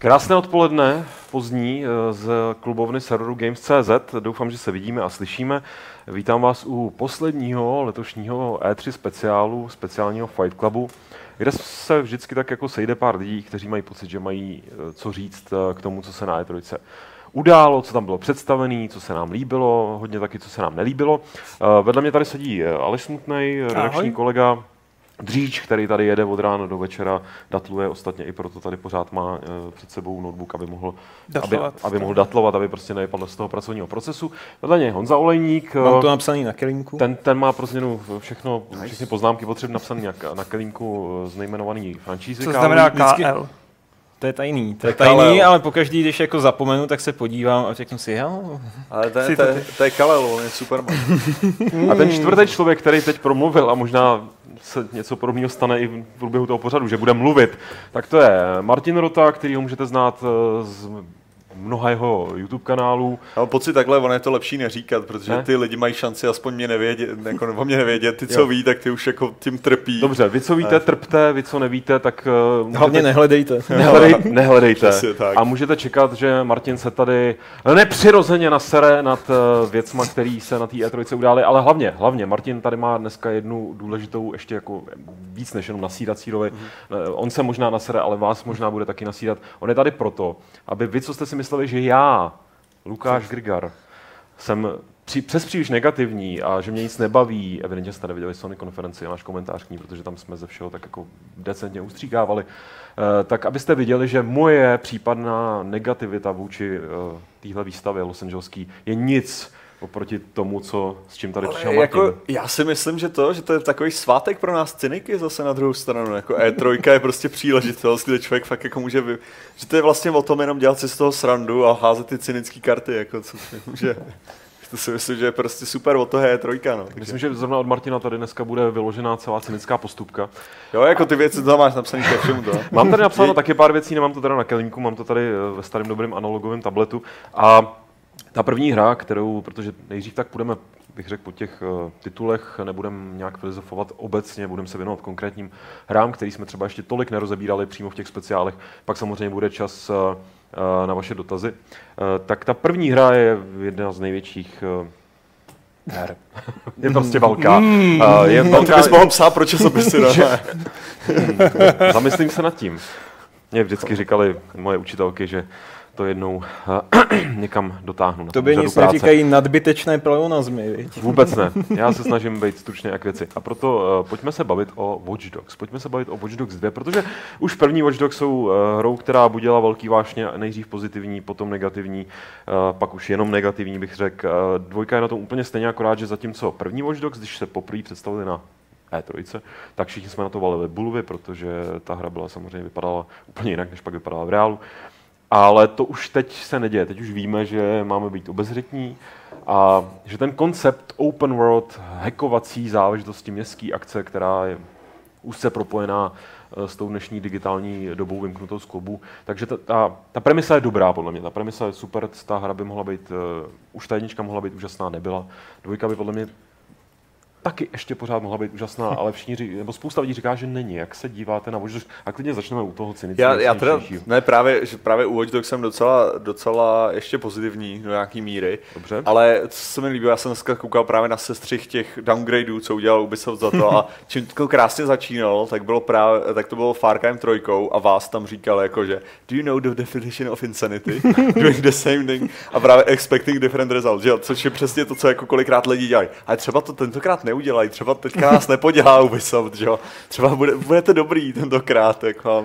Krásné odpoledne, pozdní, eh, z klubovny serveru Games.cz. Doufám, že se vidíme a slyšíme. Vítám vás u posledního letošního E3 speciálu, speciálního Fight Clubu, kde se vždycky tak jako sejde pár lidí, kteří mají pocit, že mají eh, co říct eh, k tomu, co se na E3 událo, co tam bylo představené, co se nám líbilo, hodně taky, co se nám nelíbilo. Vedle mě tady sedí Aleš Smutnej, redakční kolega, Dříč, který tady jede od rána do večera, datluje ostatně i proto tady pořád má uh, před sebou notebook, aby mohl datlovat, aby, aby mohl datlovat, aby prostě nevypadl z toho pracovního procesu. Vedle něj Honza Olejník. Mám to napsaný na kelínku. Ten, ten má pro změnu všechno, nice. všechny poznámky potřebné napsané na, na kelínku z nejmenovaný franšízy. Co znamená KL? To je tajný, to je tajný, ale pokaždý, když jako zapomenu, tak se podívám a řeknu si, jo. Ale to je, to, je, to je Kalel, on je super. a ten čtvrtý člověk, který teď promluvil a možná se něco podobného stane i v průběhu toho pořadu, že bude mluvit, tak to je Martin Rota, který ho můžete znát eh, z mnoha jeho YouTube kanálů. Mám pocit takhle, ono je to lepší neříkat, protože ne? ty lidi mají šanci aspoň mě nevědět, jako nebo mě nevědět, ty, co jo. ví, tak ty už jako tím trpí. Dobře, vy co víte, trpte, vy co nevíte, tak... Uh, můžete... Hlavně nehledejte. Nehledej, nehledejte. A můžete čekat, že Martin se tady nepřirozeně nasere nad uh, věcma, který se na té E3 udály, ale hlavně, hlavně, Martin tady má dneska jednu důležitou, ještě jako víc než jenom nasídací roli. Mm-hmm. On se možná nasere, ale vás možná bude taky nasídat. On je tady proto, aby vy, co jste si mysleli, že já, Lukáš Grigar, jsem při, přes příliš negativní a že mě nic nebaví, evidentně jste neviděli Sony konferenci a náš komentář k ní, protože tam jsme ze všeho tak jako decentně ustříkávali, uh, tak abyste viděli, že moje případná negativita vůči uh, téhle výstavě Los Angeleský je nic oproti tomu, co, s čím tady přišel Martin. Jako, já si myslím, že to, že to je takový svátek pro nás cyniky zase na druhou stranu. Jako E3 je prostě příležitost, kde člověk fakt jako může, vy... že to je vlastně o tom jenom dělat si z toho srandu a házet ty cynické karty, jako co si může. To si myslím, že je prostě super o toho je trojka. No. Myslím, že zrovna od Martina tady dneska bude vyložená celá cynická postupka. Jo, jako ty věci, to máš napsané ke všemu to. mám tady napsáno taky pár věcí, nemám to teda na kelínku, mám to tady eh, ve starém dobrém analogovém tabletu. A ta první hra, kterou, protože nejdřív tak půjdeme, bych řekl, po těch uh, titulech, nebudeme nějak filozofovat obecně, budeme se věnovat konkrétním hrám, který jsme třeba ještě tolik nerozebírali přímo v těch speciálech, pak samozřejmě bude čas uh, uh, na vaše dotazy. Uh, tak ta první hra je jedna z největších her. je prostě velká. Mm, uh, je velká... Ty bys mohl psát pro časopisy, no. Zamyslím se nad tím. Mě vždycky říkali moje učitelky, že to jednou někam dotáhnu. To by nic práce. neříkají nadbytečné pleonazmy, viď? Vůbec ne. Já se snažím být stručně jak věci. A proto uh, pojďme se bavit o Watch Dogs. Pojďme se bavit o Watch Dogs 2, protože už první Watch Dogs jsou uh, hrou, která budila velký vášně, nejdřív pozitivní, potom negativní, uh, pak už jenom negativní bych řekl. Uh, dvojka je na tom úplně stejně akorát, že zatímco první Watch Dogs, když se poprvé představili na E3, tak všichni jsme na to valili bulvy, protože ta hra byla samozřejmě vypadala úplně jinak, než pak vypadala v reálu. Ale to už teď se neděje. Teď už víme, že máme být obezřetní a že ten koncept open world, hackovací záležitosti městské akce, která je úzce propojená eh, s tou dnešní digitální dobou vymknutou z klubu. Takže ta, ta, ta premisa je dobrá, podle mě. Ta premisa je super, ta hra by mohla být, uh, už ta jednička mohla být úžasná, nebyla. Dvojka by podle mě taky ještě pořád mohla být úžasná, ale všichni, nebo spousta lidí říká, že není. Jak se díváte na Watch Dogs? A klidně začneme u toho cynického. Já, já teda, ne, právě, že právě u Watch Dogs jsem docela, docela ještě pozitivní do nějaký míry. Dobře. Ale co se mi líbilo, já jsem dneska koukal právě na sestřih těch downgradeů, co udělal Ubisoft za to a čím to krásně začínalo, tak, bylo právě, tak to bylo Far Cry 3 a vás tam říkal jako, že do you know the definition of insanity? Doing the same thing a právě expecting different results, že? což je přesně to, co jako kolikrát lidi dělají. Ale třeba to tentokrát neudělají. Třeba teďka nás nepodělá Ubisoft, že jo. Třeba bude, budete dobrý tentokrát, jako,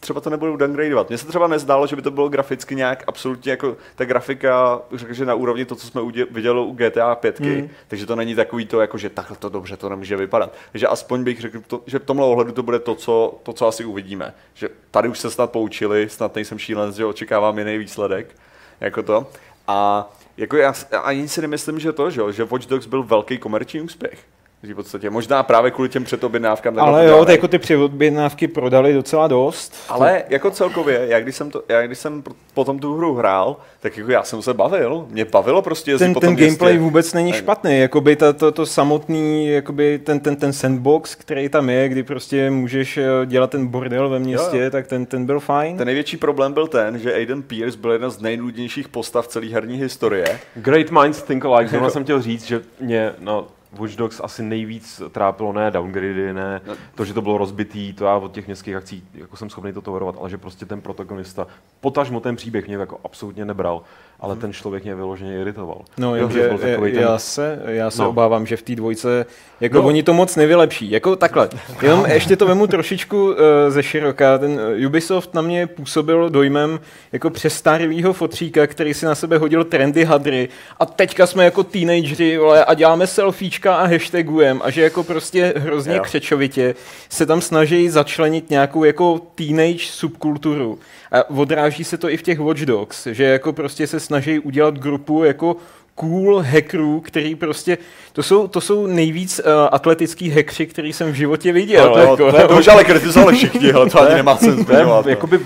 třeba to nebudou downgradeovat. Mně se třeba nezdálo, že by to bylo graficky nějak absolutně jako ta grafika, řekl, že na úrovni to, co jsme viděli u GTA 5, mm. takže to není takový to, jako, že takhle to dobře to nemůže vypadat. Takže aspoň bych řekl, to, že v tomhle ohledu to bude to co, to, co asi uvidíme. Že tady už se snad poučili, snad nejsem šílen, že očekávám jiný výsledek, jako to. A jako já ani si nemyslím, že to, že, že Watch Dogs byl velký komerční úspěch. V podstatě. Možná právě kvůli těm předobjednávkám. tak Ale jo, jako ty předobjednávky prodali docela dost. Ale jako celkově, já když jsem, to, já když jsem potom tu hru hrál, tak jako já jsem se bavil. Mě bavilo prostě ten, ten gameplay městě. vůbec není špatný, jakoby to, to, to samotný, jakoby ten, ten, ten sandbox, který tam je, kdy prostě můžeš eh, dělat ten bordel ve městě, Jo, jo. tak ten, ten byl fajn. Ten největší problém byl ten, že Aiden Pierce byl jedna z nejnudnějších postav celé herní historie. Great minds think alike. Zrovna jsem chtěl říct, že mě na Watch Dogs asi nejvíc trápilo ne downgrady, ne No. to, že to bylo rozbitý, to já od těch městských akcí jako jsem schopný to tolerovat, ale že prostě ten protagonista, potažmo ten příběh mě jako absolutně nebral, ale ten člověk mě vyloženě iritoval. No, Jo, že takovej ten- já se, já se No. obávám, že v té dvojce, jako No. oni to moc nevylepší. Jako takhle, jenom ještě to vemu trošičku uh, ze široka. Ten eh, Ubisoft na mě působil dojmem jako přestarlýho fotříka, který si na sebe hodil trendy hadry a teďka jsme jako teenagery vole, a děláme selfiečka a hashtagujem a že jako prostě hrozně Jo. křečovitě se tam snaží začlenit nějakou jako teenage subkulturu. A odráží se to i v těch Watch Dogs, že jako prostě se snaží udělat grupu jako cool hackerů, který prostě, to jsou, to jsou nejvíc uh, atletický hackři, který jsem v životě viděl. Ale to je- jako. to je- To už ale kritizovali všichni, ale to ani nemá cenu zmiňovat. jakoby,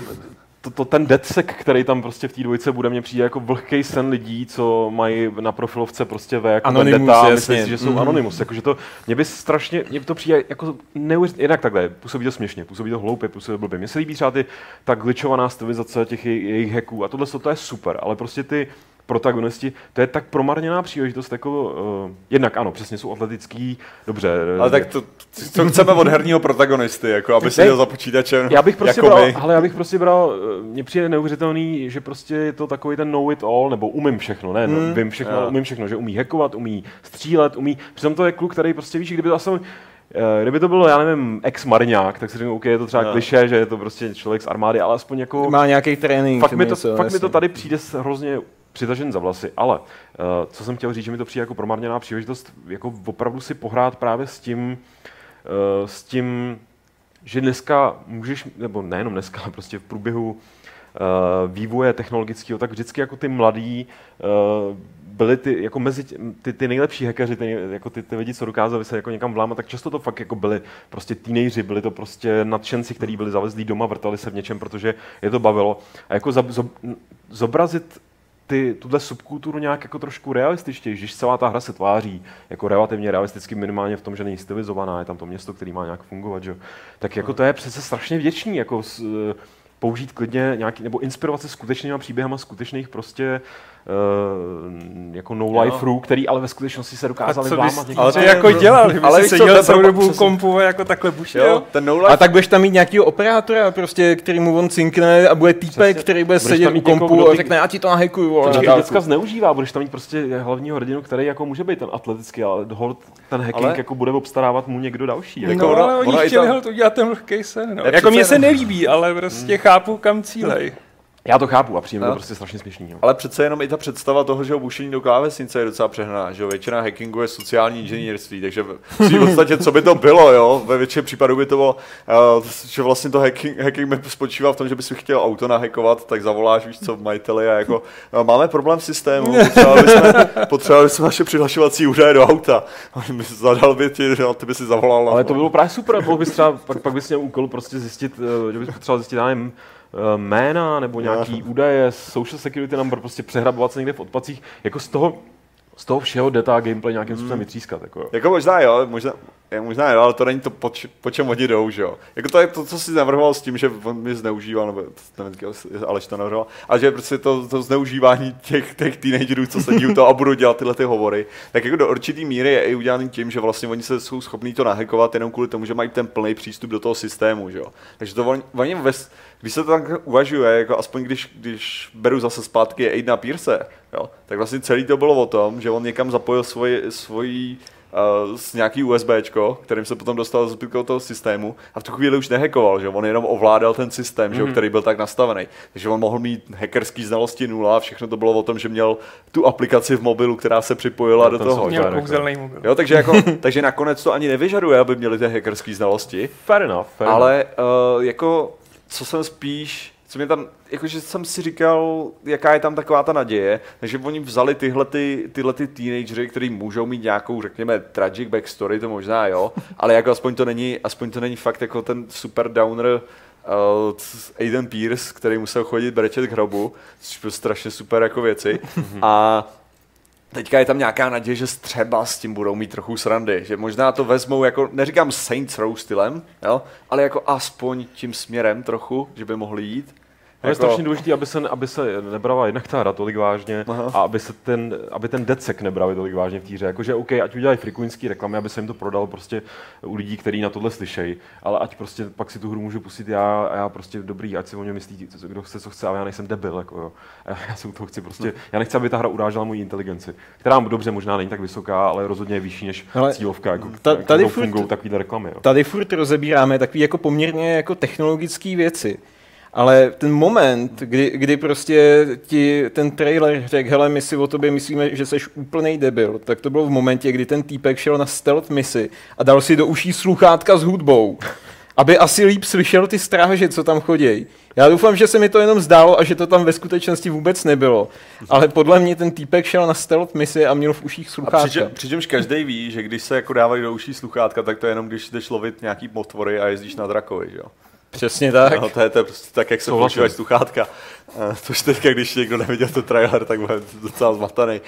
to, to, ten deadsec, který tam prostě v té dvojce bude, mně přijde jako vlhký sen lidí, co mají na profilovce prostě V jako Anonymous, Vendetta a jasně. myslí si, že jsou Mhm. Anonymous. Jakože to, mě by strašně, mě by to přijde jako neuvěřitelně, jednak takhle, působí to směšně, působí to hloupě, působí to blbě. Mně se líbí třeba ty, ta glitchovaná stylizace těch jej- jejich hacků a tohle to je super, ale prostě ty protagonisti, to je tak promarněná příležitost, jako uh, jednak ano, přesně jsou atletický, dobře. Ale tak to, co chceme od herního protagonisty, jako aby si jel za počítačem, Já bych prostě jako bral, my. ale já bych prostě bral, eh, mně přijde neuvěřitelný, že prostě je to takový ten know it all, nebo umím všechno, ne, no, Hmm. vím všechno, ale umím všechno, že umí hackovat, umí střílet, umí, přitom to je kluk, který prostě víš, kdyby to asi eh, Kdyby to byl, já nevím, ex-marňák, tak si řeknu, OK, je to třeba Jo. kliše, že je to prostě člověk z armády, ale aspoň jako... Má nějaký trénink. fakt mi, to, něco, fakt mi to tady přijde hrozně přitažen za vlasy, ale uh, co jsem chtěl říct, že mi to přijde jako promarněná příležitost, jako opravdu si pohrát právě s tím, uh, s tím, že dneska můžeš, nebo nejenom dneska, ale prostě v průběhu uh, vývoje technologického, tak vždycky jako ty mladí byli ty, jako mezi tě, ty, ty nejlepší hackeři, ty, jako ty, ty lidi, co dokázali se jako někam vlámat, tak často to fakt jako byli prostě teenageři, byli to prostě nadšenci, kteří byli zavezlí doma, vrtali se v něčem, protože je to bavilo. A jako zobrazit ty, tuhle subkulturu nějak jako trošku realističtěji, když celá ta hra se tváří jako relativně realisticky minimálně v tom, že není stylizovaná, je tam to město, který má nějak fungovat, že? jo. tak jako to je přece strašně vděčný, jako s, eh, použít klidně nějaký, nebo inspirovat se skutečnýma příběhama skutečných prostě uh, jako no life rů, který ale ve skutečnosti se dokázali vlámat. ale to to jako je- dělal, ale to je celou dobu kompu a jako takhle bušil. Jo, ten no A life tak budeš tam mít nějakého operátora, prostě, který mu on cinkne a bude týpek, Přesně. který bude sedět u kompu a řekne, já ti to nahekuju. dálku. děcka zneužívá, budeš tam mít prostě hlavního hrdinu, který jako může být ten atletický, ale hold ten hacking Ale- jako bude obstarávat mu někdo další. Jako No, ona- ale oni chtěli to udělat ten lehký sen. No. Jako mně přece se nelíbí, ale prostě chápu, kam cílej. Já to chápu a přijde mi No. to prostě strašně směšný. Jo. Ale přece jenom i ta představa toho, že bušení do klávesnice je docela přehnaná, že jo? Většina hackingu je sociální inženýrství, takže v podstatě, co by to bylo, jo? Ve většině případů by to bylo, uh, že vlastně to hacking, hacking by spočívá v tom, že bys chtěl auto nahackovat, tak zavoláš, víš co, majiteli a jako, uh, máme problém v systému, potřebovali bychom, potřebovali bychom naše přihlašovací údaje do auta. On by zadal by ti, že ty by si zavolal. Ale to bylo právě super, mohl bys třeba, pak, pak bys měl úkol prostě zjistit, eh, že bys potřeboval zjistit, já nevím, jména nebo nějaký údaje, social security number, prostě přehrabovat se někde v odpacích, jako z toho, z toho všeho jde ta gameplay nějakým způsobem vytřískat. Jako, jo. Jako možná jo, možná, je, možná jo, ale to není to, po, č, po čem oni jdou, že jo. Jako to je to, co si navrhoval s tím, že on mě zneužíval, nebo nevím, Aleš to navrhoval, a že prostě to, to zneužívání těch, těch teenagerů, co sedí u toho a budou dělat tyhle ty hovory, tak jako do určitý míry je i udělaný tím, že vlastně oni se jsou schopní to nahekovat jenom kvůli tomu, že mají ten plný přístup do toho systému, že jo. Takže to oni, oni ves, když se to tak uvažuje, jako aspoň když, když beru zase zpátky Aidna Pierce, jo, tak vlastně celý to bylo o tom, že on někam zapojil svoji, svoji uh, s nějaký USBčko, kterým se potom dostal zbytkou toho systému a v tu chvíli už nehackoval, že on jenom ovládal ten systém, mm-hmm. že, jo, který byl tak nastavený. Takže on mohl mít hackerský znalosti nula a všechno to bylo o tom, že měl tu aplikaci v mobilu, která se připojila No, do toho. Měl jako- kouzelný mobil. Jo, takže, jako, takže nakonec to ani nevyžaduje, aby měli ty hackerské znalosti, Fair enough, fair enough. ale uh, jako co jsem spíš co mě tam, jakože jsem si říkal, jaká je tam taková ta naděje, takže oni vzali tyhle, ty, tyhle ty teenagery, kteří můžou mít nějakou, řekněme, tragic backstory, to možná jo, ale jako aspoň to není, aspoň to není fakt jako ten super downer uh, Aiden Pierce, který musel chodit brečet k hrobu, což byl strašně super jako věci. A teďka je tam nějaká naděje, že třeba s tím budou mít trochu srandy, že možná to vezmou jako, neříkám Saints Row stylem, jo, ale jako aspoň tím směrem trochu, že by mohli jít. Je Jako- strašně důležité, aby se, aby se nebrala jednak ta hra tolik vážně Aha. a aby se ten, aby ten decek nebrali tolik vážně v té hře. Jakože OK, ať udělají frikuinský reklamy, aby se jim to prodal prostě u lidí, kteří na tohle slyšejí, ale ať prostě pak si tu hru můžu pustit já a já prostě dobrý, ať si o mě myslí, kdo chce, co chce, ale já nejsem debil, jako jo. Já si toho chci prostě, já nechci, aby ta hra urážela moji inteligenci, která dobře možná není tak vysoká, ale rozhodně je vyšší než Ale cílovka, jako, ta- tady to furt- fungují takovýhle reklamy. Jo. Tady furt rozebíráme takové jako poměrně jako technologické věci. Ale ten moment, kdy, kdy prostě ti ten trailer řekl, hele, my si o tobě myslíme, že jsi úplný debil, tak to bylo v momentě, kdy ten týpek šel na stealth misi a dal si do uší sluchátka s hudbou, aby asi líp slyšel ty stráže, co tam chodí. Já doufám, že se mi to jenom zdálo a že to tam ve skutečnosti vůbec nebylo. Ale podle mě ten týpek šel na stealth misi a měl v uších A sluchátka. přičem, přičemž každý ví, že když se jako dávají do uší sluchátka, tak to je jenom, když jdeš lovit nějaký motvory a jezdíš na drakovi, že jo? Přesně tak. No, to, je, to je prostě tak, jak se používají sluchátka. Eh, Což teďka, když někdo neviděl ten trailer, tak bude docela zmatený.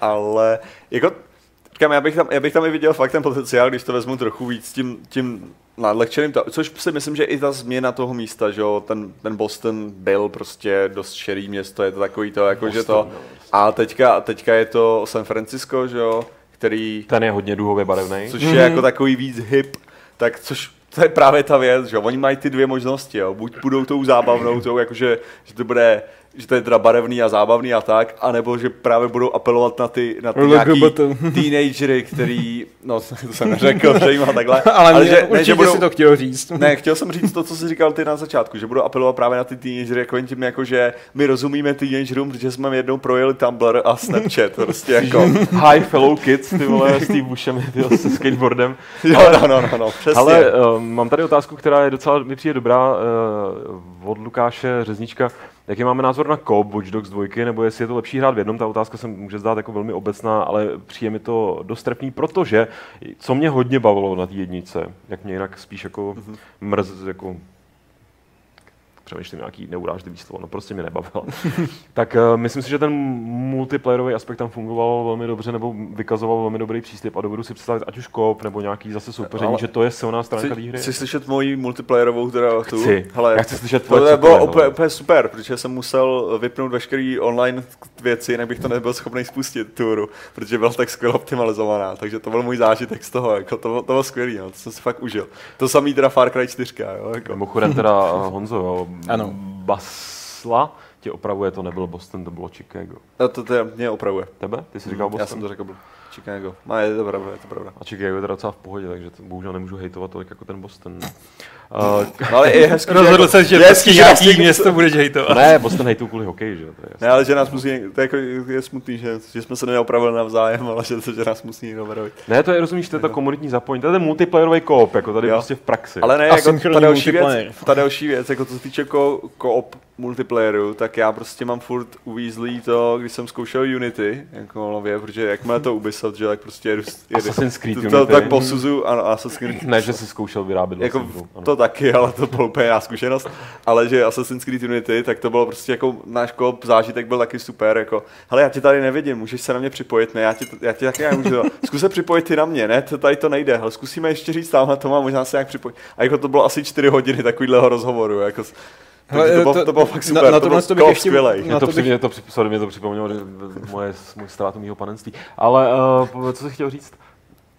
Ale jako, říkám, já bych, tam, já bych tam i viděl fakt ten potenciál, když to vezmu trochu víc tím, tím nadlehčeným, to, což si myslím, že i ta změna toho místa, že jo, ten, ten Boston byl prostě dost šerý město, je to takový to, jako že to, a teďka, teďka je to San Francisco, že jo, který Ten je hodně duhově barevný. což je jako takový víc hip, tak což to je právě ta věc, že oni mají ty dvě možnosti, jo. buď budou tou zábavnou, tou jakože, že to bude, že to je teda barevný a zábavný a tak, anebo že právě budou apelovat na ty, na ty nějaký teenagery, který, no to jsem neřekl, že jim a takhle, Ale, ale že, že, určitě budou, si to chtěl říct. ne, chtěl jsem říct to, co jsi říkal ty na začátku, že budou apelovat právě na ty teenagery, jako jen tím, jako že my rozumíme teenagerům, protože jsme jednou projeli Tumblr a Snapchat, prostě jako, Hi fellow kids, ty vole, s tím Bushem, ty se skateboardem. jo, no, no, no, no, přesně. Ale uh, mám tady otázku, která je docela, mi přijde dobrá, uh, od Lukáše Řeznička. Jaký máme názor na Coop Watch Dogs 2, nebo jestli je to lepší hrát v jednom? Ta otázka se může zdát jako velmi obecná, ale přijde mi to dost trefný, protože co mě hodně bavilo na té jednice, jak mě jinak spíš jako mrz, jako přemýšlím nějaký neurážlivý slovo, no prostě mě nebavilo. tak uh, myslím si, že ten multiplayerový aspekt tam fungoval velmi dobře, nebo vykazoval velmi dobrý přístup a dovedu si představit, ať už kop nebo nějaký zase soupeření, Ale že to je silná stránka té Chci, hry. chci slyšet moji multiplayerovou teda tu. Chci. Hele, Já chci slyšet to, to bylo úplně, hele. úplně, super, protože jsem musel vypnout veškerý online věci, jinak bych to nebyl schopný spustit tu hru, protože byla tak skvěle optimalizovaná, takže to byl můj zážitek z toho, jako to, to bylo skvělý, no, to jsem si fakt užil. To samý teda Far Cry 4, jo, jako. Mimochodem teda Honzo, jo, Ano. Basla tě opravuje, to nebylo Boston, to bylo Chicago. A to, to mě opravuje. Tebe? Ty jsi říkal Boston? Já jsem to řekl, Chicago. No, je to pravda, je to pravda. A Chicago je teda docela v pohodě, takže to bohužel nemůžu hejtovat tolik jako ten Boston. Uh, No, ale je hezký, Rozhodl jako- se, že je hezký, nějaký někdo- město budeš hejtovat. ne, Boston hejtou kvůli hokeji, že jo? To je jasný. Ne, ale že nás musí, to je, jako, je smutný, že, že jsme se neopravili navzájem, ale že, že nás musí někdo opravit. Ne, to je, rozumíš, to je to komunitní zapojení, to je ten multiplayerový koop, jako tady Jo. prostě v praxi. Ale ne, jako ta další, věc, ta další věc, jako co se týče ko- co-op multiplayeru, tak já prostě mám furt uvízlý to, když jsem zkoušel Unity, jako nově, protože jakmile to Ubisoft, že tak prostě jedu, jedu Assassin's Creed to, to, tak posuzu, ano, Assassin's Creed, Ne, že jsi zkoušel vyrábět jako hru, to taky, ale to byla úplně já zkušenost, ale že Assassin's Creed Unity, tak to bylo prostě jako náš koop zážitek byl taky super, jako, hele, já tě tady nevidím, můžeš se na mě připojit, ne, já tě, já tě taky nemůžu, zkus se připojit ty na mě, ne, to tady to nejde, hele, zkusíme ještě říct tamhle to má, možná se nějak připojit. A jako to bylo asi čtyři hodiny takovýhleho rozhovoru, jako, Hele, takže to, bylo, to- to, bylo fakt na- super, na to tohle byl to bych ještě- skvělej. na Mě to, to bych- mě to, sorry, mě to připomnělo moje, můj ztrátu mýho panenství. Ale uh, co jsi chtěl říct?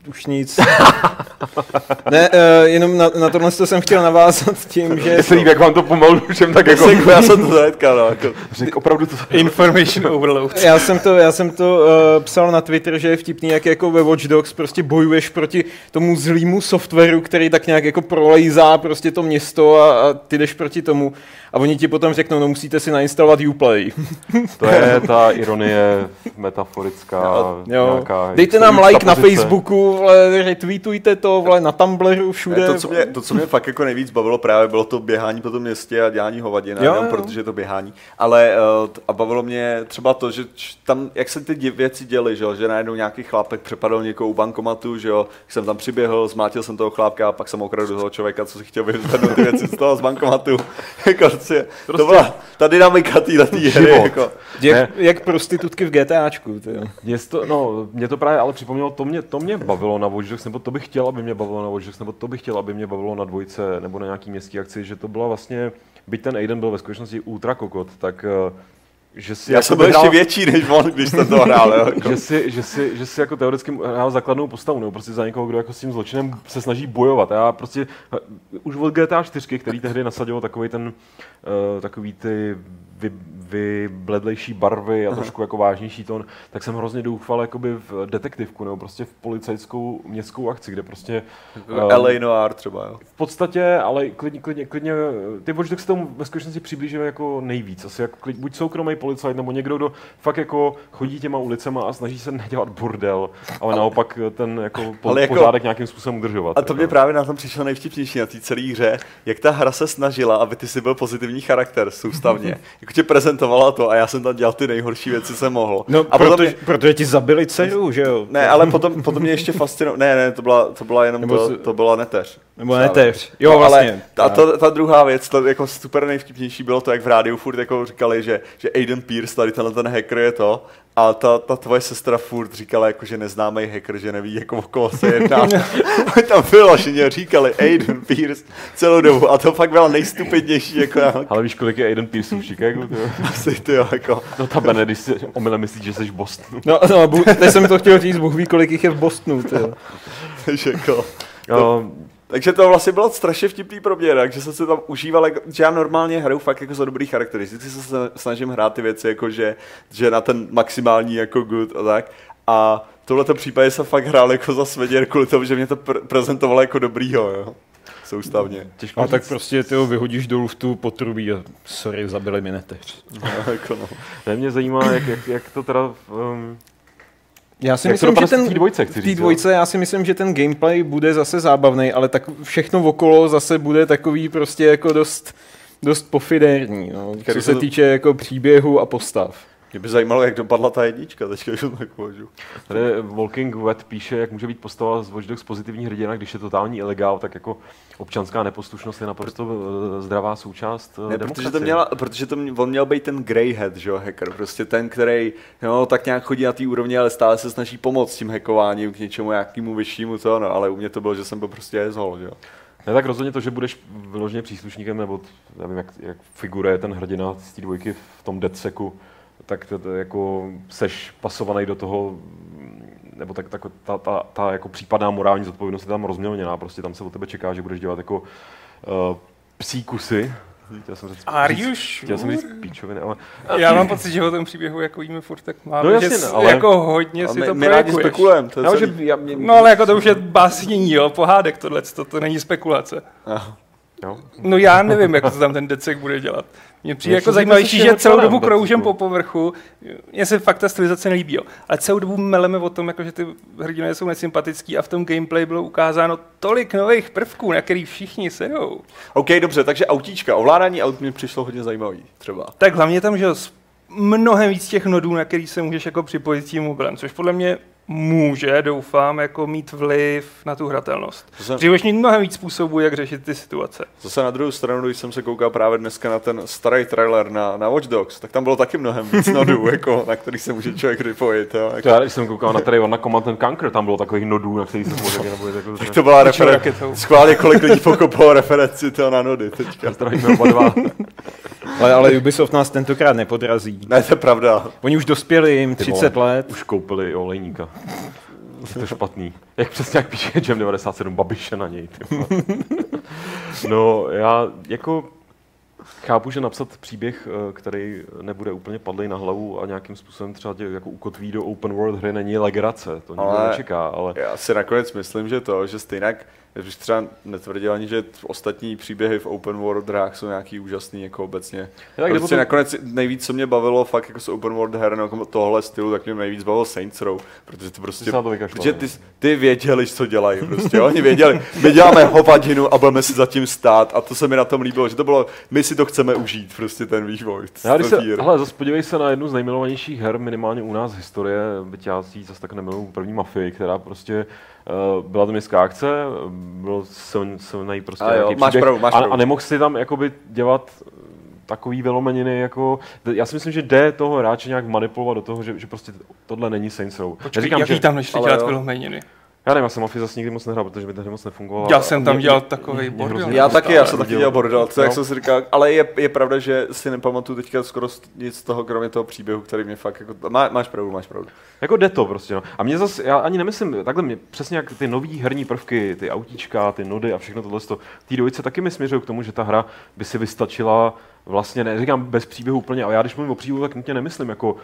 Už nic. ne, uh, jenom na, na tohle jsem chtěl navázat tím, že... Mně se líbí, jak vám to pomalu všem tak jako Jako, já jsem to zajedkal, no, jako, řekl opravdu to. Information overload. Já jsem to, já jsem to uh, psal na Twitter, že je vtipný, jak jako ve Watch Dogs prostě bojuješ proti tomu zlýmu softwaru, který tak nějak jako prolejzá prostě to město a, a ty jdeš proti tomu a oni ti potom řeknou, no musíte si nainstalovat Uplay. To je ta ironie metaforická. Jo. Nějaká Dejte nám like na. Facebooku, vole, retweetujte to, vole, na Tumblru, všude. Ne, to, co mě, to, co mě fakt jako nejvíc bavilo právě, bylo to běhání po tom městě a dělání hovadina, Jo, jenom jo. protože je to běhání. Ale t- a bavilo mě třeba to, že tam, jak se ty věci děly, že, jo, že najednou nějaký chlápek přepadl někoho u bankomatu, že jo, jsem tam přiběhl, zmátil jsem toho chlápka a pak jsem okradl toho člověka, co si chtěl vyzvednout ty věci z toho z bankomatu. jako, prostě, to byla ta dynamika téhle hry. Jako. Jak, jak prostitutky v GTAčku. Mě to, no, mě to právě ale připomnělo, to mě, to mě bavilo na Watch Dogs, nebo to bych chtěl, aby mě bavilo na Watch Dogs, nebo to bych chtěl, aby mě bavilo na dvojce, nebo na nějaký městský akci, že to byla vlastně, byť ten Aiden byl ve skutečnosti ultra kokot, tak eh, že si Já jako jsem byl ještě vyhrál- větší než on, když jsem to hrál. Jo, jako. že si, že, si, že si jako teoreticky hrál základnou postavu, nebo prostě za někoho, kdo jako s tím zločinem se snaží bojovat. Já prostě eh, už od GTA 4, který tehdy nasadilo takový ten, uh, takový ty vy, vybledlejší barvy a trošku jako vážnější tón, tak jsem hrozně doufal jakoby v detektivku, nebo prostě v policajskou městskou akci, kde prostě eh, LA Noir třeba, jo. v podstatě, ale klidně, klidně, klidně ty Watch Dogs se tomu ve skutečnosti přiblížily jako nejvíc. Asi jako klid, buď soukromý policajt, nebo někdo, kdo fakt jako chodí těma ulicema a snaží se nedělat bordel, ale naopak ten jako, po, Ale jako- pořádek nějakým způsobem udržovat. A to mě právě na tom přišlo nejvtipnější na té celé hře, jak ta hra se snažila, aby ty si byl pozitivní charakter soustavně. jako tě prezentovala to a já jsem tam dělal ty nejhorší věci, co jsem mohl. No, a protože, mě, protože ti zabili dceru, že jo? ne, ale potom, potom mě ještě fascinovalo, ne, ne, to byla, to byla jenom Nebo to, to byla neteř. Nebo Právě. neteř. Jo, No, vlastně. Ale ta, ta, ta, druhá věc, to jako super nejvtipnější bylo to, jak v rádiu furt jako říkali, že, že Aiden Pierce, tady tenhle ten hacker je to, a ta, ta tvoje sestra furt říkala, jako, že neznámý hacker, že neví, jako o koho se jedná. Tam bylo, že mě říkali Aiden Pierce celou dobu a to fakt byla nejstupidnější, jako Ale víš, kolik je Aiden Pierce v Chicagu? ty jo? asi ty jo, jako. No ta Bene, když si omylem myslíš, že jsi v Bostonu. No, no, bu- teď jsem to chtěl říct, Bůh ví, kolik jich je v Bostonu, ty jo. Takže jako, No, takže to vlastně bylo strašně vtipný pro mě, takže jsem se tam užíval, jako, že já normálně hraju fakt jako za dobrý charakteristiky, se sna- snažím hrát ty věci jako, že, že na ten maximální jako good a tak. A v tomhle případě jsem fakt hrál jako za svěděr kvůli tomu, že mě to pr- prezentovalo jako dobrýho, jo. Soustavně. těžko A tak říct. prostě ty ho vyhodíš dolů v tu potrubí a sorry, zabili mi neteř. No, jako no. Ne, mě zajímá, jak, jak, jak to teda... Um, Já si Jak myslím, že ten, v té dvojce, chci v dvojce, já si myslím, že ten gameplay bude zase zábavný, ale tak všechno okolo zase bude takový prostě jako dost, dost pofidérní, no, co se to- týče jako příběhu a postav. Mě by zajímalo, jak dopadla ta jednička, teďka už to tak považuji. Tady Walking Wet píše, jak může být postava z Watch Dogs pozitivní hrdina, když je totální ilegál, tak jako občanská neposlušnost je naprosto eh, zdravá součást eh, Ne, protože demokracie. to, měla, protože to mě, on měl být ten greyhead, že jo, hacker, prostě ten, který jo, tak nějak chodí na té úrovni, ale stále se snaží pomoct tím hackováním k něčemu nějakému vyššímu, to no, ale u mě to bylo, že jsem byl prostě asshole, že jo. Ne, tak rozhodně to, že budeš vyloženě příslušníkem, nebo nevím, jak, jak figuruje ten hrdina z té dvojky v tom DedSecu, tak to, to jako seš pasovaný do toho, nebo tak, tak ta, ta, ta, jako případná morální zodpovědnost je tam rozmělněná, prostě tam se od tebe čeká, že budeš dělat jako uh, psí kusy. Chtěl jsem říct, Are říct- you chtěl jsem říct sure? píčoviny, ale Já mám pocit, že o tom příběhu jako víme furt tak málo, No jasně, že ale- jako hodně si my, to my rádi spekulujeme, je já, že, celý. já, mě, No ale jako to už je básnění, jo, pohádek tohle, to, to není spekulace. Aha. Jo. No já nevím, jak to tam ten decek bude dělat. Mně přijde jako zajímavější, že celou dobu vůbec, kroužem po povrchu. Mně se fakt ta stylizace nelíbí, jo. Ale celou dobu meleme o tom, jako, že ty hrdinové jsou nesympatický a v tom gameplay bylo ukázáno tolik nových prvků, na který všichni sedou. OK, dobře, takže autíčka, ovládání aut mi přišlo hodně zajímavý, třeba. Tak hlavně tam, že mnohem víc těch nodů, na který se můžeš jako připojit tím mobilem, což podle mě může, doufám, jako mít vliv na tu hratelnost. Jsem- mít mnohem víc způsobů, jak řešit ty situace. Zase na druhou stranu, když jsem se koukal právě dneska na ten starý trailer na, na Watch Dogs, tak tam bylo taky mnohem víc nodů, jako, na který se může člověk připojit. Jo, To jako. já, když jsem koukal na trailer na Command and Conquer, tam bylo takových nodů, na kterých se mohl nebo jako, Tak to byla reference. Schválně, kolik lidí pokopalo referenci to na nody teďka. Zdravíme oba dva. Ale, ale Ubisoft nás tentokrát nepodrazí. Ne, to je pravda. Oni už dospěli jim Ty 30 vole, let. Už koupili i olejníka. Je to špatný. Jak přesně jak píše Jam 97 Babiše na něj. No já jako chápu, že napsat příběh, eh, který nebude úplně padlej na hlavu a nějakým způsobem třeba tě jako ukotví do open world hry není legrace. To nikdo Ale- nečeká, ale Já si nakonec myslím, že to, že stejně Já bych třeba netvrdil ani, že ostatní příběhy v open world hrách jsou nějaký úžasný jako obecně. tak prostě potom- nakonec nejvíc, co mě bavilo fakt jako z open world her jako tohle stylu, tak mě nejvíc bavilo Saints Row, protože ty prostě, Ty to vykašlal, protože no. ty, ty věděli, co dělají, prostě oni věděli, my děláme hovadinu a budeme si zatím stát a to se mi na tom líbilo, že to bylo, my si to chceme užít, prostě ten vývoj. Já když se, hele, zase podívej se na jednu z nejmilovanějších her, minimálně u nás historie, byť já zase tak nemiluju, první Mafii, která prostě byla to městská akce, byl silný, silný prostě A jo, nějaký máš příběh pravdu, máš a, pravdu. a nemohl si tam jakoby dělat eh, takový vylomeniny, jako, já si myslím, že jde toho hráče nějak manipulovat do toho, že, že prostě tohle není Saints Row. Počkej, Neříkám, jaký že, tam nešli dělat jo. Já nevím, já jsem Mafii zase nikdy moc nehrál, protože mi tehdy moc nefungovala. Já jsem tam Mě- dělal mě bordel. Já taky, já jsem taky Dělal- bordel, to jak No. jsem si říkal, ale je, je pravda, že si nepamatuju teďka skoro nic z toho, kromě toho příběhu, který mě fakt jako, má, máš pravdu, máš pravdu. Jako jde to prostě, no. A mě zase, já ani nemyslím, takhle mě přesně jak ty nový herní prvky, ty autíčka, ty nody a všechno tohle, té dvojice taky mi směřují k tomu, že ta hra by si vystačila vlastně, neříkám bez příběhu úplně, ale já když mluvím o příběhu, tak nutně nemyslím jako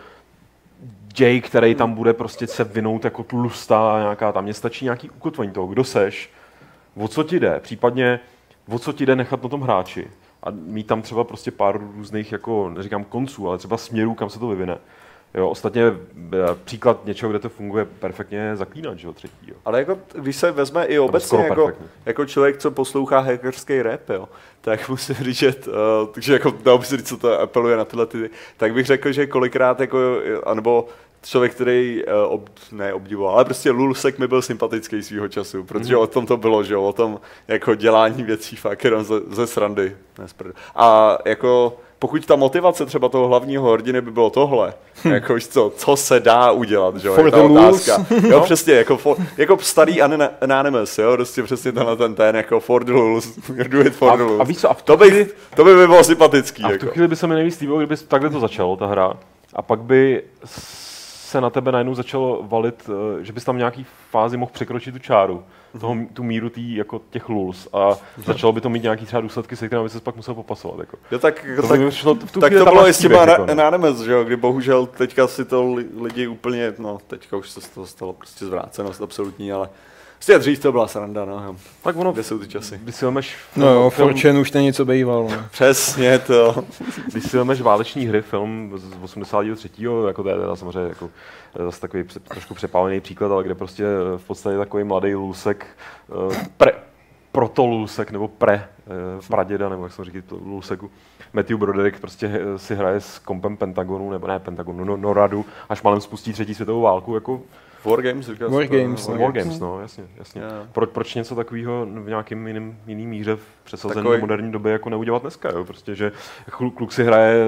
Jay, který tam bude prostě se vinout jako tlustá nějaká, tam mě stačí nějaký ukotvení toho, kdo seš, o co ti jde, případně o co ti jde nechat na tom hráči a mít tam třeba prostě pár různých, jako neříkám konců, ale třeba směrů, kam se to vyvine. Jo, ostatně e, příklad něčeho, kde to funguje perfektně, je zaklínač, jo, třetí. Jo. Ale jako, když se vezme i obecně jako, jako člověk, co poslouchá hackerský rap, jo, tak musím říct, že, uh, takže jako by se říct, co to apeluje na tyhle ty, tak bych řekl, že kolikrát jako, anebo člověk, který uh, ob, ne obdivoval, ale prostě Lulsek mi byl sympatický svýho času, protože Mhm. mm. o tom to bylo, že jo, o tom jako dělání věcí fakt jenom ze, ze srandy. A jako pokud ta motivace třeba toho hlavního hrdiny by bylo tohle, jako víš co, co se dá udělat, že jo, je ta otázka. Jo, přesně, jako, for, jako starý Anonymous, jo, prostě přesně tenhle ten ten, jako for the lulz, do it for A- the lulz. a víš co, a v to, by, chvíli- to by mi bylo sympatický, A v jako. tu chvíli by se mi nejvíc líbilo, kdyby takhle to začalo, ta hra, a pak by se na tebe najednou začalo valit, eh, že bys tam v nějaký fázi mohl překročit tu čáru, toho, tu míru tý, jako těch lulz a začalo by to mít nějaký třeba důsledky, se kterými by se pak musel popasovat. Jako. Jo, tak, To tak, přišlo v tu tak to bylo i s těma jako, no. Anonymous, že jo, kdy bohužel teďka si to li, lidi úplně, no teďka už se z toho stalo prostě zvrácenost absolutní, ale prostě dřív to byla sranda, no. Tak ono, kde jsou ty časy. když si vemeš, No jo, film, Fortune už není co býval. No. Přesně to. když si vemeš váleční hry, film z 83. jako to je teda samozřejmě jako eh, zase takový pře- trošku přepálený příklad, ale kde prostě eh, v podstatě takový mladý lůsek, eh, pre, proto lůsek, nebo pre, eh, praděda, nebo jak jsem říkal, to lůseku, Matthew Broderick prostě si hraje s kompem Pentagonu, nebo ne Pentagonu, no, Noradu, až malem spustí třetí světovou válku, jako Wargames, říkal jsi War to, Games, no. Wargames, no, jasně, jasně. Jo. Proč, proč něco takového v nějakým jiným, jiný míře v přesazené Takový- do moderní doby jako neudělat dneska, jo? Prostě, že kluk, kluk si hraje,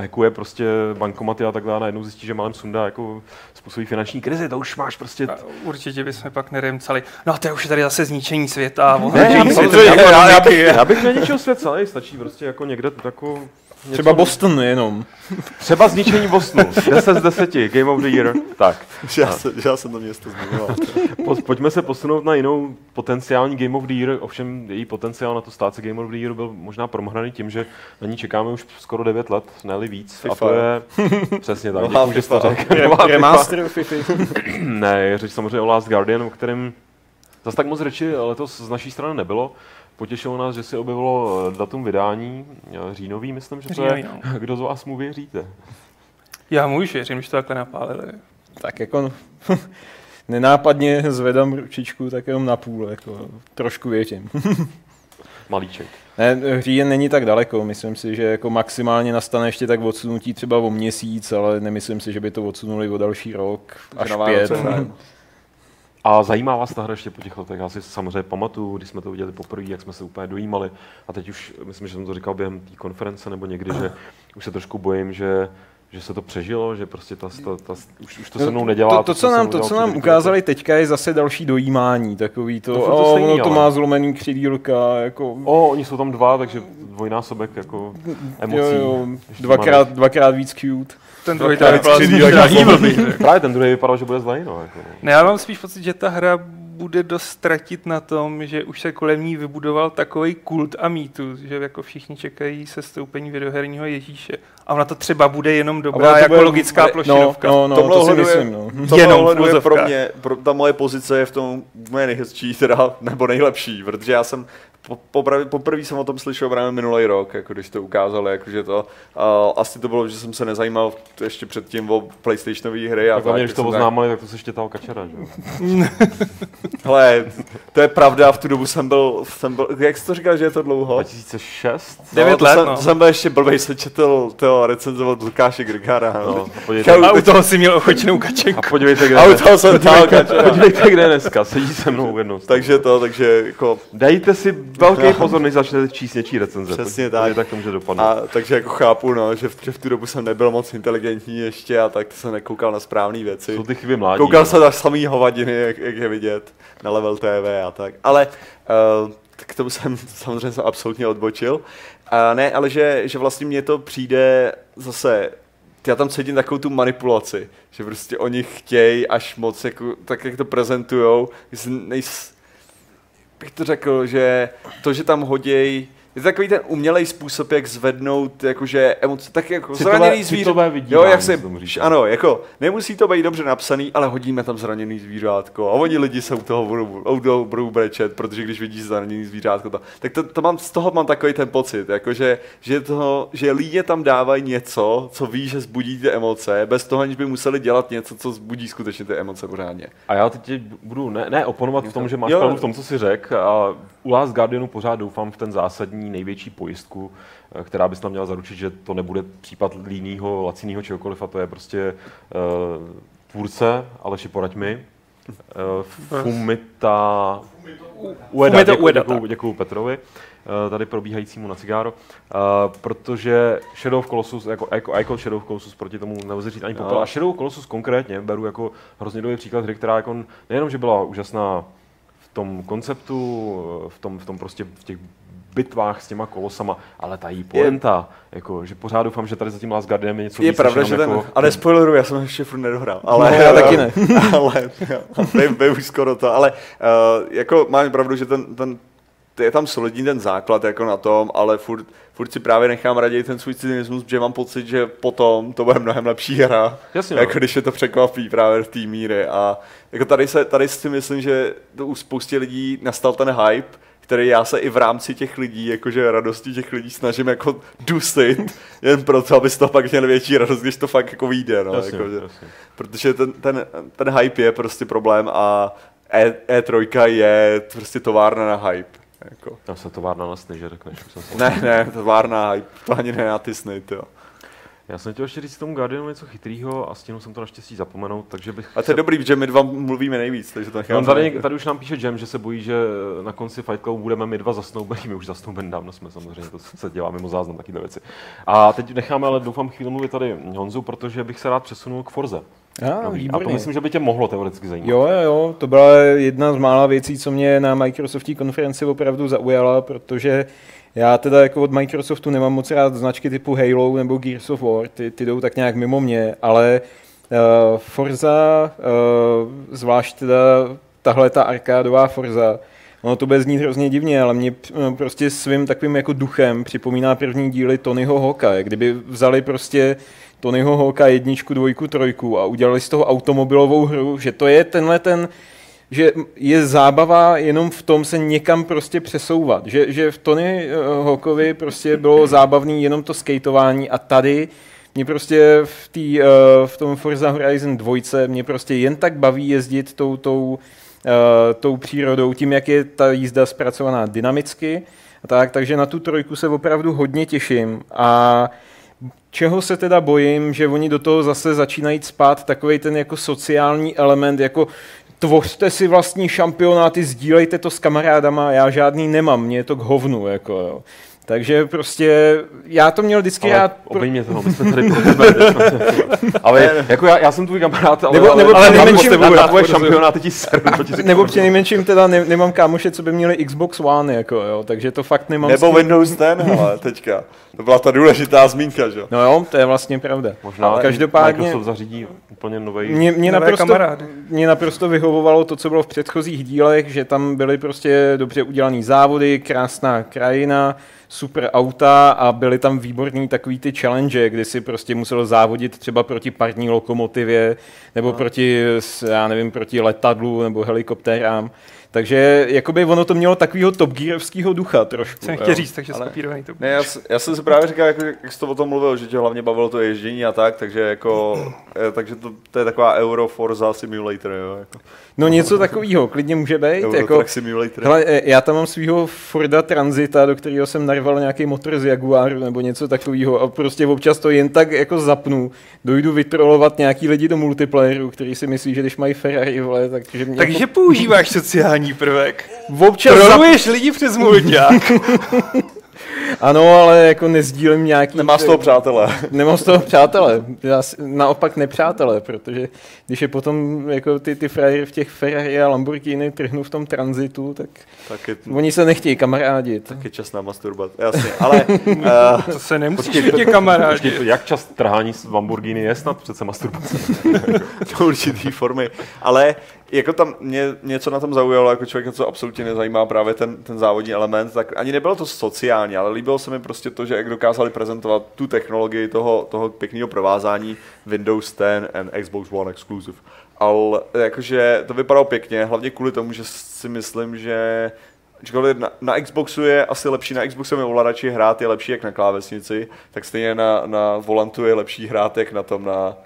hackuje prostě bankomaty a takhle a najednou zjistí, že malem sundá jako způsobí finanční krizi, to už máš prostě... A určitě bychom pak neremcali. No a to je už tady zase zničení světa. Ne, já, bych, světa, já, já, bych, já bych něčeho svět celý, stačí prostě jako někde jako... Něco, Třeba Boston jenom. Třeba zničení Bostonu. 10 z 10, Game of the Year. Tak. Že já, se, já jsem to město zmiňoval. Po, pojďme se posunout na jinou potenciální Game of the Year. Ovšem její potenciál na to stát se Game of the Year byl možná promrhaný tím, že na ní čekáme už skoro 9 let, ne víc. FIFA. A to je přesně tak. Děkuji, že jsi to FIFA. řekl. Remaster FIFA. Ne, je řeč samozřejmě o Last Guardian, o kterém zase tak moc řeči letos z naší strany nebylo. Potěšilo nás, že se objevilo eh, datum vydání, eh, říjnový, myslím, že to je. No. Kdo z vás mu věříte? Já mu už věřím, že to takhle napálili. Tak jako no, nenápadně zvedám ručičku tak jenom na půl, jako trošku věřím. Malíček. Ne, říjen není tak daleko, myslím si, že jako maximálně nastane ještě tak odsunutí třeba o měsíc, ale nemyslím si, že by to odsunuli o další rok, až pět. A zajímá vás ta hra ještě po těch letech? Já si samozřejmě pamatuju, když jsme to viděli poprvé, jak jsme se úplně dojímali. A teď už, myslím, že jsem to říkal během té konference nebo někdy, že už se trošku bojím, že že se to přežilo, že prostě ta, ta, ta, už, už to se mnou nedělá. To, to, co nám, to, co nám ukázali teďka, je zase další dojímání, takový to, To to, to o, stejný, ono to má zlomený křidílka, jako... O, oni jsou tam dva, takže dvojnásobek jako emocí. jo, jo, dvakrát, dvakrát víc cute. Ten druhý vypadal řekl. Právě ten druhý vypadal, že bude zlej, no. Jako, no. Ne, já mám spíš pocit, že ta hra bude dost ztratit na tom, že už se kolem ní vybudoval takový kult a mýtus, že jako všichni čekají se stoupení videoherního Ježíše. A ona to třeba bude jenom dobrá to jako bude- logická no, plošinovka. No, no, tomhle to si ohledu myslím, je, no. Jenom je pro mě, pro, ta moje pozice je v tom moje nejhezčí, teda, nebo nejlepší, protože já jsem poprvé, poprvé jsem o tom slyšel právě minulý rok, jako když to ukázali, jakože to, uh, asi to bylo, že jsem se nezajímal ještě předtím o PlayStationové hry. A Tak hlavně, když tak to oznámili, tak to se štětal kačera, že jo? Hele, to je pravda, v tu dobu jsem byl, jsem byl jak jsi to říkal, že je to dlouho? 2006? Devět to let, jsem, no. to jsem byl ještě blbej, se četl toho recenzovat Lukáše Grigara. No, No. a podívejte. A u toho si měl ochočnou a kačenku. podívejte, kde, A u toho jsem kačera. podívejte, kde dneska, sedí se mnou jednou. Takže to, takže jako Dejte si velký pozor, než začnete číst něčí recenze. Přesně tak. jak to může dopadnout. A takže jako chápu, no, že, v, že v tu dobu jsem nebyl moc inteligentní ještě a tak jsem nekoukal na správné věci. Jsou ty chyby mládí. Koukal no. jsem na samý hovadiny, jak, jak je vidět na Level TV a tak. Ale uh, k tomu jsem samozřejmě jsem absolutně odbočil. Uh, ne, ale že, že vlastně mně to přijde zase já tam cítím takovou tu manipulaci, že prostě oni chtějí až moc, jako, tak jak to prezentujou, nejs, bych to řekl, že to, že tam hoděj, je to takový ten umělej způsob, jak zvednout jakože emoce, tak jako Citové- zraněný zvíře. Jo, jak se ano, jako nemusí to být dobře napsaný, ale hodíme tam zraněný zvířátko a oni lidi se u toho budou, u toho budou brečet, protože když vidí zraněný zvířátko, to, tak to, to mám, z toho mám takový ten pocit, jakože, že, to, že lidi tam dávají něco, co ví, že zbudí ty emoce, bez toho, aniž by museli dělat něco, co zbudí skutečně ty emoce pořádně. A já teď budu ne, ne oponovat v tom, že máš pravdu v tom, co jsi řekl. A u Last Guardianu pořád doufám v ten zásadní největší pojistku, eh, která bys tam měla zaručit, že to nebude případ línýho, lacinýho čehokoliv, a to je prostě uh, tvůrce, Aleši poraď mi. Uh, Fumita Ueda, děkuju, Ueda, děkuju, děkuju Petrovi, eh, tady probíhajícímu na cigáro, uh, protože Shadow of Colossus, jako, jako, jako Shadow of Colossus proti tomu nelze říct ani popel. No. A Shadow of Colossus konkrétně beru jako hrozně dobrý příklad hry, která jako nejenom, že byla úžasná v tom konceptu, v tom, v tom prostě v těch bitvách s těma kolosama, ale ta její poenta, jako, že pořád doufám, že tady za tím Last Guardianem je něco Je víc, pravda, že ten, jako, a nespoileruji, já jsem ještě furt nedohrál. Ale, No, já taky ne. ale, vím, už skoro to, ale uh, jako mám pravdu, že ten, ten je tam solidní ten základ jako na tom, ale furt, furt si právě nechám raději ten svůj cynismus, že mám pocit, že potom to bude mnohem lepší hra, Jasně, no. jako když je to překvapí právě v té míry a jako tady, se, tady si myslím, že to u spoustě lidí nastal ten hype, který já se i v rámci těch lidí, jakože radosti těch lidí snažím jako dusit, jen proto, aby toho pak měl větší radost, když to fakt jako vyjde, no, Jasně, jakože, jasně. protože ten, ten, ten hype je prostě problém a E, E3 je prostě továrna na hype. Jako. Já se továrna na sny, že řekneš. Ne, ne, továrna na hype, to ani ne na ty sny, jo. Já jsem chtěl ještě říct tomu Guardianu něco chytrýho a stihnul jsem to naštěstí zapomenout, takže bych... A to je dobrý, že my dva mluvíme nejvíc, takže to No, tady, tady, už nám píše Jam, že se bojí, že na konci Fight Clubu budeme my dva zasnoubený, my už zasnoubení dávno jsme samozřejmě, to se dělá mimo záznam, takové věci. A teď necháme ale doufám chvíli mluvit tady Honzu, protože bych se rád přesunul k Forze. Já, Nový. A to myslím, že by tě mohlo teoreticky zajímat. Jo, jo, jo, to byla jedna z mála věcí, co mě na Microsoftí konferenci opravdu zaujala, protože já teda jako od Microsoftu nemám moc rád značky typu Halo nebo Gears of War, ty, ty jdou tak nějak mimo mě, ale uh, Forza, uh, zvlášť teda tahle ta arkádová Forza, Ono to bude znít hrozně divně, ale mě no, prostě svým takovým jako duchem připomíná první díly Tonyho Hawka. jak Kdyby vzali prostě Tonyho Hawka jedničku, dvojku, trojku a udělali z toho automobilovou hru, že to je tenhle ten, že je zábava jenom v tom se někam prostě přesouvat. Že, že v Tony eh, Hawkovi prostě bylo zábavný jenom to skateování a tady mě prostě v, tý, eh, v tom Forza Horizon 2 mě prostě jen tak baví jezdit tou, tou, eh, tou přírodou, tím, jak je ta jízda zpracovaná dynamicky. A tak, takže na tu trojku se opravdu hodně těším. A čeho se teda bojím, že oni do toho zase začínají spát takový ten jako sociální element, jako tvořte si vlastní šampionáty, sdílejte to s kamarádama, já žádný nemám, mě je to k hovnu, jako jo. Takže prostě já to měl vždycky Ale rád. obej mě toho, my jsme tady pro tebe. ale jako já, já jsem tvůj kamarád, ale, Nebo- ale, nebo ale přinejmenším- na, na, na tvoje šampionáty ti řeknu. Nebo přinejmenším teda ne, nemám kámoše, co by měli Xbox One, jako jo, takže to fakt nemám. Nebo Windows 10, ale teďka. To byla ta důležitá zmínka, že jo? No jo, to je vlastně pravda. Možná Ale každopádně- Microsoft zařídí úplně nový. Mě, mě, Nové naprosto, kamarády. mě naprosto vyhovovalo to, co bylo v předchozích dílech, že tam byly prostě dobře udělané závody, krásná krajina, super auta a byly tam výborný takový ty challenge, kdy si prostě musel závodit třeba proti parní lokomotivě nebo proti, s- já nevím, proti letadlu nebo helikoptérám. Takže jakoby ono to mělo takového Top Gearovského ducha trošku. Jsem chtěl říct, takže skopírovaný to. Ne, já, já jsem si právě říkal, jako, jak jsi to o tom mluvil, že tě hlavně bavilo to ježdění a tak, takže jako, eh, takže to, to je taková Euro Forza Simulator, jo, jako, No něco takového, klidně může být. Euro Jako, Simulator. Hele, e, já tam mám svého Forda Transita, do kterého jsem narval nějaký motor z Jaguaru nebo něco takového a prostě občas to jen tak jako zapnu, dojdu vytrolovat nějaký lidi do multiplayeru, který si myslí, že když mají Ferrari, vole, takže mě Takže používáš sociální prvek. jako, občas zap... Troluješ lidi přes mulťák. Ano, ale jako nezdílím nějaký... Nemá z toho přátelé. Nemám z toho přátele, já si, naopak nepřátele, protože když je potom jako ty, ty frajery v těch Ferrari a Lamborghini trhnu v tom tranzitu, tak Tak je, oni se nechtějí kamarádit. tak je čas na masturbat, jasně, ale uh, To se nemusíš Počkej, Počkej, tě kamarádi. Počkej, to jak čas trhání s Lamborghini je snad přece masturbace. do určitý formy, ale jako tam mě něco na tom zaujalo, jako člověka, co absolutně nezajímá právě ten, ten závodní element, tak ani nebylo to sociální, ale líbilo se mi prostě to, že jak dokázali prezentovat tu technologii toho, toho pěkného provázání Windows 10 and Xbox One exclusive. Ale jakože to vypadalo pěkně, hlavně kvůli tomu, že si myslím, že na, na Xboxu je asi lepší, na Xboxovém ovladači hrát je lepší jak na klávesnici, tak stejně na, na volantu je lepší hrát jak na tom na,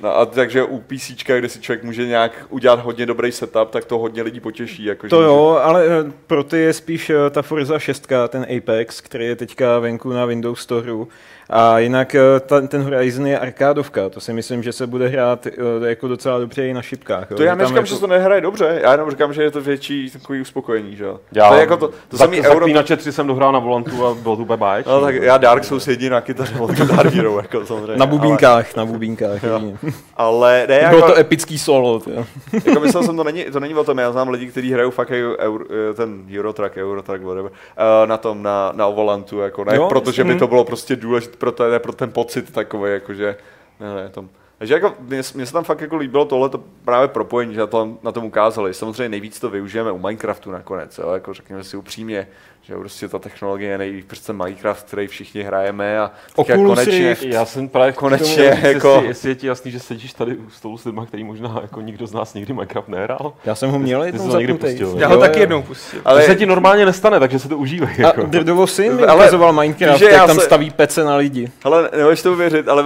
No a takže u PC, kde si člověk může nějak udělat hodně dobrý setup, tak to hodně lidí potěší. Jako, To že- jo, ale eh, pro ty je spíš eh, ta Forza 6, ten Apex, který je teďka venku na Windows Storeu. A jinak eh, ta, ten Horizon je arkádovka, to si myslím, že se bude hrát eh, jako docela dobře i na šipkách. jo. To já neříkám, jako- že se to nehraje dobře, já jenom říkám, že je to větší takový uspokojení, že jo. Já to je jako to, to samý Euro... Zaklínače 3 jsem dohrál na volantu a bylo to úplně báječný. No, tak já Dark Souls jedí na kytaře od Guitar Hero, jako samozřejmě. Na bubínkách, na bubínkách. Ale, ale ne, Bylo jako, to epický solo. Tyjo. jako myslel jsem, to není, to není o tom, já znám lidi, kteří hrajou fakt jako Euro, ten Eurotrack, Eurotrack, whatever, uh, na tom, na, na Volantu, jako ne, Jo, protože by to bylo prostě důležité pro, ten, pro ten pocit takový, jakože, ne, ne, tom. Takže jako, mně, mně se tam fakt jako líbilo tohle právě propojení, že na tom, na tom ukázali. Samozřejmě nejvíc to využijeme u Minecraftu nakonec, jo? jako řekněme si upřímně, že prostě ta technologie je nejvíc prostě Minecraft, který všichni hrajeme a teďka Oculus konečně. Já jsem právě Konečně, tomu, jestli, jako- jestli, jestli, je ti jasný, že sedíš tady u stolu s lidmi, který možná jako nikdo z nás nikdy Minecraft nehrál. Já jsem ho měl jednou to někdy zapnutý. pustil, Já jo? ho taky jednou pustil. Ale... ale To se ti normálně nestane, takže se to užívej. A Jako. Drdovo syn Ale- ukazoval Minecraft, že jak tam se- staví pece na lidi. hele, nebudeš to uvěřit, ale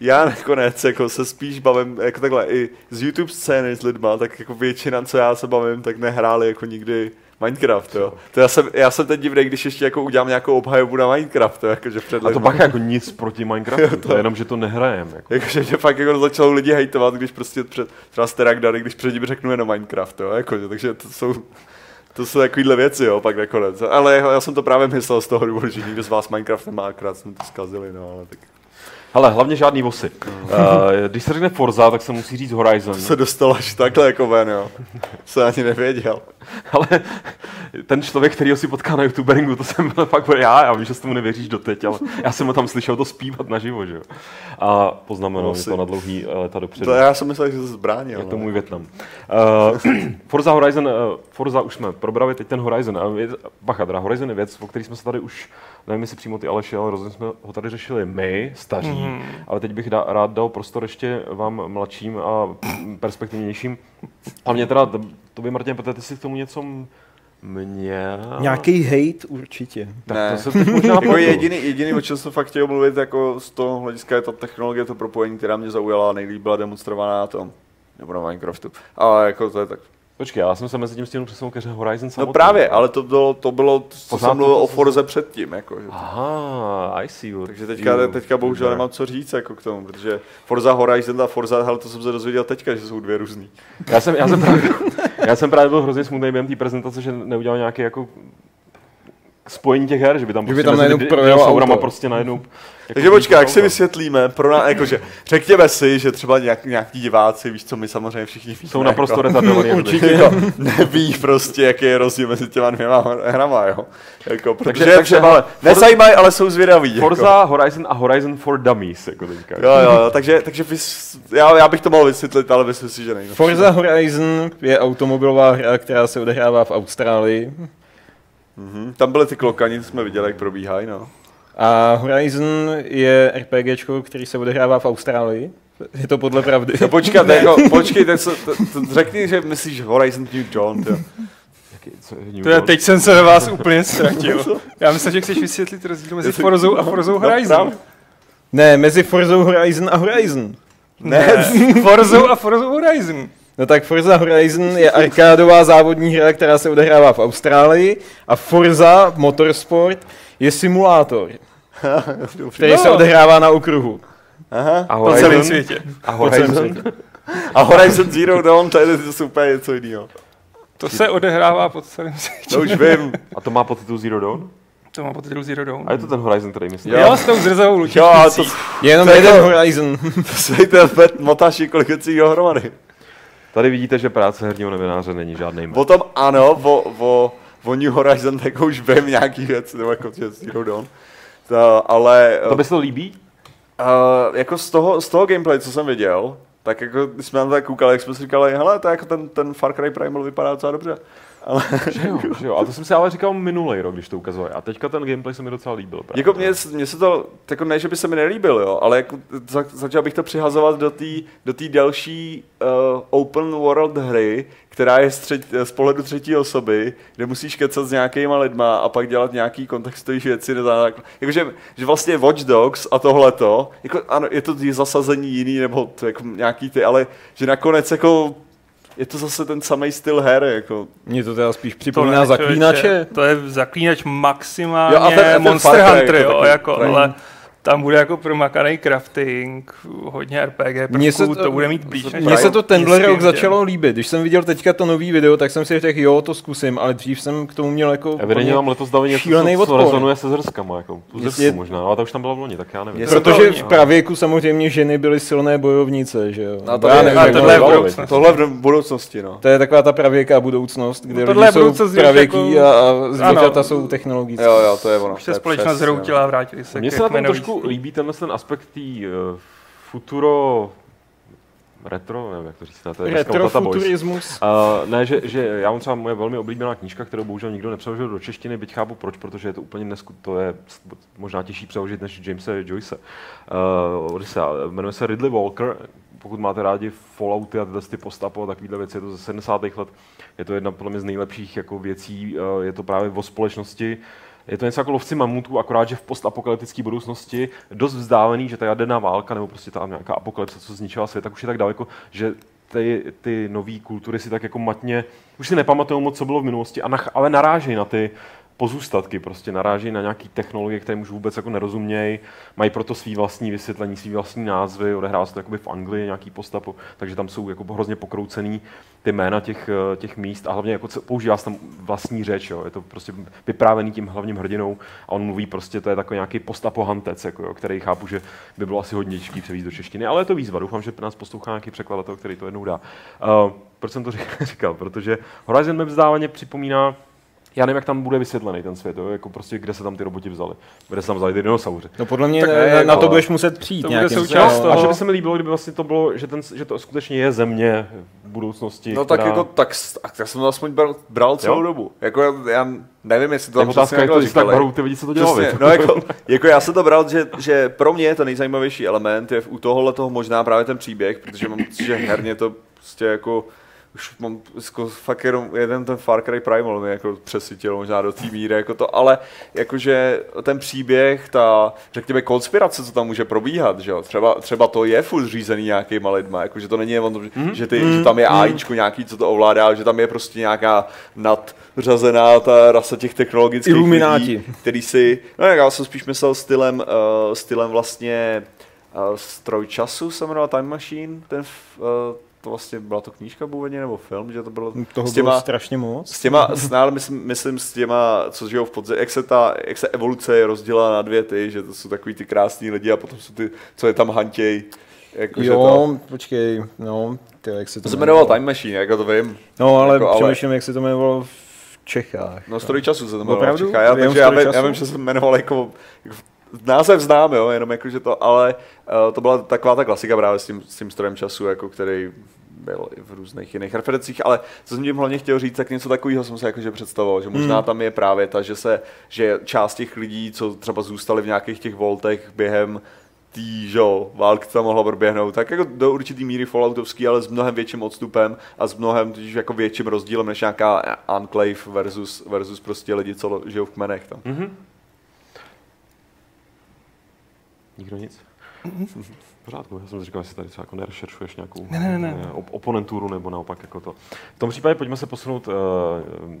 já nakonec jako se spíš bavím, jako takhle, i z YouTube scény s lidma, tak jako většina, co já se bavím, tak nehráli jako nikdy Minecraft, jo. To já jsem, já jsem teď divný, když ještě jako udělám nějakou obhajobu na Minecraft, jo, jakože před A to bacha jako nic proti Minecraftu, to je jenom, že to nehrajem. Jako. Jakože mě fakt jako začalo lidi hejtovat, když prostě před, třeba Sterak když před ním řeknu jenom Minecraft, jo, jako, takže to jsou, to jsou takovýhle věci, jo, pak nakonec. Ale já jsem to právě myslel z toho důvodu, že nikdo z vás Minecraft nemá, akorát jsme to zkazili, no, ale tak Ale hlavně žádný vosy. Uh, když se řekne Forza, tak se musí říct Horizon. to se dostalo až takhle jako ven, jo. Se ani nevěděl. Ale ten člověk, který si potká na youtuberingu, to jsem byl fakt já, já vím, že s tomu nevěříš doteď, ale já jsem ho tam slyšel to zpívat naživo, že jo. A poznamenal Asi. to na dlouhý eh, léta dopředu. To já jsem myslel, že se zbránil. Je to můj Větnam. Uh, Forza Horizon, uh, Forza už jsme probrali, teď ten Horizon. Uh, je, bacha, teda Horizon je věc, o který jsme se tady už, nevím jestli přímo ty Aleši, ale rozhodně jsme ho tady řešili my, staří, mm. ale teď bych da, rád dal prostor ještě vám mladším a perspektivnějším. A mě teda, to by Martin, protože ty si k tomu něco měl. Nějaký hate určitě. Tak Ne. to se teď možná Jako jediný, jediný, o čem jsem fakt chtěl mluvit, jako z toho hlediska je ta technologie, to propojení, která mě zaujala a nejlíp byla demonstrovaná na tom, nebo na Minecraftu. Ale jako to je tak. Počkej, já jsem se mezi tím stihnul přesunul ke hře Horizon No samotný. právě, ale to bylo, to bylo, co jsem mluvil o Forze předtím, jako, že to, Aha, I see you. takže teďka, teďka bohužel nemám co říct jako k tomu, protože Forza Horizon a Forza, hele, to jsem se dozvěděl teďka, že jsou dvě různý. Já jsem, já jsem, právě, já jsem právě byl hrozně smutný během té prezentace, že neudělal nějaký jako spojení těch her, že by tam, Že by prostě tam najednou projelo prostě najednou... Takže počkej, jak si vysvětlíme, pro ná, jakože, řekněme si, že třeba nějak, nějaký diváci, víš co, my samozřejmě všichni víme, Jsou naprosto jako, retardovaní. určitě jako, neví prostě, jaký je rozdíl mezi těma dvěma hrama, jo. Jako, protože Takže- takže, třeba hele, nezajímají, ale jsou zvědaví. Jako. Forza Horizon a Horizon for Dummies, jako teďka. Jo, jo, jo, takže, takže vys, já, já, bych to mohl vysvětlit, ale myslím si, že nejde. Forza Horizon je automobilová hra, která se odehrává v Austrálii. Mhm. Tam byly ty klokani, to jsme viděli, jak probíhají, no. A Horizon je RPGčko, který se odehrává v Austrálii. Je to podle pravdy. No počkat, jako, počkejte, co, to, to, řekni, že myslíš Horizon New Dawn, jo. Jaký- co je New To je, teď jsem se ve vás úplně ztratil. Já myslím, že chceš vysvětlit rozdíl mezi Forzou a Forzou Horizon. právě. Ne, mezi Forzou Horizon a Horizon. Ne, Forzou a Forzou Horizon. No tak Forza Horizon je arkádová závodní hra, která se odehrává v Austrálii a Forza Motorsport je simulátor, který No. se odehrává na okruhu. Aha. A Po celém Horizon? světě. A Po celém Horizon? světě. A Horizon Zero Dawn, to je, to je super něco jiného. To se odehrává po celém světě. To už vím. A to má podtitul Zero Dawn? To má pod Zero Dawn. A je to ten Horizon, který myslím. Jo. Jo, s tou zrzavou lučičkou. Jo, a to, Je jenom To je jeden to- Horizon. to sejte, motáš několik věcí dohromady. Tady vidíte, že práce herního novináře není žádný O tom ano, o, o, o New Horizon, tak už vím nějaký věc, nebo jako Zero Dawn. To, ale To by se to líbí? uh, jako z toho, z toho gameplay, co jsem viděl, tak jako jsme na to tak koukali, jak jsme si říkali, hele, to jako ten, ten Far Cry Primal vypadá docela dobře. Ale Že jo, že jo. A to jsem si ale říkal minulý rok, když to ukazovali. A teďka ten gameplay se mi docela líbil. Právě. jako mně, mně se to, jako ne, že by se mi nelíbil, jo, ale jako, za, začal bych to přihazovat do té do tý další uh, open world hry, která je z, třetí, z pohledu třetí osoby, kde musíš kecat s nějakýma lidma a pak dělat nějaký kontextový věci. Tak, jakože, že vlastně Watch Dogs a tohleto, jako, ano, je to zasazení jiný nebo to, jako nějaký ty, ale že nakonec jako je to zase ten samý styl her, jako Mně to teda spíš To připomíná ne, zaklínače. To je zaklínač maximálně Jo, a ten- ten Monster Hunter, jako jo, jako, to ale tam bude jako promakaný crafting, hodně RPG Mně se prvků, to- to, bude mít blíž. Mně se to tenhle rok začalo líbit. Když jsem viděl teďka to nový video, tak jsem si řekl, jo, to zkusím, ale dřív jsem k tomu měl jako Evidentně mám letos dali něco, šílený co, co rezonuje se zrskama, jako tu je- možná, ale ta už tam byla v loni, tak já nevím. Jestli- Protože to- v pravěku samozřejmě ženy byly silné bojovnice, že jo. No, to Já nevím, a tohle je to budoucnosti. tohle v budoucnosti, no. To je taková ta pravěká budoucnost, kde No, tohle lidi je jsou budoucnost, pravěký jako- a, a zvířata jsou technologické. Jo, jo, to je ono. Už to se společnost zhroutila a vrátili se Mně ke se na tom kmenový trošku líbí tenhle ten aspekt té uh, futuro retro, nevím jak to říct, to je. Retrofuturismus. Uh, ne, že, že já mám třeba moje velmi oblíbená knížka, kterou bohužel nikdo nepřeložil do češtiny, byť chápu proč, protože je to úplně nesku, to je možná těžší přeložit než Jamese Joyce. Uh, Odyssea. Jmenuje se Ridley Walker, pokud máte rádi Fallouty a tyhle ty postapo a takovéhle věci, je to ze 70. let. Je to jedna podle mě z nejlepších jako věcí, uh, je to právě o společnosti, je to něco jako lovci mamutů, akorát, že v postapokalyptické budoucnosti dost vzdálený, že ta jaderná válka nebo prostě ta nějaká apokalypse, co zničila svět, tak už je tak daleko, že ty, ty nové kultury si tak jako matně, už si nepamatují moc, co bylo v minulosti, a nach, ale narážejí na ty pozůstatky, prostě narážejí na nějaké technologie, které už vůbec jako nerozumějí, mají proto svý vlastní vysvětlení, svý vlastní názvy, odehrává se to v Anglii nějaký postapo, takže tam jsou jako hrozně pokroucený ty jména těch, eh, těch míst a hlavně jako používá se tam vlastní řeč, jo. je to prostě vyprávěný tím hlavním hrdinou a on mluví prostě, to je takový nějaký postapohantec, jako, jo, který chápu, že by bylo asi hodně těžký převízt do češtiny, ale je to výzva, doufám, že nás poslouchá nějaký překladatel, který to jednou dá. Uh, proč jsem to řík- říkal? Protože Horizon mi vzdávaně připomíná já nevím, jak tam bude vysvětlený ten svět, jo? Jako prostě, kde se tam ty roboti vzali. Kde se tam vzali ty dinosauři. No podle mě Tak ne, na, na jako- to budeš muset přijít to bude nějakým součást způsobem. toho. A že by se mi líbilo, kdyby vlastně to bylo, že, ten, že to skutečně je země v budoucnosti. No tak která... jako, tak, s- tak já jsem to aspoň bral, bral celou Jo? dobu. Jako já, já nevím, jestli to tam otázka, přesně jak to když tak barou ty lidi, co to dělali. Přesně, no jako, jako, já jsem to bral, že, že pro mě ten nejzajímavější element je u tohohle toho možná právě ten příběh, protože mám pocit, že herně to prostě jako už mám jako fakt jenom jeden ten Far Cry Primal mě jako přesytil možná do té míry, jako to, ale jakože ten příběh, ta, řekněme, konspirace, co tam může probíhat, že jo, třeba, třeba to je furt řízený nějakýma lidma, jakože to není jen o tom, Mhm. mm. že, ty, že tam je AIčko nějaký, co to ovládá, ale že tam je prostě nějaká nadřazená ta rasa těch technologických Ilumináti. lidí, který si, no já jsem spíš myslel stylem, uh, stylem vlastně uh, stroj času se jmenoval Time Machine, ten, uh, to vlastně byla to knížka původně nebo film, že to bylo Toho s těma, bylo strašně moc. s těma, s, no, ale myslím, myslím s těma, co žijou v podzemí, jak se ta, jak se evoluce je rozdělila na dvě ty, že to jsou takový ty krásní lidi a potom jsou ty, co je tam hantěj. Jako, že to, Jo, počkej, no, ty, jak se to to se jmenovalo Time Machine, jako to vím. No, ale jako, ale- přemýšlím, jak se to jmenovalo v Čechách. No, Story času se to jmenovalo v Čechách. Já, takže já, já vím, že se jmenoval jako, jako název znám, jo, jenom jako, že to, ale uh, to byla taková ta klasika právě s tím, s tím strojem času, jako který byl i v různých jiných referencích, ale co jsem tím hlavně chtěl říct, tak něco takového jsem se jakože představoval, že možná Hmm. tam je právě ta, že se, že část těch lidí, co třeba zůstali v nějakých těch voltech během tý, že války tam mohla proběhnout, tak jako do určitý míry Falloutovský, ale s mnohem větším odstupem a s mnohem tudíž jako větším rozdílem než nějaká Enclave versus, versus prostě lidi, co žijou v kmenech tam. Mhm. Nikdo nic? V pořádku, já jsem říkal, jestli tady třeba jako nerešeršuješ nějakou Ne, ne, ne. eh, op- oponenturu nebo naopak jako to. V tom případě pojďme se posunout uh,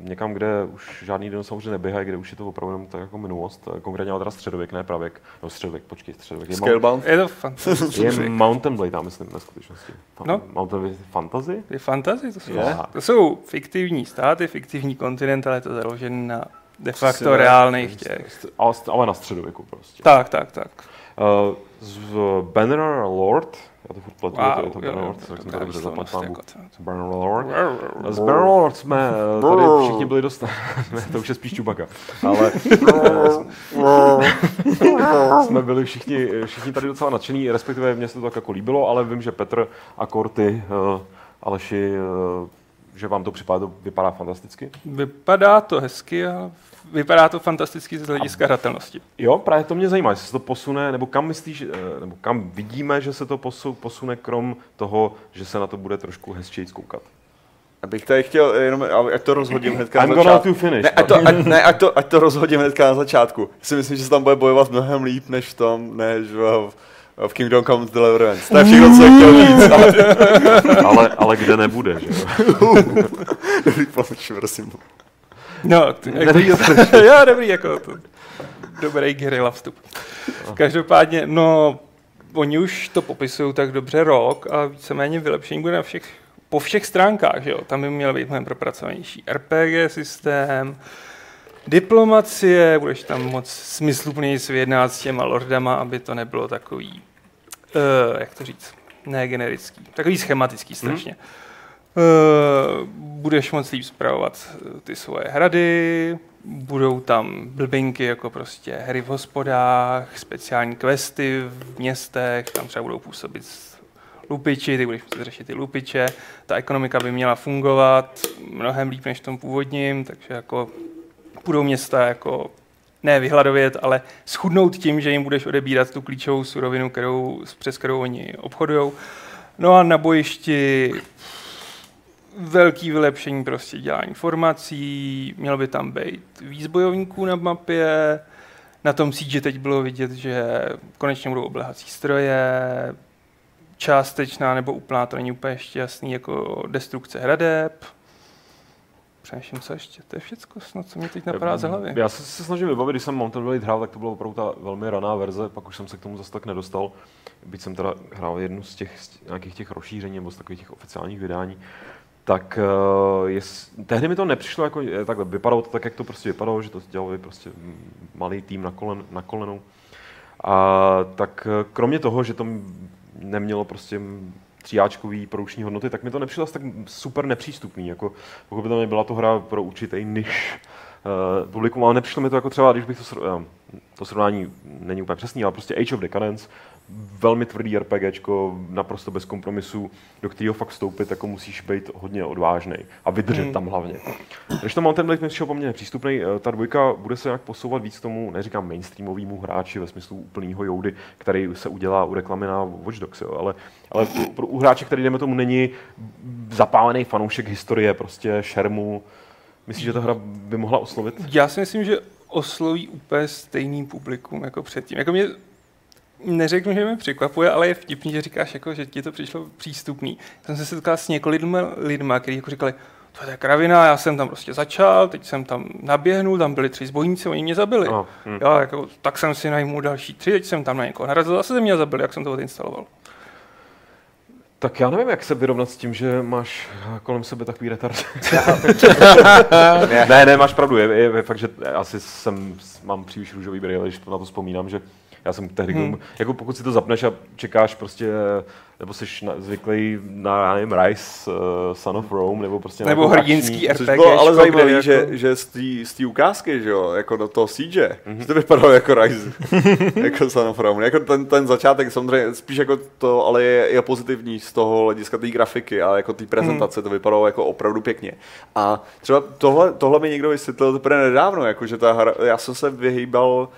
někam, kde už žádný dinosauři neběhají, kde už je to opravdu jenom tak jako minulost, eh, konkrétně ale teda středověk, ne pravěk, no středověk, počkej, středověk. Je, Mount, Scalebound? Je to fantasy. je Mountain Blade, já myslím, ve skutečnosti. No. Mountain Blade Fantasy? Je fantasy, to jsou, Je. to jsou fiktivní státy, fiktivní kontinent, ale je to založené na de facto reálných těch. Ale na středověku prostě. Tak, tak, tak. Uh, z Banner Lord, já to furt pletu, Wow, je to Banner Lord, tak jsem to dobře výslovnost, zaplať jako pánu. to. Banner Lord. Z Banner Lord jsme eh, tady všichni byli dost... ne, to už je spíš čubaka. Ale eh, jsme byli všichni, všichni tady docela nadšení, respektive mně se to tak jako líbilo, ale vím, že Petr a Korty, Aleši, že vám to připadá, to vypadá fantasticky. Vypadá to hezky a vypadá to fantasticky z hlediska hratelnosti. Jo, právě to mě zajímá, jestli se to posune, nebo kam myslíš, eh, nebo kam vidíme, že se to posu, posune, krom toho, že se na to bude trošku hezčej koukat. Abych tady chtěl jenom, ať to rozhodím hnedka I'm na začátku. to finish. Ne, ať to, ať, ne ať, to, ať to rozhodím hnedka na začátku. Já si myslím, že se tam bude bojovat mnohem líp, než v tom, než v, v Kingdom Come Deliverance. To je všechno, co jsem chtěl říct. Ale ale, ale kde nebude, že jo? dobrý prosím. No, ty, Nedej jo, dobrý, jako to, dobrý guerilla vstup. Každopádně, no, oni už to popisují tak dobře rok a víceméně vylepšení bude na všech, po všech stránkách, že jo? Tam by měl být mnohem propracovanější RPG systém, diplomacie, budeš tam moc smysluplněji vyjednat s těma lordama, aby to nebylo takový, uh, jak to říct, ne generický, takový schematický strašně. Uh, budeš moc líp zpravovat eh, ty svoje hrady, budou tam blbinky jako prostě hry v hospodách, speciální questy v městech, tam třeba budou působit lupiči, ty budeš muset řešit ty lupiče, ta ekonomika by měla fungovat mnohem líp než v tom původním, takže jako budou města jako ne vyhladovět, ale schudnout tím, že jim budeš odebírat tu klíčovou surovinu, kterou, přes kterou oni obchodují. No a na bojišti velký vylepšení prostě dělání formací, mělo by tam být víc bojovníků na mapě, na tom síti teď bylo vidět, že konečně budou oblehací stroje, částečná nebo úplná, to není úplně ještě jasný, jako destrukce hradeb. Přemýšlím, co ještě, to je všecko, snad, co mě teď napadá z hlavy. Já se, se snažím vybavit, když jsem Mountain Blade hrál, tak to byla opravdu ta velmi raná verze, pak už jsem se k tomu zase tak nedostal. Byť jsem teda hrál jednu z těch z nějakých těch rozšíření nebo z takových těch oficiálních vydání. Tak uh, je, tehdy mi to nepřišlo jako eh, takhle, vypadalo to tak, jak to prostě vypadalo, že to dělali prostě malý tým na, kolen, na kolenou. A tak eh, kromě toho, že to nemělo prostě tříáčkový produkční hodnoty, tak mi to nepřišlo tak super nepřístupný. Jako, pochopitelně byla to hra pro určitý niž uh, publikum, ale nepřišlo mi to jako třeba, když bych to, sro- eh, to srovnání není úplně přesný, ale prostě Age of Decadence, velmi tvrdý RPGčko, naprosto bez kompromisů, do kterého fakt vstoupit, jako musíš být hodně odvážný a vydržet Hmm. tam hlavně. Když to Mountain Blade mi přišel poměrně přístupný, eh, ta dvojka bude se nějak posouvat víc tomu, neříkám mainstreamovému hráči ve smyslu úplného joudy, který se udělá u reklamy na Watch Dogs, jo, ale, ale pro, u hráče, který dejme tomu není zapálený fanoušek historie, prostě šermu, myslíš, že ta hra by mohla oslovit? Já si myslím, že osloví úplně stejný publikum jako předtím. Jako mě neřeknu, že mě překvapuje, ale je vtipný, že říkáš, jako, že ti to přišlo přístupný. Já jsem se setkal s několika lidma, kteří jako říkali, to je kravina, já jsem tam prostě začal, teď jsem tam naběhnul, tam byli tři zbojníci, oni mě zabili. Aha, hm. Já, jako, tak jsem si najmul další tři, teď jsem tam na někoho narazil, zase mě zabili, jak jsem to odinstaloval. Tak já nevím, jak se vyrovnat s tím, že máš kolem sebe takový retard. ne, ne, máš pravdu. Je, je, je fakt, že asi jsem, mám příliš růžový brýle, když na to vzpomínám, že já jsem tehdy, hmm. jako pokud si to zapneš a čekáš prostě, nebo jsi na, zvyklý na, já nevím, Rise, uh, Son of Rome, nebo prostě Nebo nějakou hrdinský RPG. Což bylo ale zajímavé, jako... že, že z té ukázky, že jo, jako do toho siege, mm-hmm. že to vypadalo jako Rise, jako Son of Rome. Jako ten, ten začátek samozřejmě, spíš jako to, ale je, je pozitivní z toho hlediska té grafiky a jako té prezentace, to vypadalo jako opravdu pěkně. A třeba tohle, tohle mi někdo vysvětlil teprve nedávno, jako že ta hra, já jsem se vyhýbal,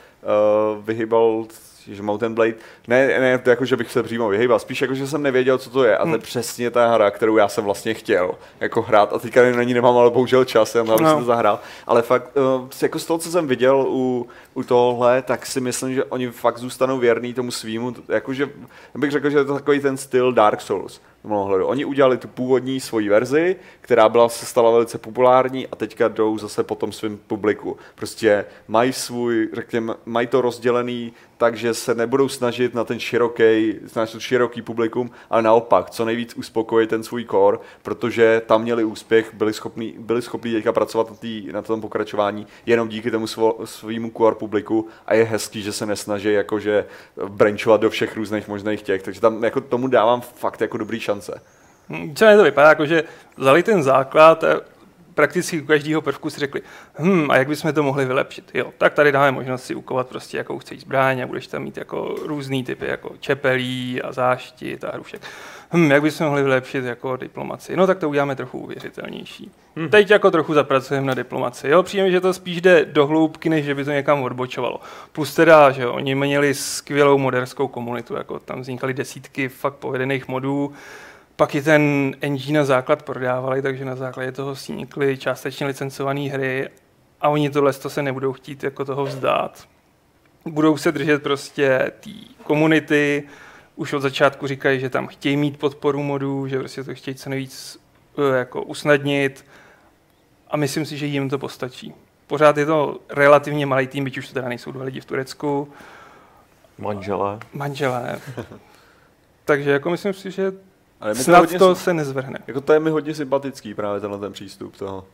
uh, vyhýbal že Mountain Blade, ne, ne jako, že bych se přímo vyhýbal, spíš jako, že jsem nevěděl, co to je. A to je přesně ta hra, kterou já jsem vlastně chtěl jako hrát. A teďka na ní nemám ale bohužel čas, já mám, No. to zahrál. Ale fakt, uh, jako z toho, co jsem viděl u, u tohle, tak si myslím, že oni fakt zůstanou věrní tomu svýmu. Jakože, bych řekl, že je to takový ten styl Dark Souls. Ohledu. Oni udělali tu původní svoji verzi, která byla se stala velice populární a teďka jdou zase po tom svém publiku. Prostě mají svůj, řekněme, mají to rozdělený takže se nebudou snažit na ten široký, na ten široký publikum, ale naopak, co nejvíc uspokojit ten svůj core, protože tam měli úspěch, byli schopní, byli schopní teďka pracovat na, tý, na tom pokračování jenom díky tomu svo, svýmu core publiku a je hezký, že se nesnaží jakože branchovat do všech různých možných těch, takže tam jako tomu dávám fakt jako dobrý šance. Hm, Co to vypadá, jako že vzali ten základ, a prakticky u každého prvku si řekli, hm, a jak bychom to mohli vylepšit? Jo, tak tady dáme možnost si ukovat prostě, jakou chceš zbraň a budeš tam mít jako různý typy, jako čepelí a záštit a hrušek. Hm, jak bychom mohli vylepšit jako diplomaci? No tak to uděláme trochu uvěřitelnější. Hmm. Teď jako trochu zapracujeme na diplomaci. Jo, přijde mi, že to spíš jde do hloubky, než že by to někam odbočovalo. Plus teda, že jo, oni měli skvělou moderskou komunitu, jako tam vznikaly desítky fakt povedených modů, pak i ten engine na základ prodávali, takže na základě toho vznikly částečně licencované hry a oni tohle to se nebudou chtít jako toho vzdát. Budou se držet prostě té komunity, už od začátku říkají, že tam chtějí mít podporu modů, že prostě to chtějí co nejvíc eh, jako usnadnit a myslím si, že jim to postačí. Pořád je to relativně malý tým, byť už to teda nejsou dva lidi v Turecku, Manželé. manželé. Takže jako myslím si, že Ale snad to sy- se nezvrhne. jako to je mi hodně sympatický právě tenhle ten přístup toho.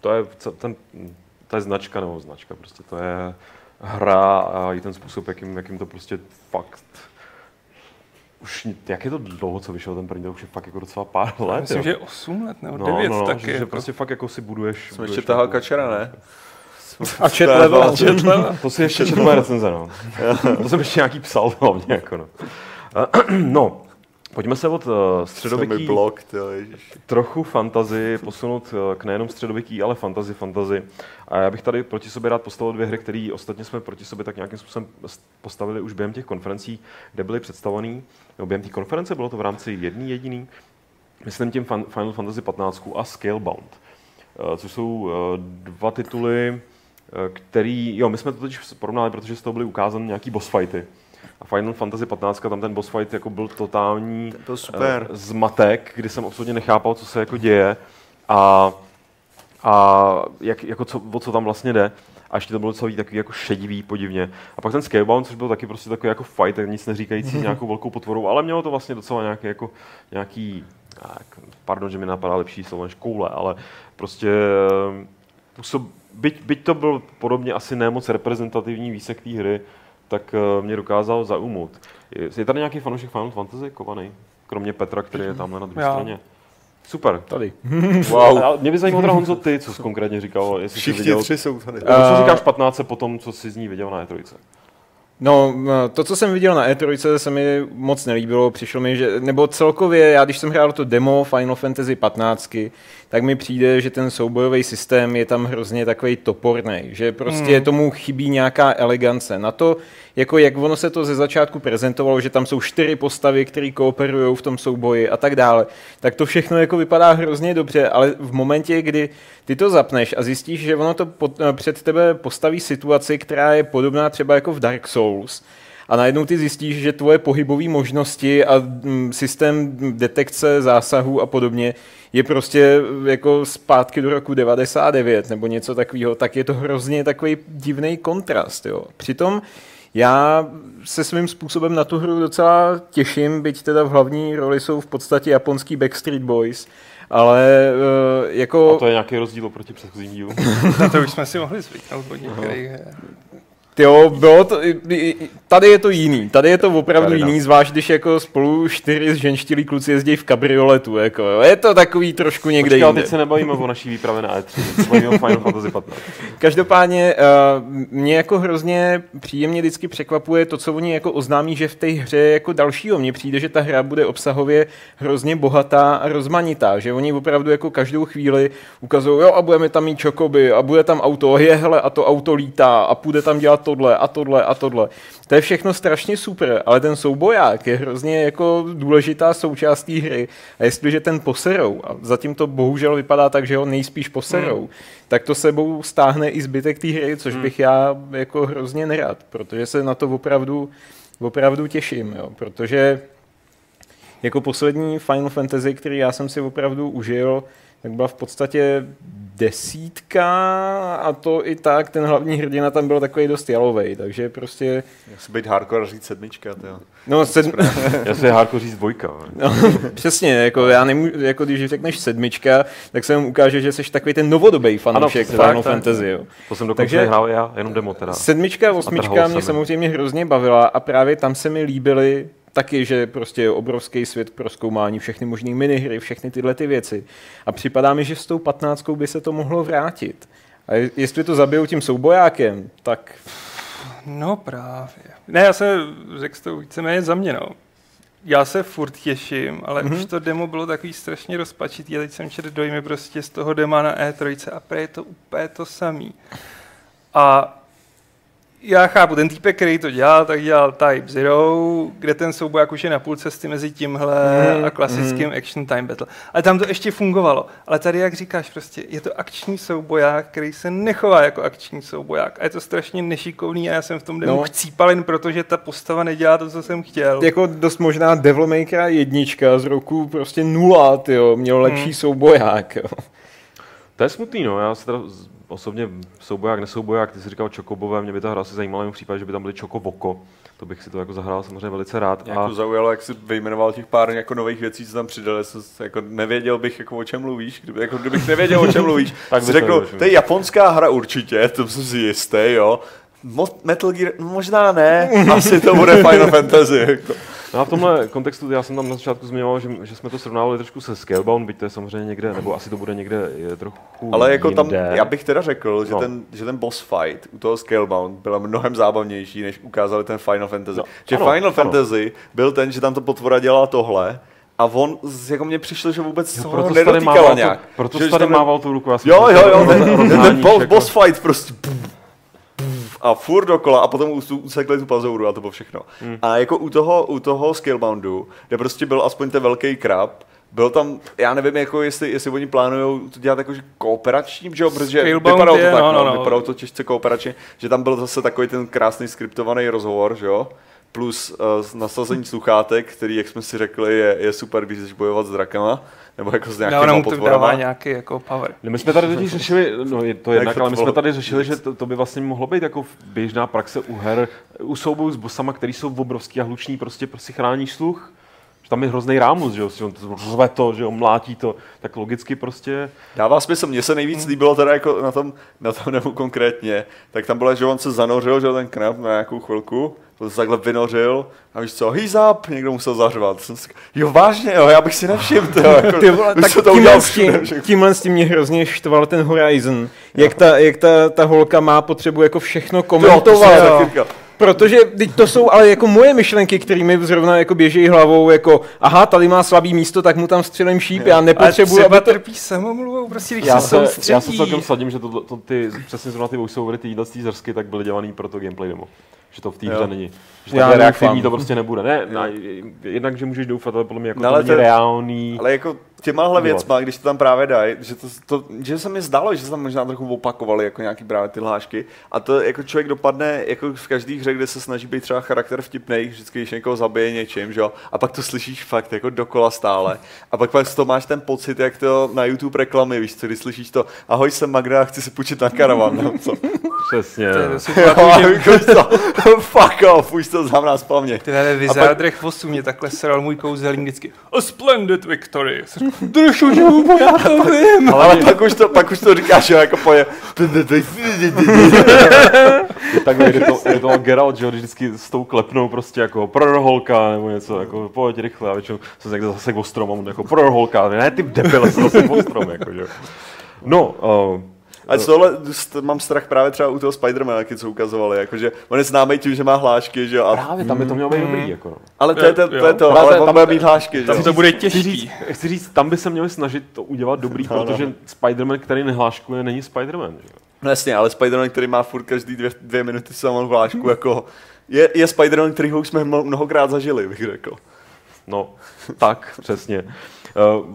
To je, ten, to je značka nebo značka, prostě to je hra a i ten způsob, jakým, jakým to prostě fakt už, jak je to dlouho, co vyšel ten první, to už je fakt jako docela pár let, Myslím, jo. že 8 let nebo no, 9 no, no, taky. že, že jako. prostě fakt jako si buduješ... Jsme buduješ ještě tahal kačera, ne? A čet level. Čet level. To si ještě četl moje recenze, no. to jsem ještě nějaký psal hlavně, jako no. no, pojďme se od mi středověký blok, tyjo, trochu fantazy posunout eh, k nejenom středověký, ale fantazy, fantazy. A já bych tady proti sobě rád postavil dvě hry, které ostatně jsme proti sobě tak nějakým způsobem postavili už během těch konferencí, kde byly představovaný, nebo během té konference bylo to v rámci jedný jediný, myslím tím Final Fantasy 15 a Scalebound, eh, což jsou eh, dva tituly, eh, který, jo, my jsme to teď porovnali, protože z toho byly ukázány nějaký boss fighty. A Final Fantasy 15, tam ten boss fight jako byl totální Ten byl super. eh, zmatek, kdy jsem absolutně nechápal, co se jako děje a, a jak, jako co, o co tam vlastně jde. A ještě to bylo celý takový jako šedivý, podivně. A pak ten Scalebound, což byl taky prostě takový jako fight, tak nic neříkající s nějakou velkou potvorou, ale mělo to vlastně docela nějaký, jako, nějaký tak, pardon, že mi napadá lepší slovo než koule, ale prostě eh, působ, byť, byť to byl podobně asi nemoc reprezentativní výsek té hry, tak eh, mě dokázal zaujmout. Je, je tady nějaký fanoušek Final Fantasy kovaný? Kromě Petra, který je tamhle na druhé Já. straně. Super. Tady. Wow. A mě by zajímalo teda Honzo ty, co jsi konkrétně říkal, jestli jsi Všichni viděl, tři jsou tady. Nebo co Eh, říkáš 15 po tom, co jsi z ní viděl na E3? No, to, co jsem viděl na E3, se mi moc nelíbilo. Přišlo mi, že, nebo celkově, já když jsem hrál to demo Final Fantasy 15, tak mi přijde, že ten soubojový systém je tam hrozně takový toporný, že prostě Hmm. tomu chybí nějaká elegance. Na to, jako jak ono se to ze začátku prezentovalo, že tam jsou čtyři postavy, které kooperují v tom souboji a tak dále, tak to všechno jako vypadá hrozně dobře, ale v momentě, kdy ty to zapneš a zjistíš, že ono to pod, před tebe postaví situaci, která je podobná třeba jako v Dark Souls, a najednou ty zjistíš, že tvoje pohybové možnosti a mm, systém detekce zásahů a podobně je prostě jako zpátky do roku 99 nebo něco takového, tak je to hrozně takový divný kontrast. Jo. Přitom Já se svým způsobem na tu hru docela těším, byť teda v hlavní roli jsou v podstatě japonský Backstreet Boys, ale uh, jako... A to je nějaký rozdíl oproti předchozím dílu. Na to už jsme si mohli zvyknout od některých. Jo, bylo to, tady je to jiný, tady je to opravdu Tady, no. jiný, zvlášť když jako spolu čtyři ženštilí kluci jezdí v kabrioletu, jako jo. je to takový trošku někde Počkej, jinde. teď se nebavíme o naší výpravě na E3, teď se bavíme o Final Fantasy 15. Každopádně uh, mě jako hrozně příjemně vždycky překvapuje to, co oni jako oznámí, že v té hře je jako dalšího. Mně přijde, že ta hra bude obsahově hrozně bohatá a rozmanitá, že oni opravdu jako každou chvíli ukazují, jo a budeme tam mít čokoby a bude tam auto, je hele a to auto lítá a půjde tam dělat tohle a tohle a tohle. To je všechno strašně super, ale ten souboják je hrozně jako důležitá součást té hry. A jestliže ten poserou, a zatím to bohužel vypadá tak, že ho nejspíš poserou, hmm. tak to sebou stáhne i zbytek té hry, což bych já jako hrozně nerad, protože se na to opravdu, opravdu těším, jo, protože jako poslední Final Fantasy, který já jsem si opravdu užil, tak byla v podstatě desítka a to i tak, ten hlavní hrdina tam byl takový dost jalovej, takže prostě, Já si být hardcore a říct sedmička, tyjo. no sed, Já si hardcore říct dvojka. no, přesně, jako já nemůžu, jako když řekneš sedmička, tak se mu ukáže, že jsi takový ten novodobý fanoušek Final tak. Fantasy, jo. To jsem dokonce Takže- hrál já, jenom demo teda. Sedmička, osmička mě se mi. samozřejmě hrozně bavila a právě tam se mi líbily taky, že prostě je obrovský svět pro zkoumání, všechny možné minihry, všechny tyhle ty věci. A připadá mi, že s tou patnáctkou by se to mohlo vrátit. A je- jestli to zabijou tím soubojákem, tak No právě. Ne, já se řekl to víceméně za mě, no. Já se furt těším, ale mm-hmm. už to demo bylo takový strašně rozpačitý a teď jsem četl dojmy prostě z toho dema na E3 a prý je to úplně to samý. A já chápu, ten týpek, který to dělal, tak dělal Type Zero, kde ten souboják už je na půl cesty mezi tímhle Mhm, a klasickým action time battle. Ale tam to ještě fungovalo. Ale tady, jak říkáš, prostě je to akční souboják, který se nechová jako akční souboják. A je to strašně nešikovný a já jsem v tom demo No. no. chcípal jen proto, že ta postava nedělá to, co jsem chtěl. jako dost možná Devil May Cry jednička z roku prostě nula, tyjo, měl lepší Hmm. souboják, jo. To je smutný, no. Já se teda osobně souboják, nesouboják, ty jsi říkal čokobové, mě by ta hra asi zajímala jen v případě, že by tam byly čokoboko. To bych si to jako zahrál samozřejmě velice rád. Mě jako zaujalo, jak jsi vyjmenoval těch pár jako nových věcí, co tam přidali. Jsem, jako nevěděl bych, jako o čem mluvíš. Kdyby, jako, kdybych nevěděl, o čem mluvíš, Tak tak by si to řekl, to je japonská hra určitě, to jsem si jistý, jo. Metal Gear, možná ne, asi to bude Final Fantasy. Jako. No a v tomhle kontextu já jsem tam na začátku zmiňoval, že, že jsme to srovnávali trošku se Scalebound, byť to je samozřejmě někde, nebo asi to bude někde je trochu Ale jako tam, jinde. já bych teda řekl, že, No. ten, že ten boss fight u toho Scalebound byl mnohem zábavnější, než ukázali ten Final Fantasy. No, že ano, Final ano. Fantasy byl ten, že tam to potvora dělala tohle, a on, jako mně přišlo, že vůbec Jo, proto nedotýkala nějak. to, proto Že- tady tam- mával tou ruku. já Jo, jo, jo, ten, ten, ten boss, boss fight prostě puf, a furt dokola a potom us- usekli tu pazouru a to bylo všechno. Hmm. A jako u toho, u toho Scaleboundu, kde prostě byl aspoň ten velký krab, byl tam, já nevím, jako jestli, jestli oni plánují to dělat jakože kooperačním, že jo, protože Scalebound vypadalo to je, tak, no, no, no, no. vypadalo to těžce kooperačně, že tam byl zase takový ten krásný skriptovaný rozhovor, že jo, plus uh, nasazení sluchátek, který, jak jsme si řekli, je, je super, když jdeš bojovat s drakama, nebo jako s nějakýma mu to dává potvorama. nějaký jako power. No my jsme tady totiž řešili, no je to jednak, ale my jsme tady řešili, že to, to by vlastně mohlo být jako běžná praxe u her, u soubojů s bosama, který jsou obrovský a hluční, prostě prostě chráníš sluch. Že tam je hrozný rámus, že jo, si on to řve to, že jo, mlátí to, tak logicky prostě, Dává smysl, mně se nejvíc líbilo teda jako na tom, na tom nebo konkrétně, tak tam bylo, že on se zanořil, že jo, ten knap na nějakou chvilku, to se takhle vynořil a víš co, he's up, někdo musel zařvat. Jsem si, jo vážně, jo, já bych si nevšiml, to, jako, Ty vole, tak to tímhle, s tím, tímhle s tím mě hrozně štval ten Horizon. Jak, ta, jak ta, ta holka má potřebu jako všechno Jo, to komentovat. jsem taky říkal. Protože teď to jsou ale jako moje myšlenky, kterými zrovna jako běží hlavou, jako aha, tady má slabý místo, tak mu tam střelím šíp, já Ale nepotřebuji, třeba aby to... trpí samomluvou, prostě když já se se, já se soustředí. celkem sadím, že to, to, ty, přesně zrovna ty voiceovery, ty jídlastý zrsky, tak byly dělaný pro to gameplay demo. Že to v té hře není. Že Já reaktivní to prostě nebude. Ne, ne, jednak, že můžeš doufat, ale podle mě jako No, to ale není to- reálný. Ale jako těmahle věcma, když to tam právě dají, že, to, to, že se mi zdálo, že se tam možná trochu opakovali jako nějaký právě ty hlášky. A to jako člověk dopadne jako v každé hře, kde se snaží být třeba charakter vtipnej, vždycky když někoho zabije něčím, že jo, a pak to slyšíš fakt jako dokola stále. A pak pak toho máš ten pocit, jak to na YouTube reklamy, víš co, když slyšíš to, ahoj jsem Magda, chci si půjčit na karavan, nebo co. Přesně. To Jo, že- jako to, fuck off, už to znamená splavně. Ty ve Wizardrech chvostu mě takhle sral můj kouzelník vždycky. A splendid victory. Jsem Držu, že já to vím. Ale pak už to, pak už to říkáš, jo, jako poje. Tak je to, je to Geralt, že jo, vždycky s tou klepnou prostě jako prorholka nebo něco, jako pojď rychle a většinou se někde zase o strom a on jako prorholka, ne ty debile se zase o strom, jako, že jo. No, uh, A z tohle st- mám strach právě třeba u toho Spidermana, taky co ukazovali, jakože on je známý tím, že má hlášky, že jo, a, právě tam by to mělo být dobrý, jako no. ale to je, to, to, je to, Právě ale tam- bude mít hlášky, že Tam jo. to bude Chci říct, těžký. chci říct, tam by se měli snažit to udělat dobrý, No, no. protože Spider-Man, který nehláškuje, není Spider-Man, že jo. No jasně, ale Spider-Man, který má furt každý dvě, dvě minuty samou hlášku, jako je, je Spider-Man, kterýho už jsme mno- mnohokrát zažili, bych řekl. No, tak, přesně. Uh,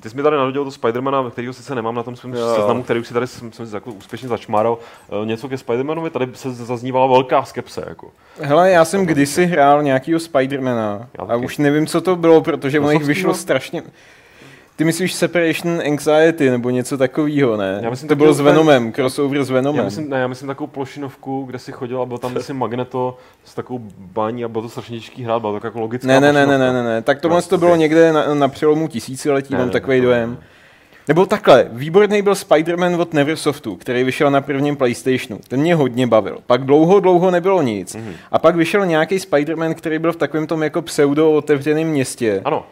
ty jsi mi tady narodil to Spidermana, kterýho sice nemám na tom svém seznamu, který už si tady jsem, jsem si jako úspěšně začmáral. Uh, něco ke Spidermanovi, tady se zaznívala velká skepse. Jako. Hele, já jsem kdysi hrál nějakýho Spidermana a už nevím, co to bylo, protože ono jich vyšlo strašně... Ty myslíš Separation Anxiety nebo něco takového, ne? Já myslím, to bylo s Venomem, crossover s Venomem. Já myslím, ne, já myslím takovou plošinovku, kde si chodil a byl tam si Magneto s takovou bání a bylo to strašně těžký hrát, byla to jako logická Ne, ne, ne, ne, ne, ne, ne. Tak tohle No, to bylo někde na, na přelomu tisíciletí, Ne, mám ne, takový to- dojem. Nebo takhle, výborný byl Spider-Man od Neversoftu, který vyšel na prvním PlayStationu. Ten mě hodně bavil. Pak dlouho, dlouho nebylo nic. Mhm. A pak vyšel nějaký Spider-Man, který byl v takovém tom jako pseudo otevřeném městě. Ano,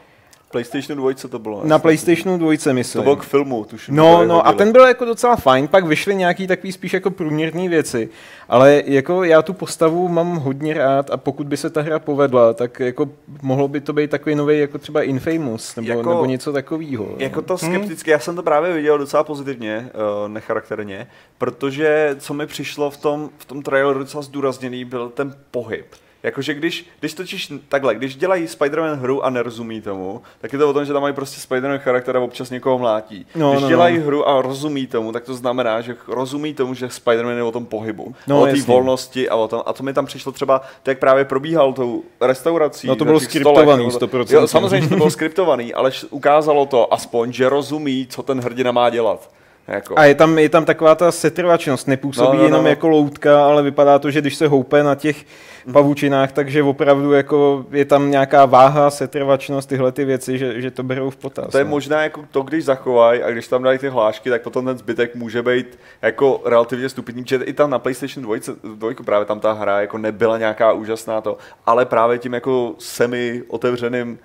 PlayStation 2 to bylo. Na. PlayStationu 2, To myslím. bylo k filmu, tuším. No, no a ten byl jako docela fajn, pak vyšly nějaký takový spíš jako průměrné věci, ale jako já tu postavu mám hodně rád a pokud by se ta hra povedla, tak jako mohlo by to být takový nový jako třeba Infamous nebo, Jako- nebo něco takového. Jako to skepticky, já jsem to právě viděl docela pozitivně, uh, necharakterně, protože co mi přišlo v tom, v tom traileru docela zdůrazněný, byl ten pohyb. Jakože když, když totiž takhle, když dělají Spider-Man hru a nerozumí tomu, tak je to o tom, že tam mají prostě Spider-Man charakter a občas někoho mlátí. No, když no, dělají no. hru a rozumí tomu, tak to znamená, že rozumí tomu, že Spider-Man je o tom pohybu. No, o té volnosti a o tom. A to mi tam přišlo třeba, to jak právě probíhal tou restaurací. No, to bylo skriptovaný, stolech, nebo- 100%. Jo, samozřejmě, že to bylo skriptovaný, ale ukázalo to aspoň, že rozumí, co ten hrdina má dělat. Jako. A je tam, je tam taková ta setrvačnost, nepůsobí No, no, no, jenom no. jako loutka, ale vypadá to, že když se houpe na těch pavučinách, takže opravdu jako je tam nějaká váha, setrvačnost, tyhle ty věci, že, že to berou v potaz. To je no. možná jako to, když zachovají a když tam dají ty hlášky, tak potom ten zbytek může být jako relativně stupidní, protože i tam na PlayStation 2, dvojku právě tam ta hra jako nebyla nějaká úžasná to, ale právě tím jako semi otevřeným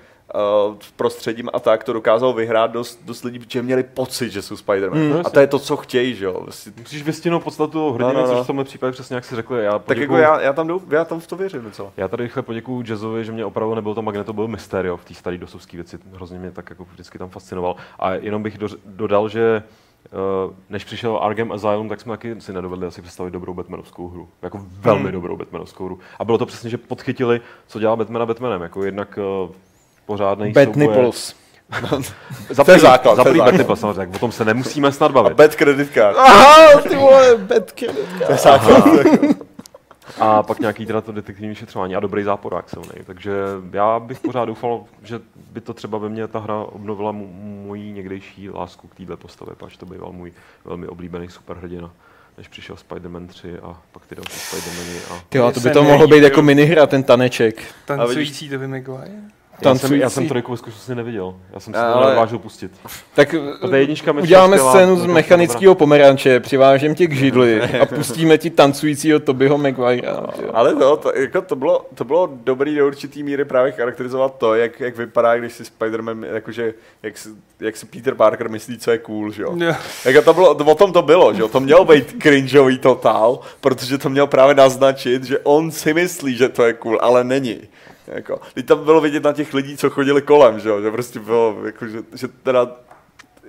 uh, prostředím a tak to dokázalo vyhrát dost, dost lidí, protože měli pocit, že jsou Spider-Man. Mm, a to je to, co chtějí, že jo. Vlastně- musíš vystihnout podstatu hrdiny, No, no, no. což v tomhle případě přesně jak jsi řekl. Já Tak poděkuju- jako já, já, tam jdu, já tam v to věřím docela. Já tady rychle poděkuju Jazzovi, že mě opravdu nebyl to Magneto, byl Mysterio v té staré dosovské věci. Hrozně mě tak jako vždycky tam fascinoval. A jenom bych do, dodal, že uh, než přišel Arkham Asylum, tak jsme taky si nedovedli asi představit dobrou Batmanovskou hru. Jako velmi Hmm. dobrou Batmanovskou hru. A bylo to přesně, že podchytili, co dělá Batmana Batmanem. Jako jednak uh, pořádný Bad nipples. Za To je prvý- základ, Za prvý. Bad nipples, samozřejmě, tak o tom se nemusíme snad bavit. Bad credit card. Aha, ty vole, bad credit. To je základ. A pak nějaký teda to detektivní vyšetřování a dobrý záporák silný. Takže já bych pořád doufal, že by to třeba ve mně ta hra obnovila mu, moji někdejší lásku k téhle postavě, pač to býval můj velmi oblíbený superhrdina než přišel Spider-Man 3 a pak ty další Spider-Many. A... Jo, to by to mohlo být jako minihra, ten taneček. Tancující Tobey Maguire? Já jsem, já Tancující. jsem trojku ve skutečnosti neviděl. Já jsem si Ale- to nedovážil pustit. Tak Ta jednička uděláme přišla scénu z skvělá, mechanického pomeranče, přivážem tě k židli a pustíme ti tancujícího Tobyho Maguirea. Ale no, to, jako to, bylo, to bylo dobrý do určitý míry právě charakterizovat to, jak, jak vypadá, když si Spider-Man, jakože, jak, si, jak si Peter Parker myslí, co je cool, že jo. Jo. Jako to bylo, o tom to bylo, že jo, to mělo být cringeový totál, protože to měl právě naznačit, že on si myslí, že to je cool, ale není. Jako, teď tam bylo vidět na těch lidí, co chodili kolem, že jo, že prostě bylo, jako, že, že teda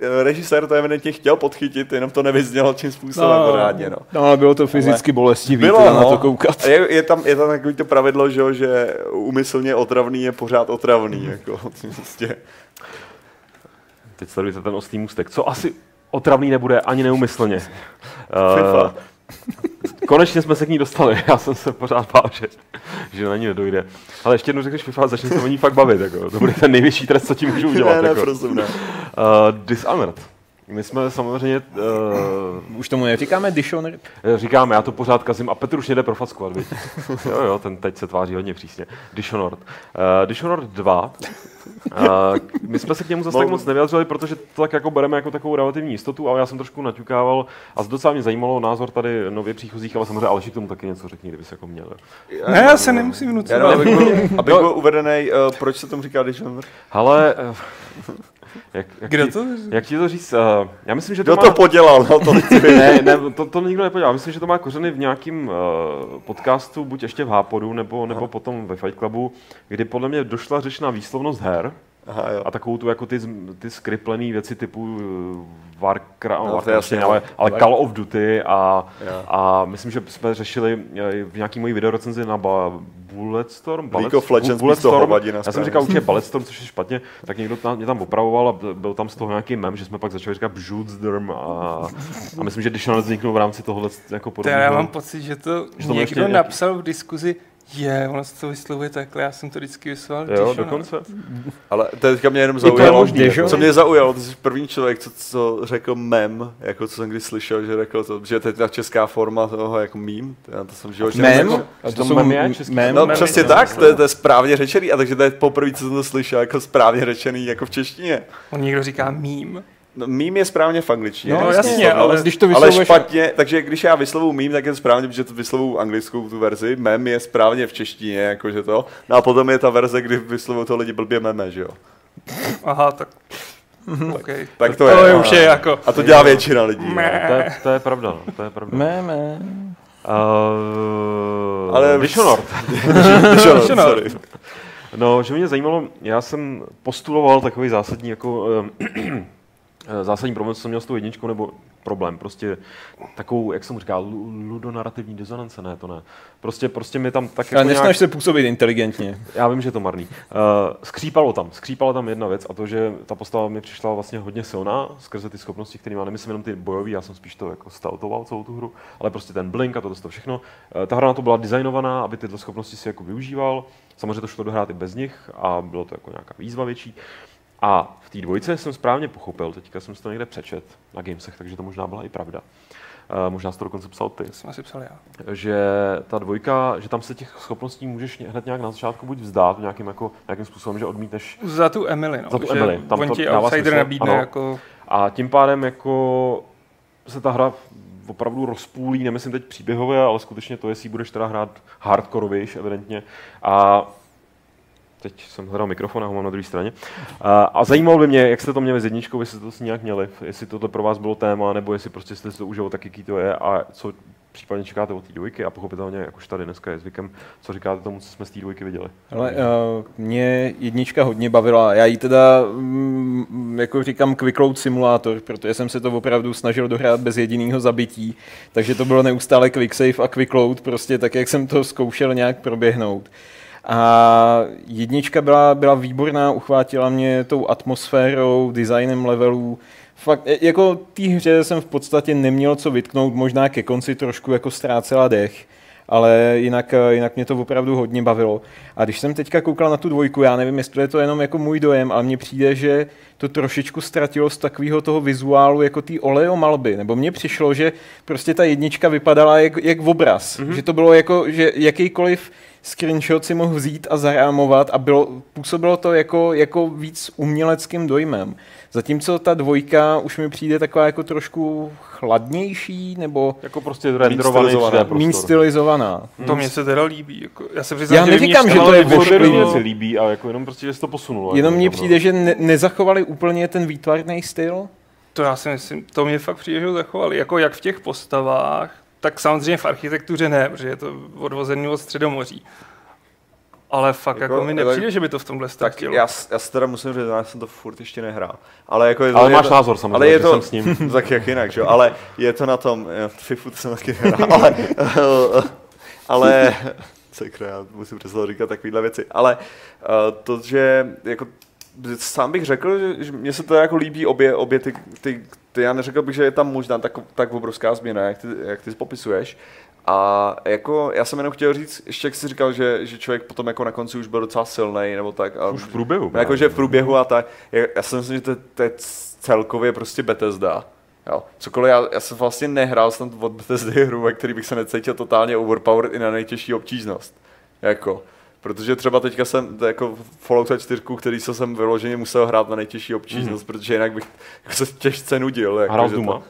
eh, režisér to evidentně chtěl podchytit, jenom to nevyznělo čím způsobem No. pořádně, no. No ale bylo to fyzicky bolestivý Bylo, teda na no. to koukat. Je, je, tam, je tam takový to pravidlo, že, jo, že úmyslně otravný je pořád otravný. Jako, prostě. Teď sledujete ten oslý můstek. Co asi otravný nebude ani neumyslně. FIFA. Konečně jsme se k ní dostali. Já jsem se pořád bál, že, že na ní nedojde. Ale ještě jednou řekneš FIFA, začne se o ní fakt bavit. Jako. To bude ten největší trest, co ti můžu udělat. ne, ne, jako. prosím, ne. Uh, Dishonored. My jsme samozřejmě, uh, Už tomu neříkáme Dishonored? říkáme, já to pořád kazím a Petr už jde profackovat, viď? jo, jo, ten teď se tváří hodně přísně. Dishonored. Uh, Dishonored 2. Uh, my jsme se k němu zase tak moc nevyjadřovali, protože to tak jako bereme jako takovou relativní jistotu, ale já jsem trošku naťukával a docela mě zajímalo názor tady nově příchozích, ale samozřejmě Aleši k tomu taky něco řekni, kdyby se jako měl. Ne, já se nemusím vnucovat. abych byl, abych byl uvedený, uh, proč se tomu říká Dishonored? Ale, uh, jak, jak, Kdo ti, to? jak ti to říct? Uh, já myslím, že to Kdo má... to podělal? No, to ne, ne, to, to nikdo nepodívá. Myslím, že to má kořeny v nějakém uh, podcastu, buď ještě v Hápodu, nebo, nebo potom ve Fight Clubu, kdy podle mě došla řeč na výslovnost her Aha, jo. a takovou tu jako ty, ty skriplený věci typu uh, Warcraft, No, no, Warcraft jasně, ne, ale, ale War- Call of Duty a, a myslím, že jsme řešili eh, v nějaký mojí videorecenzi na ba- Bulletstorm. League of Legends hovadina, Já jsem říkal určitě Bulletstorm, což je špatně, tak někdo tam, mě tam opravoval a byl- tam z toho nějaký mem, že jsme pak začali říkat Bžudsdrm a, a myslím, že když on vzniknul v rámci tohohle jako To podobného. já mám pocit, že to Že to někdo ještě nějaký- napsal v diskuzi, je, ono se to vyslovuje takhle, já jsem to vždycky vysloval. Jo, Dishonored. dokonce. Ale teďka mě jenom to je zaujalo, možný, že jo? co mě zaujalo, ty jsi první člověk, co, co řekl mem, jako co jsem kdy slyšel, že řekl to, že teď ta česká forma toho jako meme, já to jsem životě Mem? A to mem je český mem? No Mem, přesně tak, to je, to je správně řečený, a takže to je poprvé, co jsem to slyšel, jako správně řečený, jako v češtině. On někdo říká mím. No, meme je správně v angličtině. No, jasně, jasně, no, ale když to ale vyslovuješ... špatně, takže když já vyslovu meme, tak je to správně, protože to vyslovu anglickou tu verzi, mem je správně v češtině, jakože to, no a potom je ta verze, kdy vyslovují to lidi blbě meme, že jo. Aha, tak... Okay. Tak to to je, je už je jako... A to dělá většina lidí. To je, to je pravda, no, to je pravda. Mé, mé. Uh, Ale- ale Dishonored. Dishonored, Dishonored. sorry. No, že mě zajímalo, já jsem postuloval takový zásadní jako eh, zásadní problém, co jsem měl s tou jedničkou, nebo problém, prostě takovou, jak jsem říkal, lu- ludonarativní dizonance, ne, to ne. Prostě, prostě mi tam tak Ale jako nesnaž nějak, se působit inteligentně. já vím, že je to marný. Uh, skřípalo tam, skřípala tam jedna věc a to, že ta postava mi přišla vlastně hodně silná skrze ty schopnosti, které má, nemyslím jenom ty bojové, já jsem spíš to jako stealthoval celou tu hru, ale prostě ten blink a to, to všechno. Uh, ta hra na to byla designovaná, aby tyto schopnosti si jako využíval. Samozřejmě to šlo dohrát i bez nich a bylo to jako nějaká výzva větší. A v té dvojce jsem správně pochopil, teďka jsem si to někde přečet na Gamesech, takže to možná byla i pravda. Uh, možná jsi to dokonce psal ty jsem asi psal já. že ta dvojka, že tam se těch schopností můžeš hned nějak na začátku buď vzdát nějakým, jako, nějakým způsobem, že odmítneš Za tu Emily, no. Za tu že Emily, tam on to ti outsider nabídne ano. jako... a tím pádem jako se ta hra opravdu rozpůlí, nemyslím teď příběhově, ale skutečně to, jestli budeš teda hrát hardkorovějš, evidentně. A teď jsem hledal mikrofon a ho mám na druhé straně. A, a zajímalo by mě, jak jste to měli s jedničkou, jestli to s nějak měli, jestli tohle pro vás bylo téma, nebo jestli prostě jste si to užili tak, jaký to je a co případně čekáte od té dvojky a pochopitelně, jak už tady dneska je zvykem, co říkáte tomu, co jsme z té dvojky viděli. Ale uh, mě jednička hodně bavila. Já jí teda, mm, jako říkám, quick load simulátor, protože jsem se to opravdu snažil dohrát bez jediného zabití, takže to bylo neustále quick save a quick load, prostě tak, jak jsem to zkoušel nějak proběhnout. A jednička byla, byla výborná, uchvátila mě tou atmosférou, designem levelů. Fakt, e- jako té hře jsem v podstatě neměl co vytknout, možná ke konci trošku jako ztrácela dech ale jinak, eh, jinak mě to opravdu hodně bavilo. A když jsem teďka koukal na tu dvojku, já nevím, jestli je to jenom jako můj dojem, ale mně přijde, že to trošičku ztratilo z takového toho vizuálu jako té oleomalby. Nebo mně přišlo, že prostě ta jednička vypadala jak, jak obraz. Mm-hmm. Že to bylo jako, že jakýkoliv screenshot si mohl vzít a zarámovat a bylo, působilo to jako, jako víc uměleckým dojmem. Zatímco ta dvojka už mi přijde taková jako trošku chladnější nebo Jako prostě renderovaný stylizovaná. 3D méně prostor. stylizovaná. To mně se teda líbí. Jako, já se přiznám, Já že neříkám, mě že to Ale je v sobě ošklivý. mě se líbí a jako jenom prostě, že se to posunulo. Jenom jako mně přijde, že ne- nezachovali úplně ten výtvarný styl. To já si myslím, to mě fakt přijde, že ho zachovali. Jako jak v těch postavách, tak samozřejmě v architektuře ne, protože je to odvozený od Středomoří. Ale fakt jako, Jako- mi nepřijde, že by to v tomhle Tak ztratilo. já, s- já si teda musím říct, já jsem to furt ještě nehrál. Ale, jako je to, Ale je máš to, názor samozřejmě, ale je že to, jsem s ním. tak jak jinak, že jo? Ale je to na tom, já FIFU to jsem taky nehrál, ale, ale, sakra, já musím přestat říkat takovéhle věci, ale uh, to, že jako sám bych řekl, že, že mně se to jako líbí obě, obě ty, ty, ty, já neřekl bych, že je tam možná tak, tak obrovská změna, jak ty, jak ty popisuješ. A jako, já jsem jenom chtěl říct, ještě jak jsi říkal, že, že člověk potom jako na konci už byl docela silný nebo tak. A, Už v průběhu. Jako, že v průběhu a tak. Já, si myslím, že to, to je celkově prostě Bethesda. Jo. Cokoliv, já, já jsem vlastně nehrál snad od Bethesdy hru, ve který bych se necítil totálně overpowered i na nejtěžší obtížnost. Jako. Protože třeba teďka jsem to jako Fallout 4, který se jsem vyloženě musel hrát na nejtěžší obtížnost, mm. protože jinak bych jako se těžce nudil. Jako, Hrál Duma? To,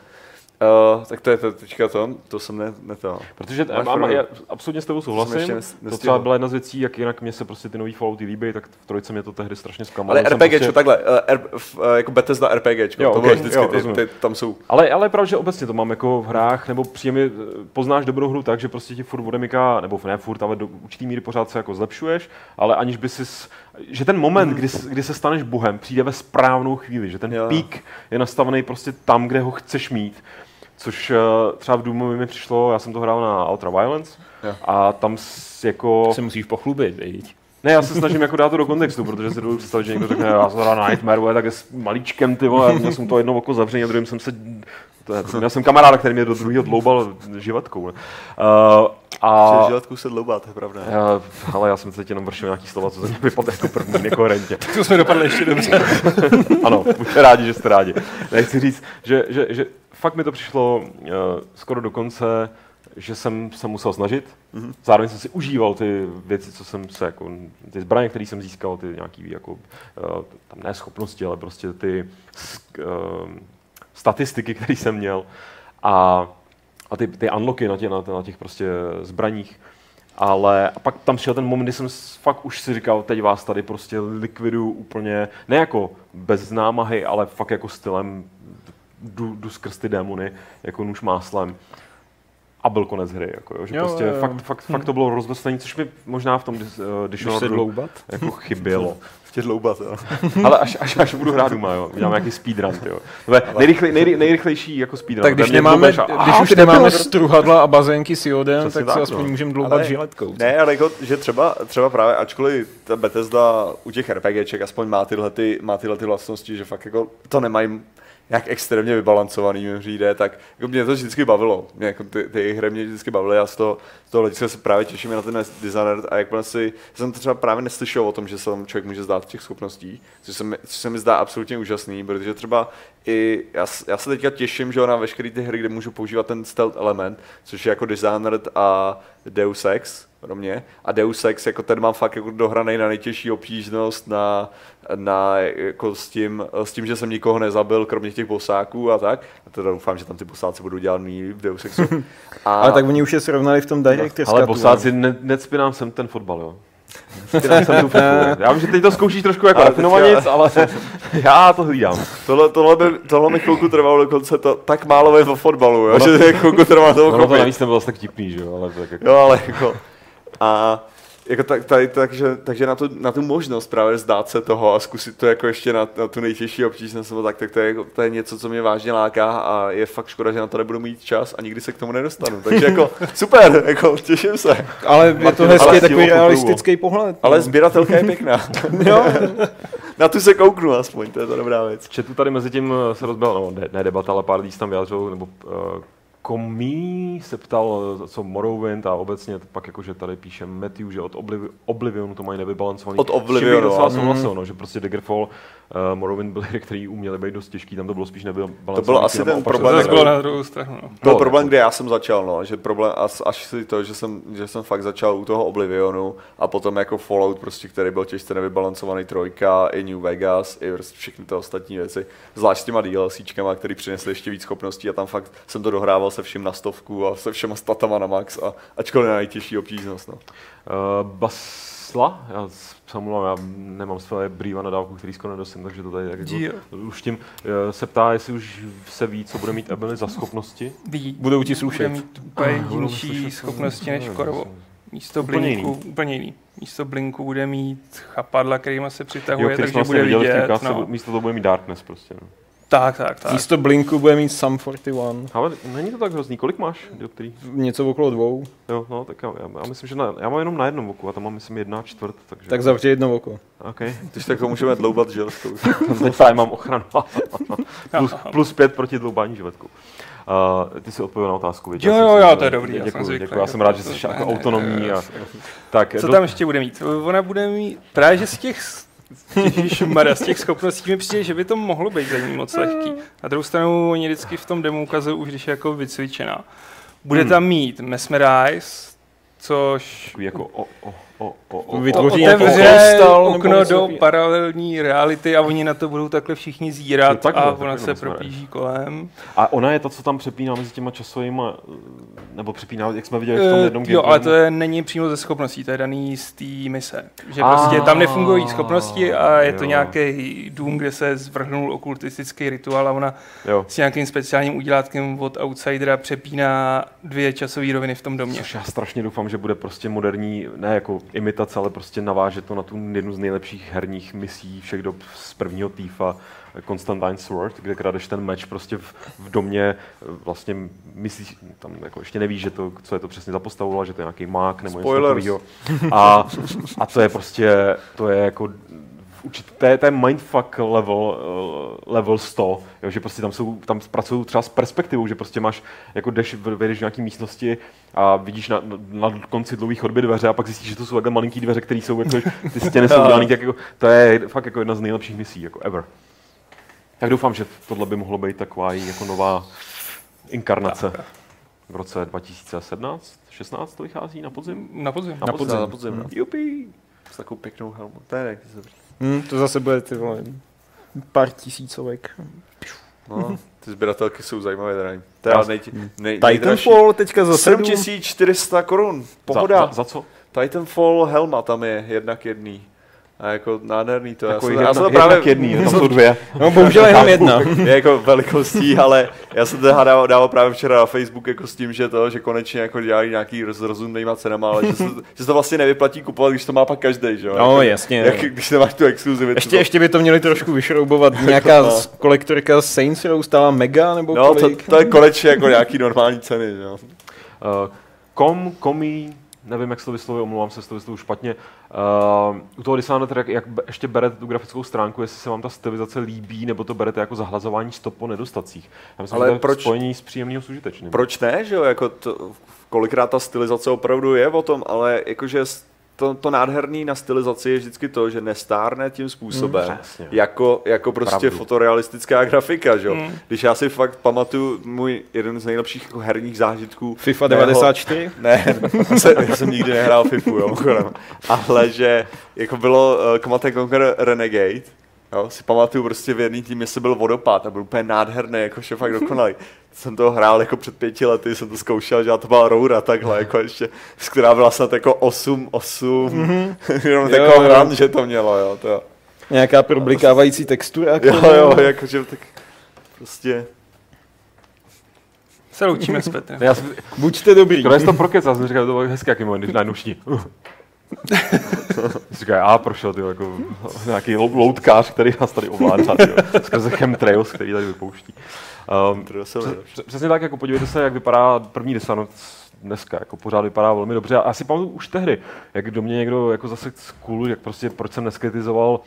Uh, tak to je to, teďka to, to jsem ne, ne to. Protože Máš mám, já absolutně s tebou souhlasím. ještě to třeba byla jedna z věcí, jak jinak mě se prostě ty nový Fallouty líbí, tak v trojce mě to tehdy strašně zklamalo. Ale RPG, prostě... takhle, uh, R, uh, jako Bethesda RPG, to ok, bylo vždycky, jo, ty, rozumím. ty, tam jsou. Ale, ale je pravda, že obecně to mám jako v hrách, nebo příjemně poznáš dobrou hru tak, že prostě ti furt odemyká, nebo ne furt, ale do určitý míry pořád se jako zlepšuješ, ale aniž by si, že ten moment, kdy, kdy se staneš bohem, přijde ve správnou chvíli, že ten Jo. pík je nastavený prostě tam, kde ho chceš mít. Což eh, třeba v Doomu mi přišlo, já jsem to hrál na Ultra Violence, Jo. a tam jako... Se musíš pochlubit, viď? Ne, já se snažím jako dát to do kontextu, protože si dovedu představit, že někdo řekne, já jsem hrál na Nightmare, vole, tak je s malíčkem, ty vole, měl jsem to jedno oko zavřené, a druhým jsem se, to je, měl jsem kamaráda, který mě do druhého dloubal živatkou. ne. Uh, a, Že žiletku se dloubá, to je pravda. já, ale já jsem teď jenom vršil nějaký slova, co ze mě vypadlo jako první nekoherentně. To jsme dopadli ještě dobře. ano, buďte rádi, že jste rádi. Nechci říct, že, že, že fakt mi to přišlo uh, skoro do konce, že jsem se musel snažit. Mm-hmm. Zároveň jsem si užíval ty věci, co jsem se, jako, ty zbraně, které jsem získal, ty nějaký, jako, uh, tam ne schopnosti, ale prostě ty uh, statistiky, které jsem měl. A, a ty, ty unlocky na, tě, na, na těch prostě zbraních. Ale a pak tam přišel ten moment, kdy jsem fakt už si říkal, teď vás tady prostě likviduju úplně, ne jako bez námahy, ale fakt jako stylem jdu, jdu skrz ty démony, jako nůž máslem. A byl konec hry, jako jo, že Jo, prostě jo, jo. fakt, fakt, fakt to bylo rozveslení, což mi možná v tom se Dishonoredu dloubat? jako chybělo. Tě dloubat, jo. Ale až, až, až budu hrát Duma, jo. Udělám nějaký speedrun, jo. Nejrychlej, nejry, nejrychlejší jako speedrun. Tak když, nemáme, a- když už nemáme struhadla a bazénky s jodem, Přesně tak, tak, se no. aspoň můžeme dloubat Ale- žiletkou. Ne, ale jako, že třeba, třeba právě, ačkoliv ta Bethesda u těch RPGček aspoň má tyhle, ty, má tyhle ty vlastnosti, že fakt jako to nemají jak extrémně vybalancovaný mi přijde, tak jako mě to vždycky bavilo. Mě jako ty, ty hry mě vždycky bavily a z toho, z toho hlediska se právě těším na ten designer a jak si, jsem třeba právě neslyšel o tom, že se tam člověk může zdát těch schopností, což se mi, což se mi zdá absolutně úžasný, protože třeba i já, já se teďka těším, že na veškeré ty hry, kde můžu používat ten stealth element, což je jako Dishonored a Deus Ex pro mě. A Deus Ex, jako ten mám fakt jako dohranej na nejtěžší obtížnost, na, na jako s, tím, s tím, že jsem nikoho nezabil, kromě těch bosáků a tak. A teda doufám, že tam ty bosáci budou dělat míň v Deus Exu. A, Ale tak oni už je srovnali v tom Director's Ale Cutu, bosáci, ne, necpinám sem ten fotbal, jo. Já vím, že teď to zkoušíš trošku jako Ale rafinovaněc, ale já to hlídám. tohle, tohle, by, tohle mi chvilku trvalo dokonce to, tak málo o fotbalu, jo, Ono- že chvilku trvalo to Ono to uchopit. navíc nebylo tak tipný, že jo, ale tak jako... Jo, ale jako... A jako tak, tady, takže, takže na, tu, na tu možnost právě zdát se toho a zkusit to jako ještě na, na tu nejtěžší obtížnost tak, tak to je, jako, to je něco, co mě vážně láká a je fakt škoda, že na to nebudu mít čas a nikdy se k tomu nedostanu. Takže jako super, jako těším se. Ale je to hezký ale takový realistický pohled. no. Ale sběratelka je pěkná. jo, na tu se kouknu aspoň, to je to dobrá věc. Chatu tady mezi tím eh, se rozbila, no ne, ne debata, ale pár lidí se tam vyjádřil, nebo uh, Komí se ptal, co Morrowind a obecně pak jakože tady píše Matthew, že od Obliv- Oblivionu to mají nevybalancovaný. Od čím bych Oblivionu, docela no. souhlasil, no, že prostě Daggerfall, uh, Morrowind byly hry, které uměly být dost těžký, tam to bylo spíš nevybalancovaný. To bylo asi ten problém, To bylo na druhou stranu. No. Byl No, problém, jako- kde já jsem začal, no, že problém až, až si to, že jsem, že jsem fakt začal u toho Oblivionu a potom jako Fallout, prostě, který byl těžce nevybalancovaný trojka, i New Vegas, i prostě všechny ty ostatní věci, zvlášť s těma DLCčkama, který přinesli ještě víc schopností a tam fakt jsem to dohrával se vším na stovku a se všema statama na max a ačkoliv na nejtěžší obtížnost, no. Uh, Basla, já s- se omlouvám, já nemám své brýva na dávku, který skoro nedosím, takže to tady tak jako, už tím uh, se ptá, jestli už se ví, co bude mít Ebony za schopnosti. Ví, Budou ti bude slušet. mít úplně Ah, jinší schopnosti než Korovo. myslím. Místo Úplně blinku, jiný. úplně jiný. Místo blinku bude mít chapadla, kterýma se přitahuje, Jo, takže vlastně bude vidět. ukázce, No. místo toho bude mít Darkness prostě. No. Tak, tak, tak. Místo Blinku bude mít Sum 41. Ale není to tak hrozný. Kolik máš dioptrií? Něco okolo dvou. Jo, no, tak já, já, já myslím, že na, já mám jenom na jednom oku a tam mám, myslím, jedna čtvrt, takže... Tak zavři jedno oko. OK. Když tak ho můžeme dloubat železkou. Teď právě mám ochranu. plus, plus pět proti dloubání žiletkou. Uh, ty si odpověděl na otázku, víš? Jo, jo, jo, to je dobrý, já jsem Děkuji, zvyklý. děkuji. Já jsem rád, že jsi jako autonomní. A, tak, Co do- tam ještě bude mít? Ona bude mít, právě že z těch Ježišmarja, z těch schopností mi přijde, že by to mohlo být za ní moc lehký. Na druhou stranu oni vždycky v tom demo ukazují, už když je jako vycvičená. Bude Hmm. tam mít Mesmerize, což Takový jako o, o, o, o, o, Vytvoří otevře okno do paralelní reality a oni na to budou takhle všichni zírat takhle, a takhle ona se propíží kolem. A ona je ta, co tam přepíná mezi těma časovými, nebo přepíná, jak jsme viděli v tom Eh, jednom jo, gameplayu. ale to je, není přímo ze schopností, to je daný z té mise. Že A, prostě tam nefungují schopnosti a je to jo. nějaký dům, kde se zvrhnul okultistický rituál a ona Jo. s nějakým speciálním udělátkem od Outsidera přepíná dvě časové roviny v tom domě. Což já strašně doufám, že bude prostě moderní, ne jako imitace, ale prostě naváže to na tu jednu z nejlepších herních misí všech dob z prvního týfa, Constantine Sword, kde kradeš ten meč prostě v, v domě, vlastně myslíš, tam jako ještě nevíš, že to, co je to přesně za postavu, ale že to je nějaký mák nebo něco takového. A, a to je prostě, to je jako v určit, to je, to je mindfuck level, eh, level 100, jo, že prostě tam, jsou, tam pracují třeba s perspektivou, že prostě máš, jako jdeš, vejdeš v nějaký místnosti a vidíš na, na, konci dlouhé chodby dveře a pak zjistíš, že to jsou takhle malinký dveře, které jsou jako, ty stěny jsou udělané, tak jako, to je fakt jako jedna z nejlepších misí, jako ever. Tak doufám, že tohle by mohlo být taková jako nová inkarnace. V roce 2017, 16 to vychází na podzim? Na podzim. Na podzim. Na podzim. Jupi. S takovou pěknou helmu. To je dobrý. Hm, to zase bude ty vole, pár tisícovek. No, ty sběratelky jsou zajímavé tady. To je nej, nej, nejdražší. Titanfall teďka za 7. 7400 korun. Pohoda. Za, za, za co? Titanfall helma tam je jednak jedný. A jako nádherný to. Jako já jedna, jsem, já jsem to právě... právě jedný, tam jsou dvě. No bohužel jenom jedna. je jako velikostí, ale já jsem to dával, dával právě včera na Facebook jako s tím, že to, že konečně jako dělají nějaký roz, rozumnýma cenama, ale že se, že se to vlastně nevyplatí kupovat, když to má pak každý, že jo? No, jako, jasně. Jak, když nemáš tu exkluzivitu. Ještě, ještě by to měli trošku vyšroubovat. Nějaká No. z kolektorka Saints Row stála mega nebo No, to, to, je konečně jako nějaký normální ceny, že jo? Uh, kom, komí, nevím, jak se to vyslovuje, omlouvám se, jestli to vyslovuju špatně. Uh, u toho Dishonored, jak, jak ještě berete tu grafickou stránku, jestli se vám ta stylizace líbí, nebo to berete jako zahlazování stop po nedostacích. Já myslím, Ale že to je proč- spojení s příjemným užitečným. Proč ne, že jo, jako to, kolikrát ta stylizace opravdu je o tom, ale jakože to, to nádherný na stylizaci je vždycky to, že nestárne tím způsobem, Mm, přesně. jako, jako prostě Pravdu. fotorealistická grafika, že jo. Mm. Když já si fakt pamatuju můj jeden z nejlepších jako herních zážitků. FIFA mého- 94? Ne, já jsem, já jsem nikdy nehrál FIFU, jo, ale že jako bylo uh, Command and Conquer Renegade, Jo, si pamatuju prostě v jedný týmě se byl vodopád a byl úplně nádherný, jako že fakt dokonalý. Jsem to hrál jako před pěti lety, jsem to zkoušel, že to byla roura takhle, jako ještě, z která byla snad jako 8, 8, mm-hmm. jenom takovou jo. hran, že to mělo, jo, to Nějaká problikávající textura? jo, jo, jakože tak prostě, Se loučíme s Petrem. Já jsem, Buďte dobrý. Konec to prokec, já jsem říkal, to bylo hezký jaký moment, když najednou všichni. Říká, a prošel, ty jako nějaký lou- loutkář, který nás tady ovládá, tyjo, skrze chemtrails, který tady vypouští. Um, Přesně tak, jako podívejte se, jak vypadá první Dishonored dneska, jako pořád vypadá velmi dobře. A já si pamatuju už tehdy, jak do mě někdo jako zase z cool, jak prostě proč jsem neskritizoval, uh,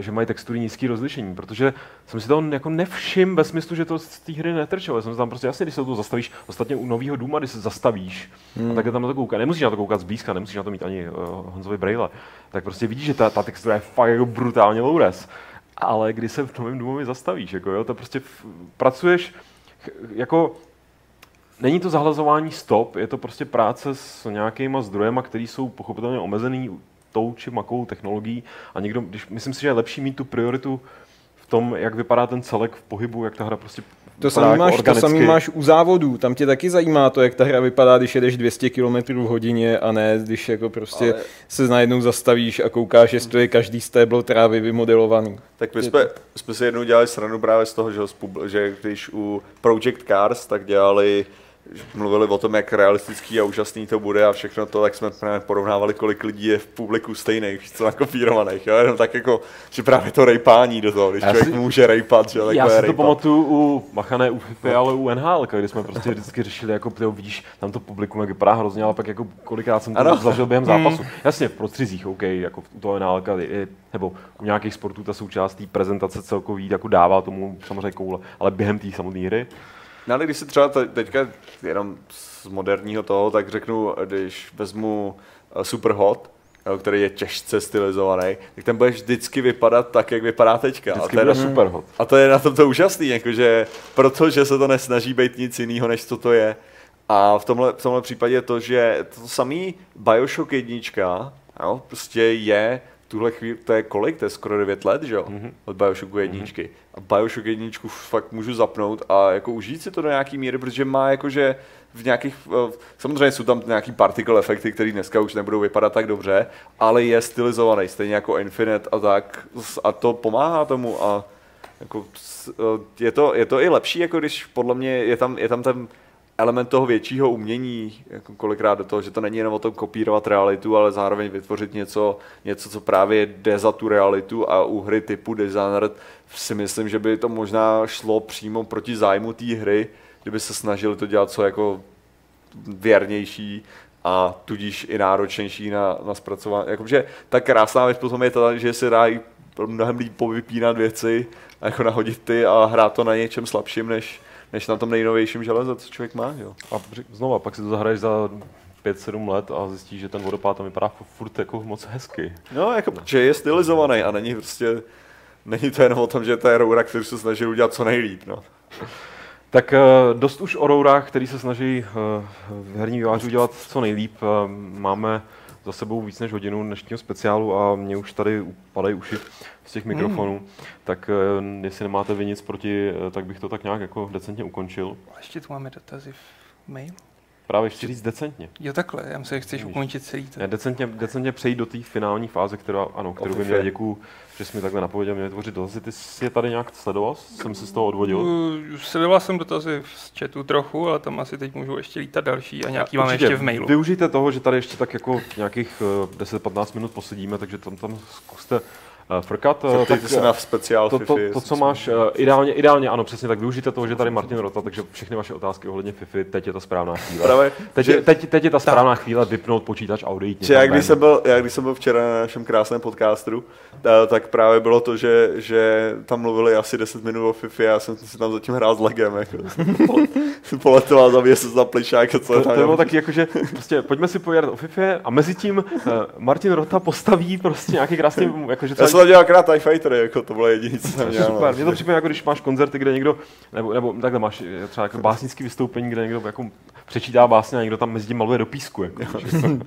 že mají textury nízký rozlišení, protože jsem si to jako nevšim ve smyslu, že to z té hry netrčelo. Já jsem si tam prostě jasně, když se toho zastavíš, ostatně u nového Duma, když se zastavíš, hmm. a takhle tam na to koukat, nemusíš na to koukat zblízka, nemusíš na to mít ani uh, Honzovi Braille, tak prostě vidíš, že ta, ta textura je fakt jako brutálně low res. Ale když se v novém Dumovi zastavíš, jako jo, to prostě f- pracuješ ch- jako Není to zahlazování stop, je to prostě práce s nějakýma zdrojema, které jsou pochopitelně omezený tou či makou technologií a někdo, když, myslím si, že je lepší mít tu prioritu v tom, jak vypadá ten celek v pohybu, jak ta hra prostě To samý, jako máš, to samý máš u závodů, tam tě taky zajímá to, jak ta hra vypadá, když jedeš 200 km v hodině a ne, když jako prostě Ale- se najednou zastavíš a koukáš, jestli je každý stéblo trávy vymodelovaný. Tak my jsme, jsme si jednou dělali sranu právě z toho, že, že když u Project Cars tak dělali mluvili o tom, jak realistický a úžasný to bude a všechno to, tak jsme právě porovnávali, kolik lidí je v publiku stejných, co, nakopírovaných, jo? jenom tak jako, že právě to rejpání do toho, když Já člověk si- může rejpat, že jo, Já si to pamatuju u Machané, u FIFA, ale u NHL, kdy jsme prostě vždycky řešili, jako tyjo, vidíš, tam to publikum jak vypadá hrozně, ale pak jako kolikrát jsem to Ano. zažil během zápasu. Jasně, v prostřizích, OK, jako u toho NHL, nebo u nějakých sportů ta součást té prezentace celkový jako dává tomu samozřejmě koule, ale během té samotné hry, No ale když si třeba te- teďka jenom z moderního toho, tak řeknu, když vezmu eh, Superhot, jo, který je těžce stylizovaný, tak ten bude vždycky vypadat tak, jak vypadá teďka. vždycky a, to je, bude super hot. a to je na tom to úžasný, jakože, protože se to nesnaží být nic jiného, než co to je. A v tomhle, v tomhle případě je to, že to samý Bioshock jednička, jo, prostě je tuhle chvíli, to je kolik, to je skoro 9 let, že jo, mm-hmm. od Bioshocku jedničky. A Bioshock jedničku fakt můžu zapnout a jako užít si to do nějaký míry, protože má jakože v nějakých, samozřejmě jsou tam nějaký particle efekty, které dneska už nebudou vypadat tak dobře, ale je stylizovaný, stejně jako Infinite a tak, a to pomáhá tomu a jako, eh, je, to, je to i lepší, jako když podle mě je tam, je tam ten element toho většího umění, jako kolikrát do toho, že to není jenom o tom kopírovat realitu, ale zároveň vytvořit něco, něco, co právě jde za tu realitu a u hry typu Dishonored si myslím, že by to možná šlo přímo proti zájmu té hry, kdyby se snažili to dělat co jako věrnější a tudíž i náročnější na, na zpracování. Jakože ta krásná věc potom je ta, že se dají mnohem líp povypínat věci jako nahodit ty a hrát to na něčem slabším, než, než na tom nejnovějším železe, co člověk má. Jo. A znova, pak si to zahraješ za 5-7 let a zjistíš, že ten vodopád tam vypadá furt jako moc hezky. No, jako, že je stylizovaný a není prostě, není to jenom o tom, že to je roura, který se snaží udělat co nejlíp. No. Tak eh, dost už o rourách, který se snaží eh, herní vývářů dělat co nejlíp. Eh, Máme za sebou víc než hodinu dnešního speciálu a mě už tady padají uši z těch mikrofonů. Tak eh, jestli nemáte vy nic proti, eh, tak bych to tak nějak jako decentně ukončil. A ještě tu máme dotazy v mail. Právě ještě říct decentně. Jo, takhle, já myslím, že chceš ukončit celý to. Ne, decentně, decentně přejít do té finální fáze, která, ano, kterou by Ofifě. měl děkuju, že jsi mi takhle napověděl, mě vytvořit dotazy. Ty jsi je tady nějak sledoval? Jsem si z toho odvodil? Uh, Sledoval jsem dotazy z chatu trochu, ale tam asi teď můžou ještě lítat další a nějaký máme ještě v mailu. Využijte toho, že tady ještě tak jako nějakých eh, 10-15 minut posedíme, takže tam, tam zkuste eh, frkat. eh, Zeptejte se eh, na speciál to, to, Fifi, to, co máš, eh, ideálně, ideálně, ano, přesně tak, využijte toho, že tady Martin Rota, takže všechny vaše otázky ohledně FIFI, teď je ta správná chvíle. Právě, Teď, že- je, teď, teď je ta správná chvíle vypnout počítač a odejít Že já když, jsem byl, já když jsem byl včera na našem krásném podcastu, ta- tak právě bylo to, že, že tam mluvili asi 10 minut o FIFA a já jsem si tam zatím hrál s legem. Jako. Poletoval za mě se za plišák a co To, to bylo taky jako, že prostě pojďme si povídat o FIFA a mezi tím uh, Martin Rota postaví prostě nějaký krásný, jakože Já jsem tam dělal akorát TIE Fighter, jako to bylo jediné, co jsem dělal. Super, mě to připomíná, jako když máš koncerty, kde někdo, nebo, nebo takhle máš eh, třeba jako básnický vystoupení, kde někdo jako přečítá básně a někdo tam mezi tím maluje do písku. Jako, uh,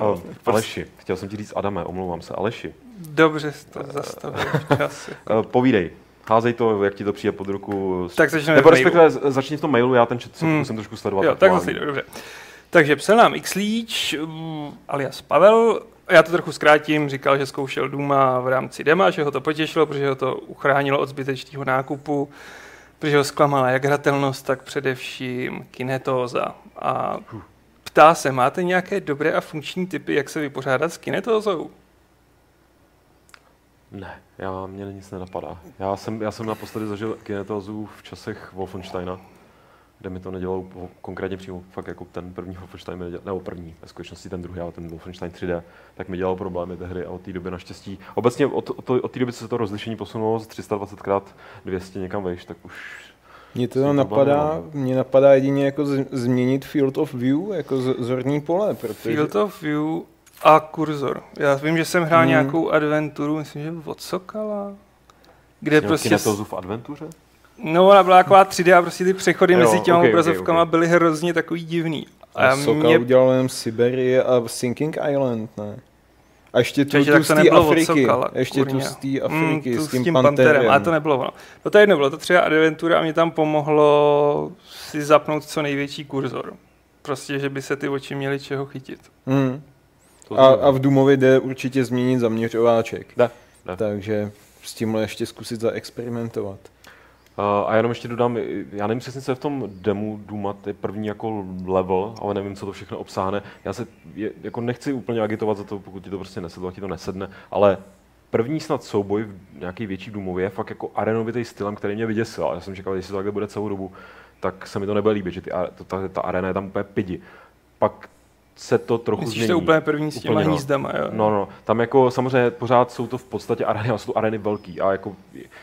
uh, Aleši, chtěl jsem ti říct Adame, omlouvám se, Aleši, Dobře jsi to zastavil v čase. uh, povídej, házej to, jak ti to přijde pod ruku. Tak začneme Nebo respektive začni v tom mailu, já ten chat Hmm. musím trošku sledovat. Jo, tak zase dobře. Takže psal nám Xlíč, mm, alias Pavel, já to trochu zkrátím, říkal, že zkoušel Duma v rámci dema, že ho to potěšilo, protože ho to uchránilo od zbytečného nákupu, protože ho zklamala jak hratelnost, tak především kinetóza. A ptá se, máte nějaké dobré a funkční typy, jak se vypořádat s kinetózou? Ne, já, mě nic nenapadá. Já jsem, já jsem naposledy zažil kinetózu v časech Wolfensteina, kde mi to nedělalo po- konkrétně přímo, fakt jako ten první Wolfenstein mi nedělal, nebo první, ve skutečnosti ten druhý, ale ten Wolfenstein 3D, tak mi dělal problémy té hry a od té doby naštěstí, obecně od, od, od té doby, co se to rozlišení posunulo z 320x200 někam vejš, tak už Mně to tam napadá, no. mně napadá jedině jako z, změnit field of view, jako z, zorní pole, protože... Field of View a kurzor. Já vím, že jsem hrál Hmm. nějakou adventuru, myslím, že od Sokala, kde měl prostě... v adventuře? No, ona byla taková 3D a prostě ty přechody Jo, mezi těma ok, ok, obrazovkama ok. byly hrozně takový divný. A Sokal mě, udělal jenom Siberii a Sinking Island, ne? A ještě tu, Takže tu tak z to té nebylo Afriky, Sokala, ještě tu kurňa. z té Afriky, tu s tím, panterem. panterem. Ale to nebylo ono. No to je jedno, bylo to třeba adventura a mě tam pomohlo si zapnout co největší kurzor. Prostě, že by se ty oči měly čeho chytit. To A, a v Dumově jde určitě změnit zaměřováček. Jde, jde. Takže s tímhle ještě zkusit zaexperimentovat. A jenom ještě dodám, já nevím přesně, co je v tom demu Duma, je první jako level, ale nevím, co to všechno obsáhne. Já se je, jako nechci úplně agitovat za to, pokud ti to prostě nesedlo, ti to nesedne, ale první snad souboj v nějaký větší Doomově je fakt jako arenovitý stylem, který mě vyděsil. Já jsem čekal, jestli to takhle bude celou dobu, tak se mi to nebude líbit, že ty, ta, ta arena je tam úplně pidi. Pak se to trochu Myslíš, změní. to úplně první s těma Úplně, no. hnízdama, jo? No, no, tam jako samozřejmě pořád jsou to v podstatě areny, jsou to areny velký. A jako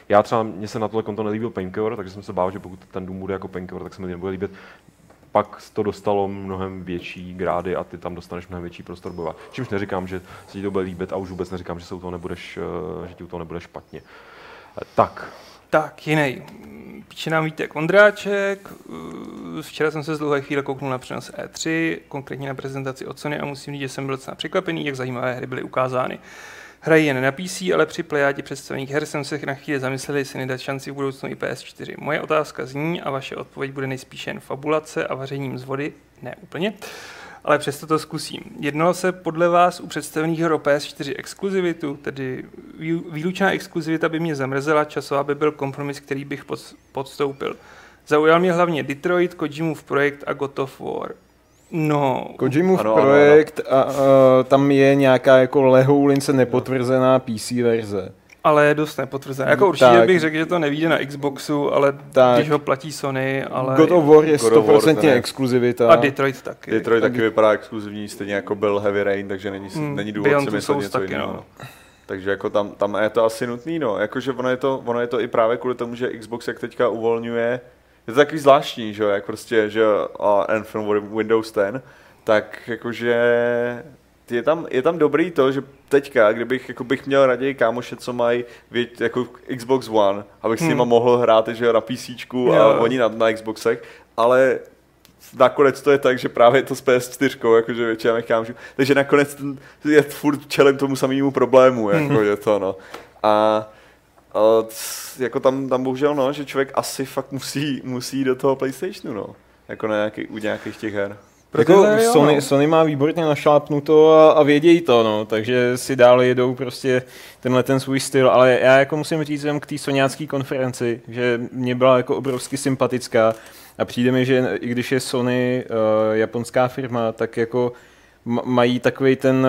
já třeba, mně se na tohle konto nelíbil Painkiller, takže jsem se bál, že pokud ten dům bude jako Painkiller, tak se mi nebude líbit. Pak to dostalo mnohem větší grády a ty tam dostaneš mnohem větší prostor bojovat. Čímž neříkám, že se ti to bude líbit a už vůbec neříkám, že se u toho nebudeš, eh, že ti u toho nebude špatně. Eh, Tak, Tak, jiný. Píše nám Vítek Ondráček. Uh, Včera jsem se z dlouhé chvíle kouknul na přenos E3, konkrétně na prezentaci od Sony a musím říct, že jsem byl docela překvapený, jak zajímavé hry byly ukázány. Hrají jen na PC, ale při plejádě představených her jsem se na chvíli zamyslel, jestli nedat šanci v budoucnu i PS4. Moje otázka zní a vaše odpověď bude nejspíše jen fabulace a vařením z vody. Ne úplně. Ale přesto to zkusím. Jednalo se podle vás u představených her o PS4 exkluzivitu, tedy vý- výlučná exkluzivita by mě zamrzela, časová by byl kompromis, který bych pod- podstoupil. Zaujal mě hlavně Detroit, Kojimův projekt a God of War. No, Kojimův Ano, ano, projekt a, a tam je nějaká jako lehoulince nepotvrzená PC verze. Ale je dost nepotvrzené. Jako určitě Tak. bych řekl, že to nevíde na Xboxu, ale Tak. když ho platí Sony, ale... God of War je God of War, 100% ten je- exkluzivita. a Detroit taky. Detroit taky vypadá exkluzivní, stejně jako byl Heavy Rain, takže není, Mm, není důvod Beyond si myslet Souls něco taky, jiného. no. No. Takže jako tam, tam je to asi nutný, no. Jakože ono je, to, ono je to i právě kvůli tomu, že Xbox jak teďka uvolňuje, je to takový zvláštní, že jo, jak prostě, že a Windows 10, tak jakože je tam, je tam dobrý to, že teďka, kdybych jako bych měl raději kámoše, co mají vět, jako Xbox One, abych s Hmm. nima mohl hrát že na PC a Jo. oni na, na Xboxech, ale nakonec to je tak, že právě je to s PS4, jakože většina mých kámošů, takže nakonec ten je furt čelem tomu samému problému, jako Mhm. je to, no. A, jako tam, tam bohužel, no, že člověk asi fakt musí, musí do toho PlayStationu, no. Jako na nějaký, u nějakých těch her. Jako jo, Sony, no. Sony má výborně našlápnuto a, a vědějí to, no, takže si dál jedou prostě tenhle ten svůj styl, ale já jako musím říct jenom k té soňácké konferenci, že mě byla jako obrovsky sympatická a přijde mi, že i když je Sony uh, japonská firma, tak jako mají takový ten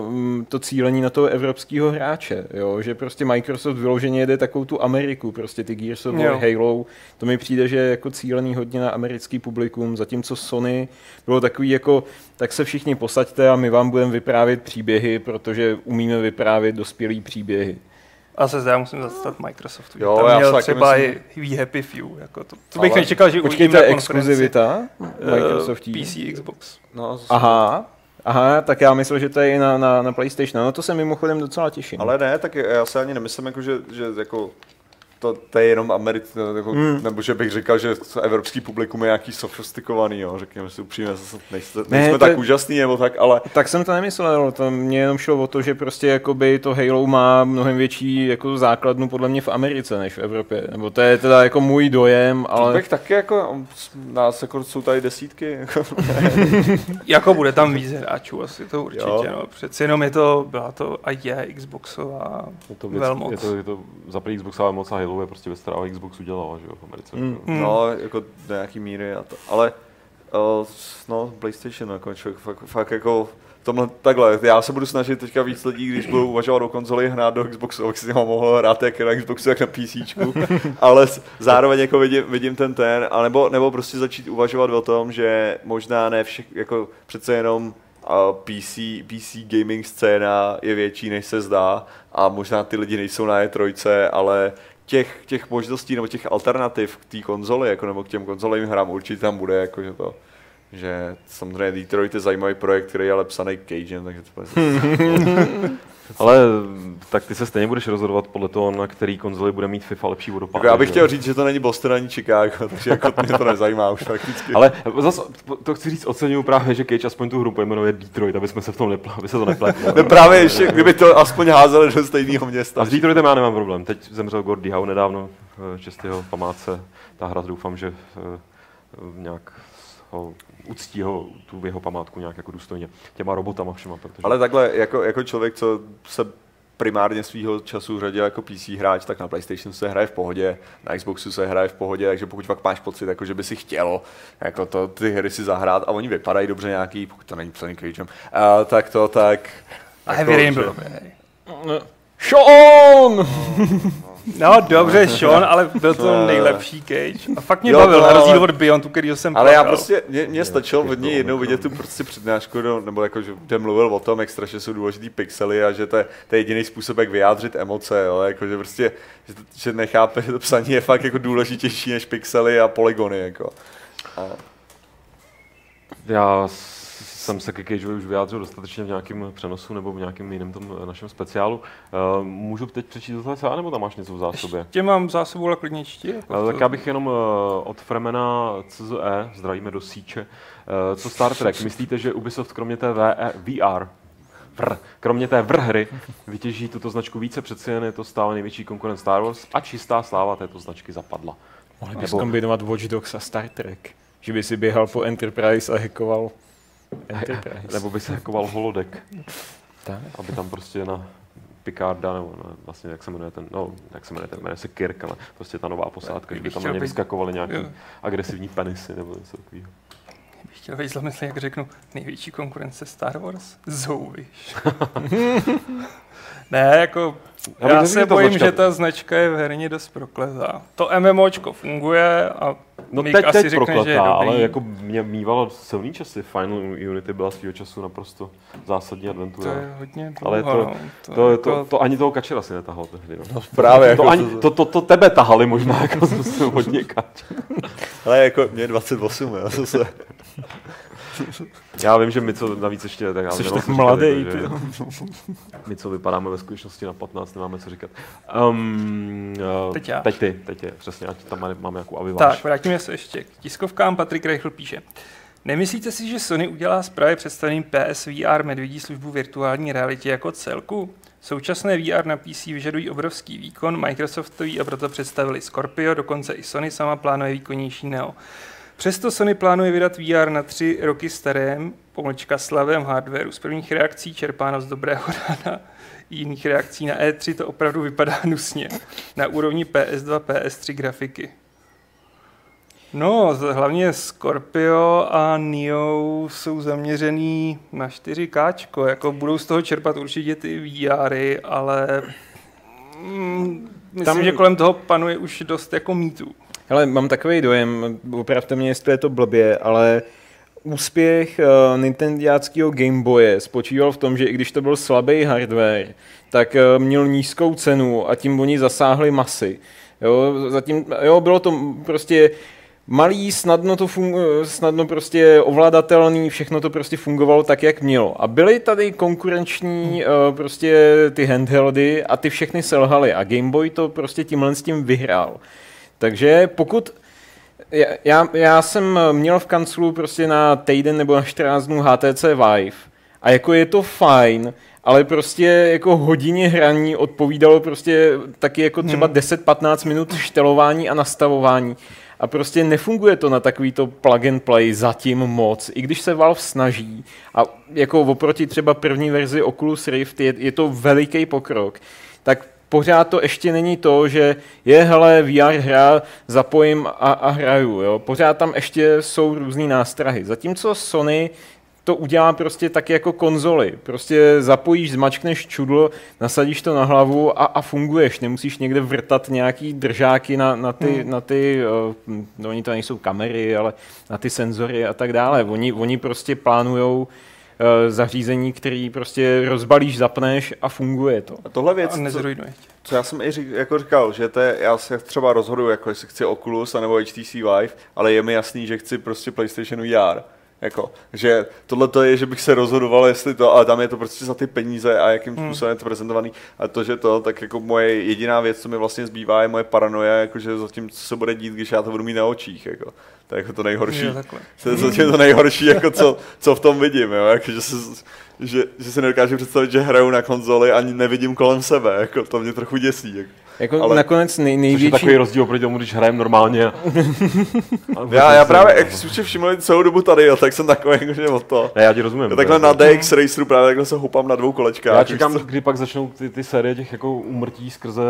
uh, m, to cílení na toho evropského hráče, jo? že prostě Microsoft vyloženě jede takovou tu Ameriku, prostě ty Gears of War. Halo, to mi přijde, že je jako cílený hodně na americký publikum, zatímco Sony bylo takový jako, tak se všichni posaďte a my vám budeme vyprávět příběhy, protože umíme vyprávět dospělý příběhy. A se zdá, musím zastat Microsoftu. Jo, tam já měl třeba myslím. i Happy Few. Jako to, to bych Ale- nečekal, že Počkej, to uvidíme je na konferenci. exkluzivita Eh, Microsoftí? PC, Xbox. No, zase- Aha, aha, tak já myslel, že to je i na, na, na PlayStation. No to se mimochodem docela těším. Ale ne, tak já se ani nemyslím, jako, že, že jako to, to je jenom americké, jako, Hmm. nebo že bych říkal, že evropský publikum je nějaký sofistikovaný, jo, řekněme si upřímně, zase nejste, Ne, nejsme to tak je- úžasný nebo tak, ale Tak jsem to nemyslel, to mě jenom šlo o to, že prostě jakoby to Halo má mnohem větší jako základnu podle mě v Americe než v Evropě. Nebo to je teda jako můj dojem, ale... bych taky jako, nás jako jsou tady desítky, jako, Jako bude tam víc hráčů, asi to určitě. Jo. No. Přeci jenom je to, byla to a je Xboxová je to, věc, velmoc. je to, je to za první Xbox, ale moc a Halo je prostě věc, která Xbox udělala, že jo, v Americe. Mm. Hmm. no, jako do nějaký míry a to, ale uh, no, PlayStation, jako člověk fakt, fakt jako v tomhle, takhle, já se budu snažit teďka víc lidí, když budu uvažovat o konzoli, hrát do Xboxu, abych si s nima mohl hrát jak na Xboxu, jak na PC, ale zároveň jako vidím, vidím ten ten, a nebo, nebo prostě začít uvažovat o tom, že možná ne všech, jako přece jenom a PC, PC gaming scéna je větší, než se zdá a možná ty lidi nejsou na E3, ale těch, těch možností nebo těch alternativ k té konzoli, jako nebo k těm konzolovým hrám určitě tam bude, jako že to, že samozřejmě Detroit je zajímavý projekt, který je ale psaný Cagem, takže to bude Ale tak ty se stejně budeš rozhodovat podle toho, na který konzoli bude mít FIFA lepší vodopád. jako já bych že chtěl říct, že to není Boston ani Chicago, takže jako mě to nezajímá už fakticky. Ale zase to chci říct, oceňuju právě, že Cage aspoň tu hru pojmenuje Detroit, aby jsme se v tom nepl, aby se to nepletli. No právě ještě, kdyby to aspoň házeli do stejného města. A s Detroitem já nemám problém. Teď zemřel Gordy Howe nedávno, eh, čest jeho památce. Ta hra doufám, že eh, nějak uctí ho, tu jeho památku nějak jako důstojně těma robotama všema, protože... Ale takhle, jako, jako člověk, co se primárně svého času řadil jako PC hráč, tak na PlayStation se hraje v pohodě, na Xboxu se hraje v pohodě, takže pokud fakt máš pocit, jako že by si chtěl jako to, ty hry si zahrát a oni vypadají dobře nějaký, pokud to není psaný Cagem, uh, tak to tak... A jako, Heavy Rain že- byl dobrý. Sean! No dobře, Sean, ale byl to No. nejlepší Cage. A fakt mě Jo, bavil, to na rozdíl od Beyond, kterýho jsem Ale já plakal. prostě, mě, mě stačilo od něj jednou vidět tu prostě přednášku, no, nebo jako, že kde mluvil o tom, jak strašně jsou důležitý pixely a že to je, to je jediný způsob, jak vyjádřit emoce, jo, jako, že prostě, že, to, že nechápe, že to psaní je fakt jako důležitější než pixely a polygony, jako. A, Já jsem se ke Cageovi už vyjádřil dostatečně v nějakém přenosu nebo v nějakém jiném tom eh, našem speciálu. Uh, můžu teď přečíst tohle celé, nebo tam máš něco v zásobě? Tě mám zásobu, ale klidně čti. Jako Ale to- tak já bych jenom od Fremena CZE, zdravíme do síče, co Star Trek, myslíte, že Ubisoft kromě té VE, VR, vr, kromě té VR hry vytěží tuto značku více, přeci jen je to stále největší konkurent Star Wars a čistá sláva této značky zapadla. Mohli bys Nebo- kombinovat Watch Dogs a Star Trek. Že by si běhal po Enterprise a hackoval Enterprise. Nebo by se hackoval holodeck, tak. aby tam prostě na Picarda, nebo na, vlastně jak se jmenuje ten, no, jak se jmenuje ten, jmenuje se Kirk, ale prostě ta nová posádka, že by Bych tam na ně být- vyskakovaly nějaký Jo. agresivní penisy nebo něco takového. bych chtěl být zlomyslný, jak řeknu, největší konkurence Star Wars? Zouviš. ne, jako, Já já, se že ta bojím, značka- že ta značka je v herně dost prokletá. To MMOčko funguje a No Mick teď, asi teď řekne, že je prokletá, dobrý. ale jako mě mývala silný časy. Final Unity byla svýho času naprosto zásadní to adventura. je hodně dlouho, Ale to- no. to, To, jako, to, to, ani toho kačera si netahal tehdy. No. právě, To, jako, ani, to, to, to, tebe tahali možná, jako zase hodně kač. ale jako mě je 28, jo, to se, Já vím, že my co navíc ještě... Tak, já Jsi tak mladý, My co vypadáme ve skutečnosti na 15, nemáme co říkat. Um, uh, Teď já. Teď ty, teď je, přesně, ať tam máme, máme jako aviváž. Tak, vrátíme se ještě k tiskovkám. Patrik Reichl píše. Nemyslíte si, že Sony udělá z právě představeným PSVR medvědí službu virtuální realitě jako celku? Současné VR na PC vyžadují obrovský výkon, Microsoftový a proto představili Scorpio, dokonce i Sony sama plánuje výkonnější Neo. Přesto Sony plánuje vydat VR na tři roky starém, pomlčka slavém hardwareu. Z prvních reakcí čerpáno z dobrého rána, jiných reakcí na E3 to opravdu vypadá nusně. Na úrovni PS2, PS3 grafiky. No, hlavně Scorpio a Neo jsou zaměřený na 4K, jako budou z toho čerpat určitě ty VRy, ale mm, myslím, Tam- Tam... že kolem toho panuje už dost jako mýtů. Ale mám takový dojem, opravte mě, jestli je to blbě, ale úspěch uh, Nintendiáckého Game Boye spočíval v tom, že i když to byl slabý hardware, tak uh, měl nízkou cenu a tím oni zasáhli masy. Jo, zatím, jo, bylo to prostě malý, snadno to snadno prostě ovladatelný, všechno to prostě fungovalo tak, jak mělo. A byly tady konkurenční uh, prostě ty handheldy a ty všechny selhaly a Game Boy to prostě tímhle s tím vyhrál. Takže pokud já, já, jsem měl v kanclu prostě na týden nebo na 14 dnů HTC Vive a jako je to fajn, ale prostě jako hodině hraní odpovídalo prostě taky jako třeba 10-15 minut štelování a nastavování. A prostě nefunguje to na takový to plug and play zatím moc, i když se Valve snaží. A jako oproti třeba první verzi Oculus Rift je, je to veliký pokrok. Tak pořád to ještě není to, že je, hele, VR hra, zapojím a, a hraju, jo. Pořád tam ještě jsou různý nástrahy. Zatímco Sony to udělá prostě tak jako konzoli. Prostě zapojíš, zmačkneš čudlo, nasadíš to na hlavu a, a funguješ. Nemusíš někde vrtat nějaký držáky na, na ty, hmm. na ty uh, no oni to nejsou kamery, ale na ty senzory a tak dále. Oni, oni prostě plánujou uh, zařízení, který prostě rozbalíš, zapneš a funguje to. a tohle věc, A co, nezrujnuje tě. Co já jsem i řík, jako říkal, že to je, já se třeba rozhoduju, jako jestli chci Oculus nebo HTC Vive, ale je mi jasný, že chci prostě PlayStation VR. Jako, že tohle to je, že bych se rozhodoval, jestli to, ale tam je to prostě za ty peníze a jakým Hmm. způsobem je to prezentovaný. A to, že to, tak jako moje jediná věc, co mi vlastně zbývá, je moje paranoja, jakože zatím, co se bude dít, když já to budu mít na očích. Jako. To je jako to nejhorší. Jo, takhle. To je zatím to nejhorší, jako co, co v tom vidím, jo? Jako, že, se, že, že si nedokážu představit, že hraju na konzoli ani nevidím kolem sebe, jako, to mě trochu děsí. Jako. Jako Ale- nakonec nej, Což je největší... takový rozdíl oproti tomu, když hrajeme normálně. Já, já právě, jak jsem si všiml celou dobu tady, jo, tak jsem takový jakože o to. Ne, já ti rozumím. Já takhle na DX Raceru právě takhle se houpám na dvou kolečkách. Já čekám, co? kdy pak začnou ty, ty série těch jako umrtí skrze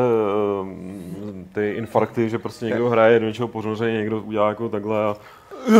uh, ty infarkty, že prostě někdo hraje do něčeho pořoře, někdo udělá jako takhle a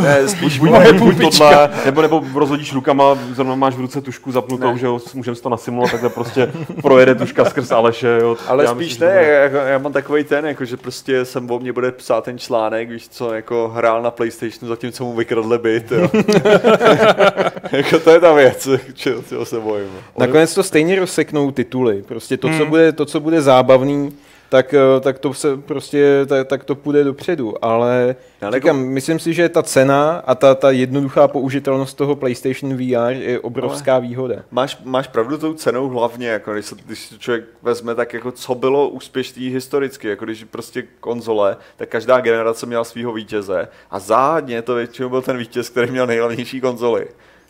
Ne, spíš buď, buď, buď tohle, nebo, nebo rozhodíš rukama, zrovna máš v ruce tušku zapnutou, Ne. že jo, můžeme si to nasimulovat, takhle prostě projede tuška skrz Aleše, jo. Ale Já spíš myslím, ne, bude- jako, já mám takový ten, jako, že prostě jsem o mě bude psát ten článek, víš co, jako hrál na Playstationu, zatímco mu vykradli byt, jo. jako to je ta věc, čeho, se bojím. Nakonec to stejně rozseknou tituly. Prostě to, co, Hmm. bude, to, co bude zábavný, tak, eh, tak to se prostě, tak, tak to půjde dopředu, ale Já říkám, myslím si, že ta cena a ta, ta jednoduchá použitelnost toho PlayStation VR je obrovská výhoda. Máš, máš pravdu tou cenou hlavně, jako když, se, když si člověk vezme, tak jako co bylo úspěšný historicky, jako když prostě konzole, tak každá generace měla svého vítěze a záhadně to většinou byl ten vítěz, který měl nejhlavnější konzoli.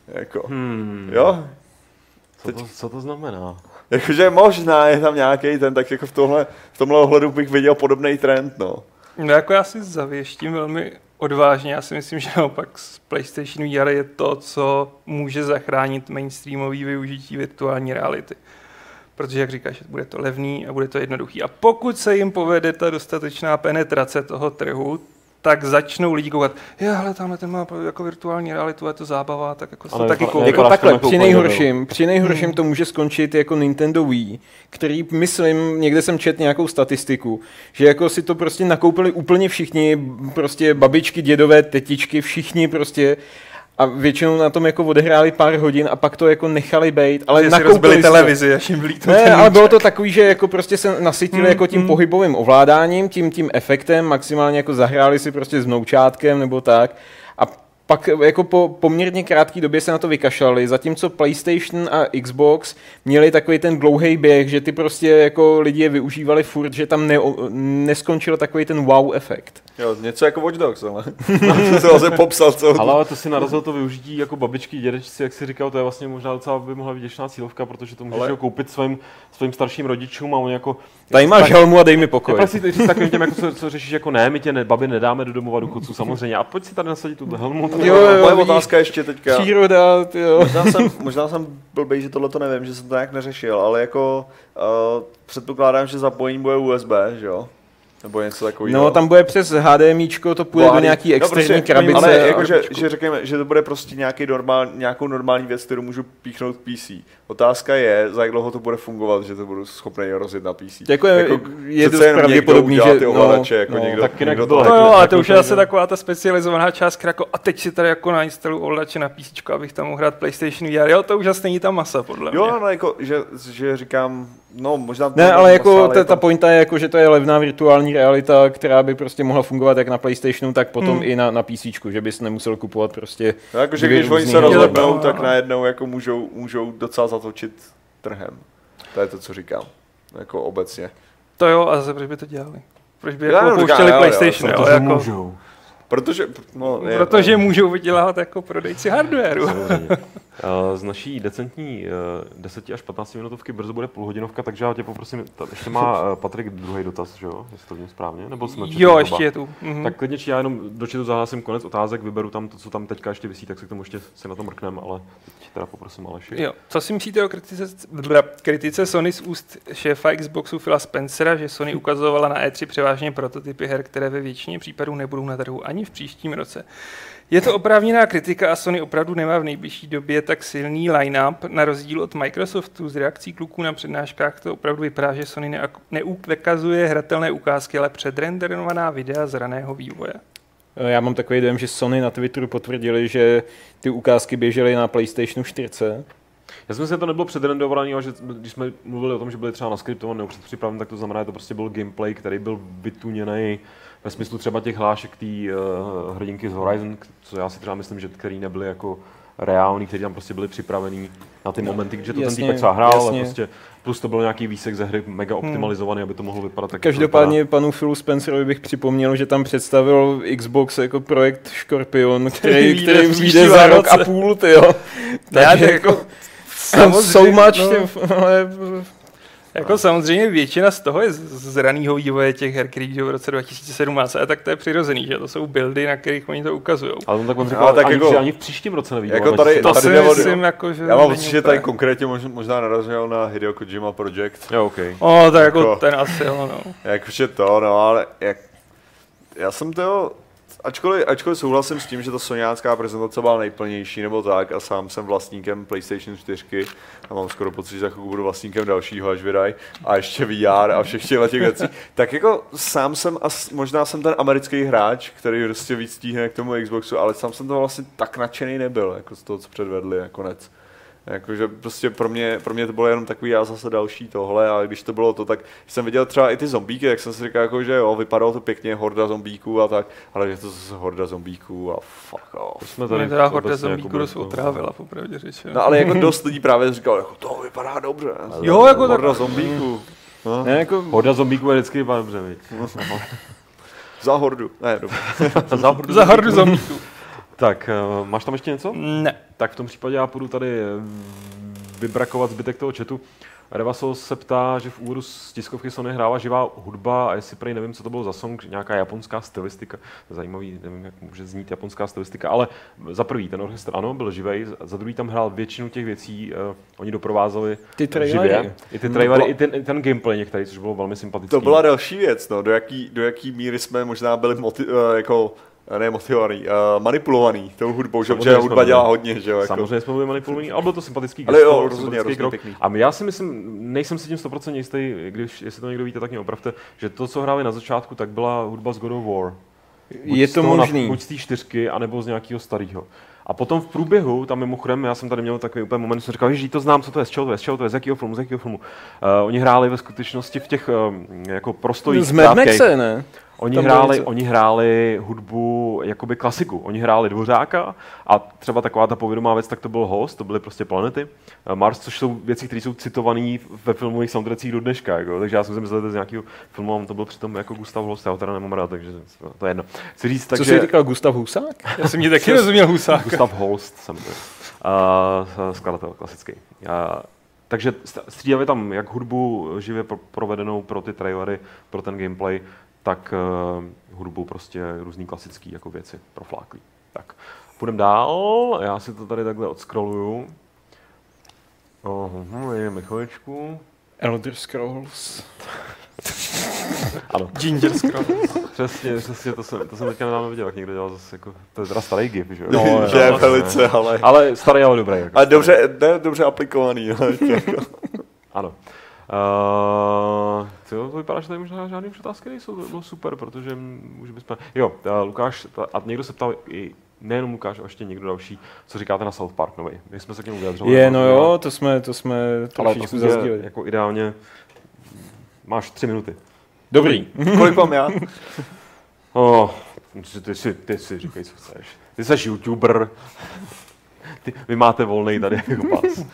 Jako, Hmm, jo, co, to, co to znamená? Jakože možná je tam nějaký ten, tak jako v, tomhle, v tomhle ohledu bych viděl podobný trend, no. No jako já si zavěštím velmi odvážně. Já si myslím, že naopak z PlayStation VR je to, co může zachránit mainstreamový využití virtuální reality. Protože, jak říkáš, bude to levný a bude to jednoduchý. A pokud se jim povede ta dostatečná penetrace toho trhu, tak začnou lidi koukat, jo, hele, tamhle ten má jako virtuální realitu, je to zábava, tak jako se taky vypadá- koupím. Jako Vypadáš takhle, jako při nejhorším, při nejhorším to může skončit jako Nintendo Wii, který, myslím, někde jsem čet nějakou statistiku, že jako si to prostě nakoupili úplně všichni, prostě babičky, dědové, tetičky, všichni prostě a většinou na tom jako odehráli pár hodin a pak to jako nechali bejt, ale že si nakoupili si televizi, až jim vlítl Ne, ten ale bylo to takový, že jako prostě se nasytili Mm, jako tím mm. pohybovým ovládáním, tím tím efektem, maximálně jako zahráli si prostě s vnoučátkem nebo tak. A pak jako po poměrně krátké době se na to vykašlali, zatímco PlayStation a Xbox měli takový ten dlouhý běh, že ty prostě jako lidi je využívali furt, že tam ne, neskončil takový ten wow efekt. Jo, něco jako Watch Dogs, ale jsem se vlastně popsal celou tu- Ale, to si narazil to využití jako babičky, dědečci, jak si říkal, to je vlastně možná docela by mohla být děčná cílovka, protože to můžeš Ale- koupit svým, svým starším rodičům a oni jako... Tady máš helmu a dej mi Je pokoj. prostě říct takovým těm, jako co, co, řešíš, jako ne, my tě ne, babi nedáme do domova důchodců, samozřejmě. A pojď si tady nasadit tu helmu. to- Jo, jo, Moje vidíš. otázka ještě teďka. Příroda, jo. Možná jsem, možná jsem blbej, že tohle to nevím, že jsem to nějak neřešil, ale jako uh, předpokládám, že zapojení bude USB, že jo? Nebo něco takového. No, tam bude přes HDMIčko, to půjde do Vlády. nějaký externí prostě, krabice. Ale jako, že, že, řekněme, že to bude prostě nějaký normál, nějakou normální věc, kterou můžu píchnout PC. Otázka je, za jak dlouho to bude fungovat, že to budu schopný rozjet na PC. Jako je- je přece dost jenom pravděpodobný, že- ty no, ovladače, jako no, někdo, tak Kinect někdo to No jo, Jako- ale jako to už je to zase je- taková ta specializovaná část, jako a teď si tady jako nainstaluju ovladače na PC, abych tam mohl hrát PlayStation VR. Jo, to už zase není ta masa, podle mě. Jo, no, jako, že, že říkám, no možná... Ne, to- ale jako ta, je ta to- pointa je jako, že to je levná virtuální realita, která by prostě mohla fungovat jak na PlayStationu, tak potom Hmm. i na, na PC, že bys nemusel kupovat prostě No, jako, že když oni se rozhodnou, Jo, tak no. najednou jako můžou, můžou docela zatočit trhem. To je to, co říkám. Jako obecně. To jo, a zase proč by to dělali? Proč by Já jako jenom říkám, pouštěli jo, jo, PlayStation, jo, Protože jako, můžou. Protože, no, je, protože můžou vydělávat jako prodejci hardwareu. Eh, Z naší decentní eh, 10 až 15 minutovky brzo bude půlhodinovka, takže já tě poprosím, ještě má eh, Patrik druhý dotaz, že jo? Jestli to vím správně? Nebo jsme Jo, ještě je tu. Mhm. Tak klidně, či já jenom do chatu zahlásím konec otázek, vyberu tam to, co tam teďka ještě vysí, tak se k tomu ještě se na to mrkneme, ale teď teda poprosím Aleši. Jo. Co si myslíte o kritice, bla, kritice Sony z úst šéfa Xboxu Phila Spencera, že Sony ukazovala na E3 převážně prototypy her, které ve většině případů nebudou na trhu ani v příštím roce? Je to oprávněná kritika a Sony opravdu nemá v nejbližší době tak silný line-up. Na rozdíl od Microsoftu z reakcí kluků na přednáškách to opravdu vypadá, že Sony neukazuje hratelné ukázky, ale předrenderovaná videa z raného vývoje. Eh, Já mám takový dojem, že Sony na Twitteru potvrdili, že ty ukázky běžely na PlayStationu 4. Já si myslím, že to nebylo předrendovaný, ale že když jsme mluvili o tom, že byly třeba naskriptované nebo předpřipravené, tak to znamená, že to prostě byl gameplay, který byl vytuněný ve smyslu třeba těch hlášek té uh, hrdinky z Horizon, co já si třeba myslím, že který nebyly jako reální, který tam prostě byli připravený na ty momenty, že to jasně, ten týpek třeba hrál, ale jasně. prostě plus to byl nějaký výsek ze hry mega optimalizovaný, aby to mohlo vypadat tak, Každopádně panu Philu Spencerovi bych připomněl, že tam představil Xbox jako projekt Scorpion, který, který příštím vyjde za rok a půl, ty jo. Já Takže jako jako so much, no. ale Jako samozřejmě většina z toho je z- raného vývoje těch her, který v roce 2017, a tak to je přirozený, že to jsou buildy, na kterých oni to ukazují. Ale on tak on říkal, tak ani, jako- ani v příštím roce neví. jako tady- To tady si jde o- myslím, jako, že Já mám pocit, že tady konkrétně mož, možná narazil na Hideo Kojima Project. Jo, OK. O, tak jako Jako- ten asi, jo, no. Jakože to, no, ale jak... Já jsem to, ačkoliv, ačkoliv souhlasím s tím, že ta soniácká prezentace byla nejplnější nebo tak a sám jsem vlastníkem PlayStation 4 a mám skoro pocit, že za chvilku budu vlastníkem dalšího, až vydají a ještě VR a všech těchto těch věcí, tak jako sám jsem, a možná jsem ten americký hráč, který prostě víc stíhne k tomu Xboxu, ale sám jsem to vlastně tak nadšený nebyl, jako z toho, co předvedli nakonec. Jakože prostě pro mě, pro mě to bylo jenom takový a zase další tohle a když to bylo to, tak jsem viděl třeba i ty zombíky, jak jsem si říkal, jako, že jo, vypadalo to pěkně, horda zombíků a tak, ale že to zase horda zombíků a fuck off. Jsme Mě teda horda obecně zombíků jako otrávila, popravdě řečeno. No ale jako dost lidí právě říkal, jako to vypadá dobře. Jo, jako tak- horda zombíků. No, Ne, jako, Horda zombíků je vždycky vypadá dobře, viď? za hordu. Ne, dobře. Za hordu Za hordu zombíků. Tak, eh, máš tam ještě něco? Ne. Tak v tom případě já půjdu tady eh, vybrakovat zbytek toho chatu. Revaso se ptá, že v úvodu z tiskovky Sony hrála živá hudba a jestli prej nevím, co to bylo za song, nějaká japonská stylistika. Zajímavý, nevím, jak může znít japonská stylistika, ale za prvý ten orchestr ano, byl živej, za druhý tam hrál většinu těch věcí, uh, oni doprovázeli Ty trailery. živě. I ty trailery, Bylo- i ten, i ten gameplay některý, což bylo velmi sympatický. To byla další věc, no, do jaký, do jaký míry jsme možná byli moti- eh, jako ne motivovaný, uh, manipulovaný tou hudbou, že protože hudba dělá hodně, že jo. Jako. Samozřejmě jsme byli manipulovaní, ale bylo to sympatický Ale gesto, jo, rozhodně, sympatický rozhodně krok. pěkný. A já si myslím, nejsem si tím 100% jistý, když, jestli to někdo víte, tak mě opravte, že to, co hráli na začátku, tak byla hudba z God of War. Buď je to toho na- možný. Buď z té čtyřky, anebo z nějakého starého. A potom v průběhu, tam mimochodem, já jsem tady měl takový úplně moment, že jsem říkal, že to znám, co to je, z čeho to je, z čeho to je, z jakého filmu, z jakého filmu. Uh, oni hráli ve skutečnosti v těch uh, jako prostojích z Mad Maxe, ne? Oni Tam hráli, něco. oni hráli hudbu jakoby klasiku. Oni hráli Dvořáka a třeba taková ta povědomá věc, tak to byl Host, to byly prostě planety. Eh, Mars, což jsou věci, které jsou citované ve filmových soundtrackích do dneška. Jako. Takže já jsem si myslel, že to je z nějakého filmu, to byl přitom jako Gustav Host, já ho teda nemám rád, takže to je jedno. Chci říct, Co takže... jsi říkal, Gustav Husák? Já jsem mě taky rozuměl husák. Gustav Holst jsem to. Uh, skladatel klasický. Uh, takže st- střídali tam jak hudbu živě pro- provedenou pro ty trailery, pro ten gameplay, tak uh, hudbu prostě různý klasický jako věci profláklý. Tak, půjdeme dál, já si to tady takhle odscrolluju. Uhum, jdeme chviličku. Elder Scrolls. Ano, Ginger Scroll. přesně, přesně, to jsem, to jsem teďka nedávno viděl, jak někdo dělal zase jako, to je teda starý gif, že jo? No, že je velice, ale... Ale starý, ale dobrý. Jako A dobře, ne, dobře aplikovaný, ale jako. Ano. Uh, to vypadá, že tady možná žádné už otázky nejsou, to bylo super, protože už bychom... Jo, uh, Lukáš, ta, a někdo se ptal i nejenom Lukáš, ale ještě někdo další, co říkáte na South Park nový. My jsme se k němu vyjadřovali. Je, no jo, to jsme, to jsme trošičku tě, zazdíli. jako ideálně máš tři minuty. Dobrý. Kolik mám já? Oh, ty si, ty si říkej, co chceš. Ty jsi youtuber. Ty, vy máte volný tady jako pas.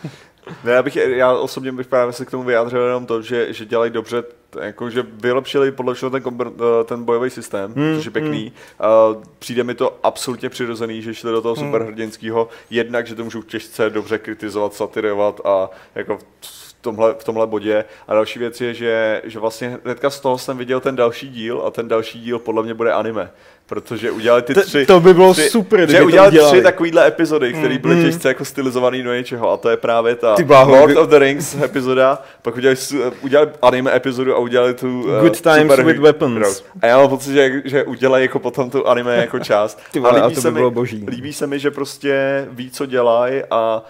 Ne, já, bych, já osobně bych právě se k tomu vyjádřil jenom to, že, že dělají dobře, jako, že vylepšili podle všeho ten, eh, ten bojový systém, Hmm, což je pěkný. Uh, přijde mi to absolutně přirozený, že šli do toho superhrdinského, jednak, že to můžou těžce dobře kritizovat, satirovat a jako v tomhle, v tomhle bodě. A další věc je, že, že vlastně hnedka z toho jsem viděl ten další díl a ten další díl podle mě bude anime. Protože udělali ty tři... to by bylo tři, super, že kdyby to udělali udělali. tři takovýhle epizody, které byly Mm. těžce jako stylizovaný do něčeho a to je právě ta Ty bláho, Lord kdy- of the Rings epizoda, pak udělali, udělali anime epizodu a udělali tu uh, Good times super with weapons. A já mám pocit, že, že udělají jako potom tu anime jako část. Ty vole, a líbí to se by mi- bylo boží. Líbí se mi, že prostě ví, co dělají a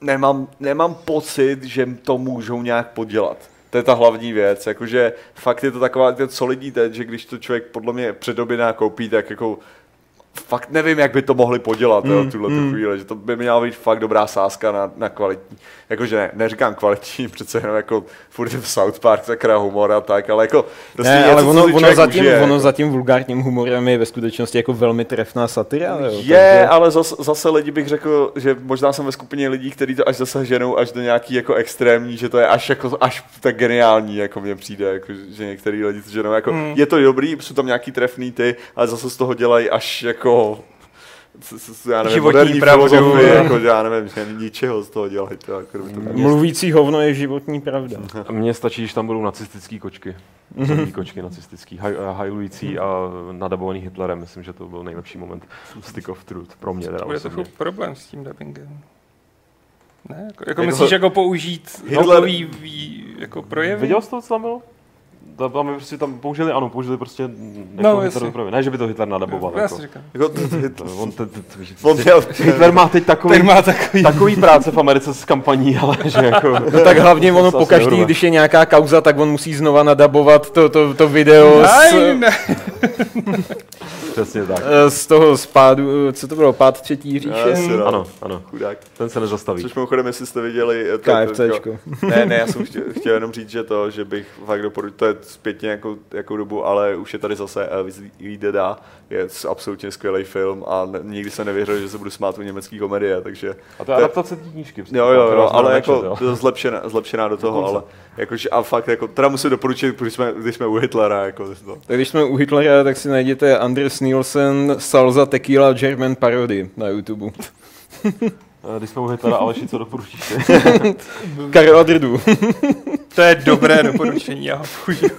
nemám, nemám pocit, že to můžou nějak podělat. To je ta hlavní věc, jakože fakt je to taková ten solidní teď, že když to člověk podle mě předobědná koupí, tak jako fakt nevím, jak by to mohli podělat mm, jo, tuhle mm. chvíli, že to by měla být fakt dobrá sázka na, na kvalitní. Jakože ne, neříkám kvalitní, přece jenom jako furt v South Park sakra humor a tak, ale jako prostě Ne, něco, ale ono, ono, zatím, užije, ono jako. za tím vulgárním humorem je ve skutečnosti jako velmi trefná satira. Jo, Je, takže- ale zase, zase lidi bych řekl, že možná jsem ve skupině lidí, kteří to až zase ženou až do nějaký jako extrémní, že to je až jako až tak geniální, jako mně přijde, jako, že některý lidi to ženou, jako Hmm. je to dobrý, jsou tam nějaký trefný ty, ale zase z toho dělají až jako s, já nevím, Životní moderní pravdu. filozofii, jako, já nevím, že ničeho z toho dělají. To, jako, kdyby to tak- Mluvící hovno je životní pravda. A Mně stačí, když tam budou nacistický kočky. Zombie kočky nacistický, haj, eh, hajlující a nadabovaný Hitlerem. Myslím, že to byl nejlepší moment Stick of Truth pro mě. Teda To bude trochu problém s tím dubbingem. Ne, jako, jako Jako- myslíš jako použít Hitler- Hitler... vý, jako projevy? Viděl jsi to, co tam bylo? Tam, tam, prostě tam použili, ano, použili prostě jako No, Hitler dopravy. Ne, že by to Hitler nadaboval. Já jako. si říkám. Jako, t- t- On, měl, Hitler má teď takový, Ten má takový... takový práce v Americe s kampaní, ale že jako... No tak hlavně ono To po asi každý, nebude. když je nějaká kauza, tak on musí znova nadabovat to, to, to video Ne, ne. Přesně tak. eh, z toho spádu, co to bylo, pád třetí říše? Jasně, no. Ano, ano, chudák. ten se nezastaví. Což mimochodem, jestli jste viděli... eh, to- to- KFCčko. Ne, ne, já jsem chtěl, chtěl jenom říct, že to, že bych fakt doporučil, to je zpětně jako, jako dobu, ale už je tady zase the Da, je absolutně skvělý film a ne, nikdy jsem nevěřil, že se budu smát u německý komedie, takže... A to je adaptace té knížky. Jo, jo, jo, ale jako jo. zlepšená, zlepšená do toho, Dokonce. ale jakože, a fakt jako, teda musím doporučit, když jsme, když jsme u Hitlera, jako to. Tak když jsme u Hitlera, tak si najděte Anders Nielsen Salza Tequila German Parody na YouTube. Eh, Když jsme u Hitlera, Aleši, co doporučíš ty? Karel Adrdu. To je dobré doporučení, já ho použiju.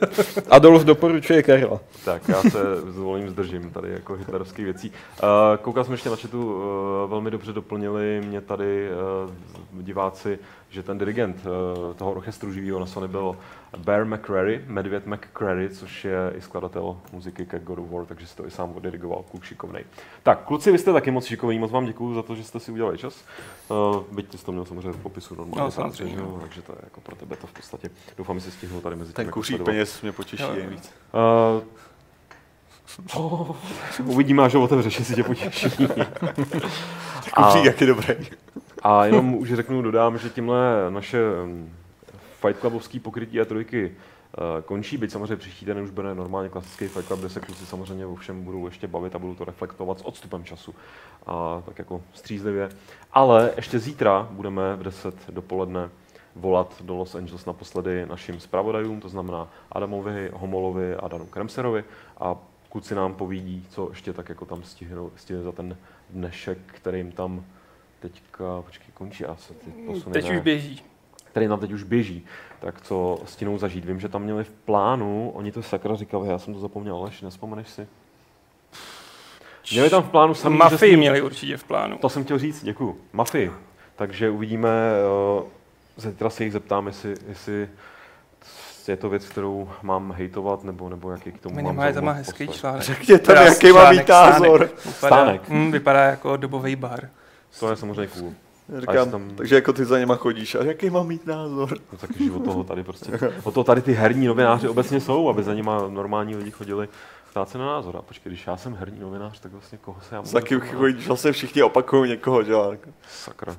Adolf doporučuje Karla. tak, já se zvolím zdržím tady jako hitlerovských věcí. Uh, koukal jsem ještě na chatu, uh, velmi dobře doplnili mě tady diváci, že ten dirigent uh, toho orchestru živého na Sony byl Bear McCreary, Medvěd McCreary, což je i skladatel muziky ke God of War, takže si to i sám odirigoval, kluk šikovnej. Tak, kluci, vy jste taky moc šikovní, moc vám děkuji za to, že jste si udělali čas. Uh, byť ty jsi to měl samozřejmě v popisu normálně, No, samozřejmě. takže, jo, takže to je jako pro tebe to v podstatě. Doufám, že si stihnul tady mezi tím Ten jako sledovat. peněz mě potěší Jo, jo. nejvíc. Uh, uvidíme, až ho otevřeš, jestli tě potěší. Kuřík jak je dobrý. A jenom už řeknu, dodám, že tímhle naše mm, Fight Clubovský pokrytí a trojky eh, končí, byť samozřejmě příští den už bude normálně klasický Fight Club, kde se kluci samozřejmě o všem budou ještě bavit a budou to reflektovat s odstupem času. A tak jako střízlivě. Ale ještě zítra budeme v 10 dopoledne volat do Los Angeles naposledy našim zpravodajům, to znamená Adamovi, Homolovi a Danu Kremserovi a kluci nám povídí, co ještě tak jako tam stihnou, stihne za ten dnešek, kterým tam teďka, počkej, končí a se ty posuny, Teď ne, už běží. který nám teď už běží, tak co stinou zažít. Vím, že tam měli v plánu, oni to sakra říkali, já jsem to zapomněl, Aleš, nespomeneš si? Měli tam v plánu samý Mafii úžasný- měli určitě v plánu. to jsem chtěl říct, děkuju. Mafii. Takže uvidíme, uh, zítra se jich zeptám, jestli, jestli je to věc, kterou mám hejtovat, nebo, nebo jaký k tomu mám Minimálně tam má hezký postoj. článek. Řekněte mi, jaký má mít názor. Stánek. Vypadá, Stánek. Mm, vypadá jako dobový bar. To je samozřejmě cool. Říkám, tam- takže jako ty za něma chodíš a jaký mám mít názor? No tak život toho tady prostě. O to tady ty herní novináři obecně jsou, aby za nima normální lidi chodili ptát se na názor. A počkej, když já jsem herní novinář, tak vlastně koho se já můžu Taky chodíš, vlastně všichni opakují někoho, že? Sakra.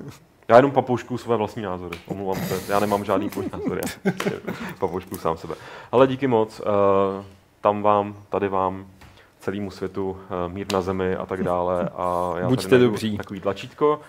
Já jenom papoušku své vlastní názory. Omlouvám se, já nemám žádný tvůj názor, já papoušku sám sebe. Ale díky moc, eh, tam vám, tady vám, celému světu eh, mír na zemi a tak dále. A já Buďte dobří. Takový tlačítko.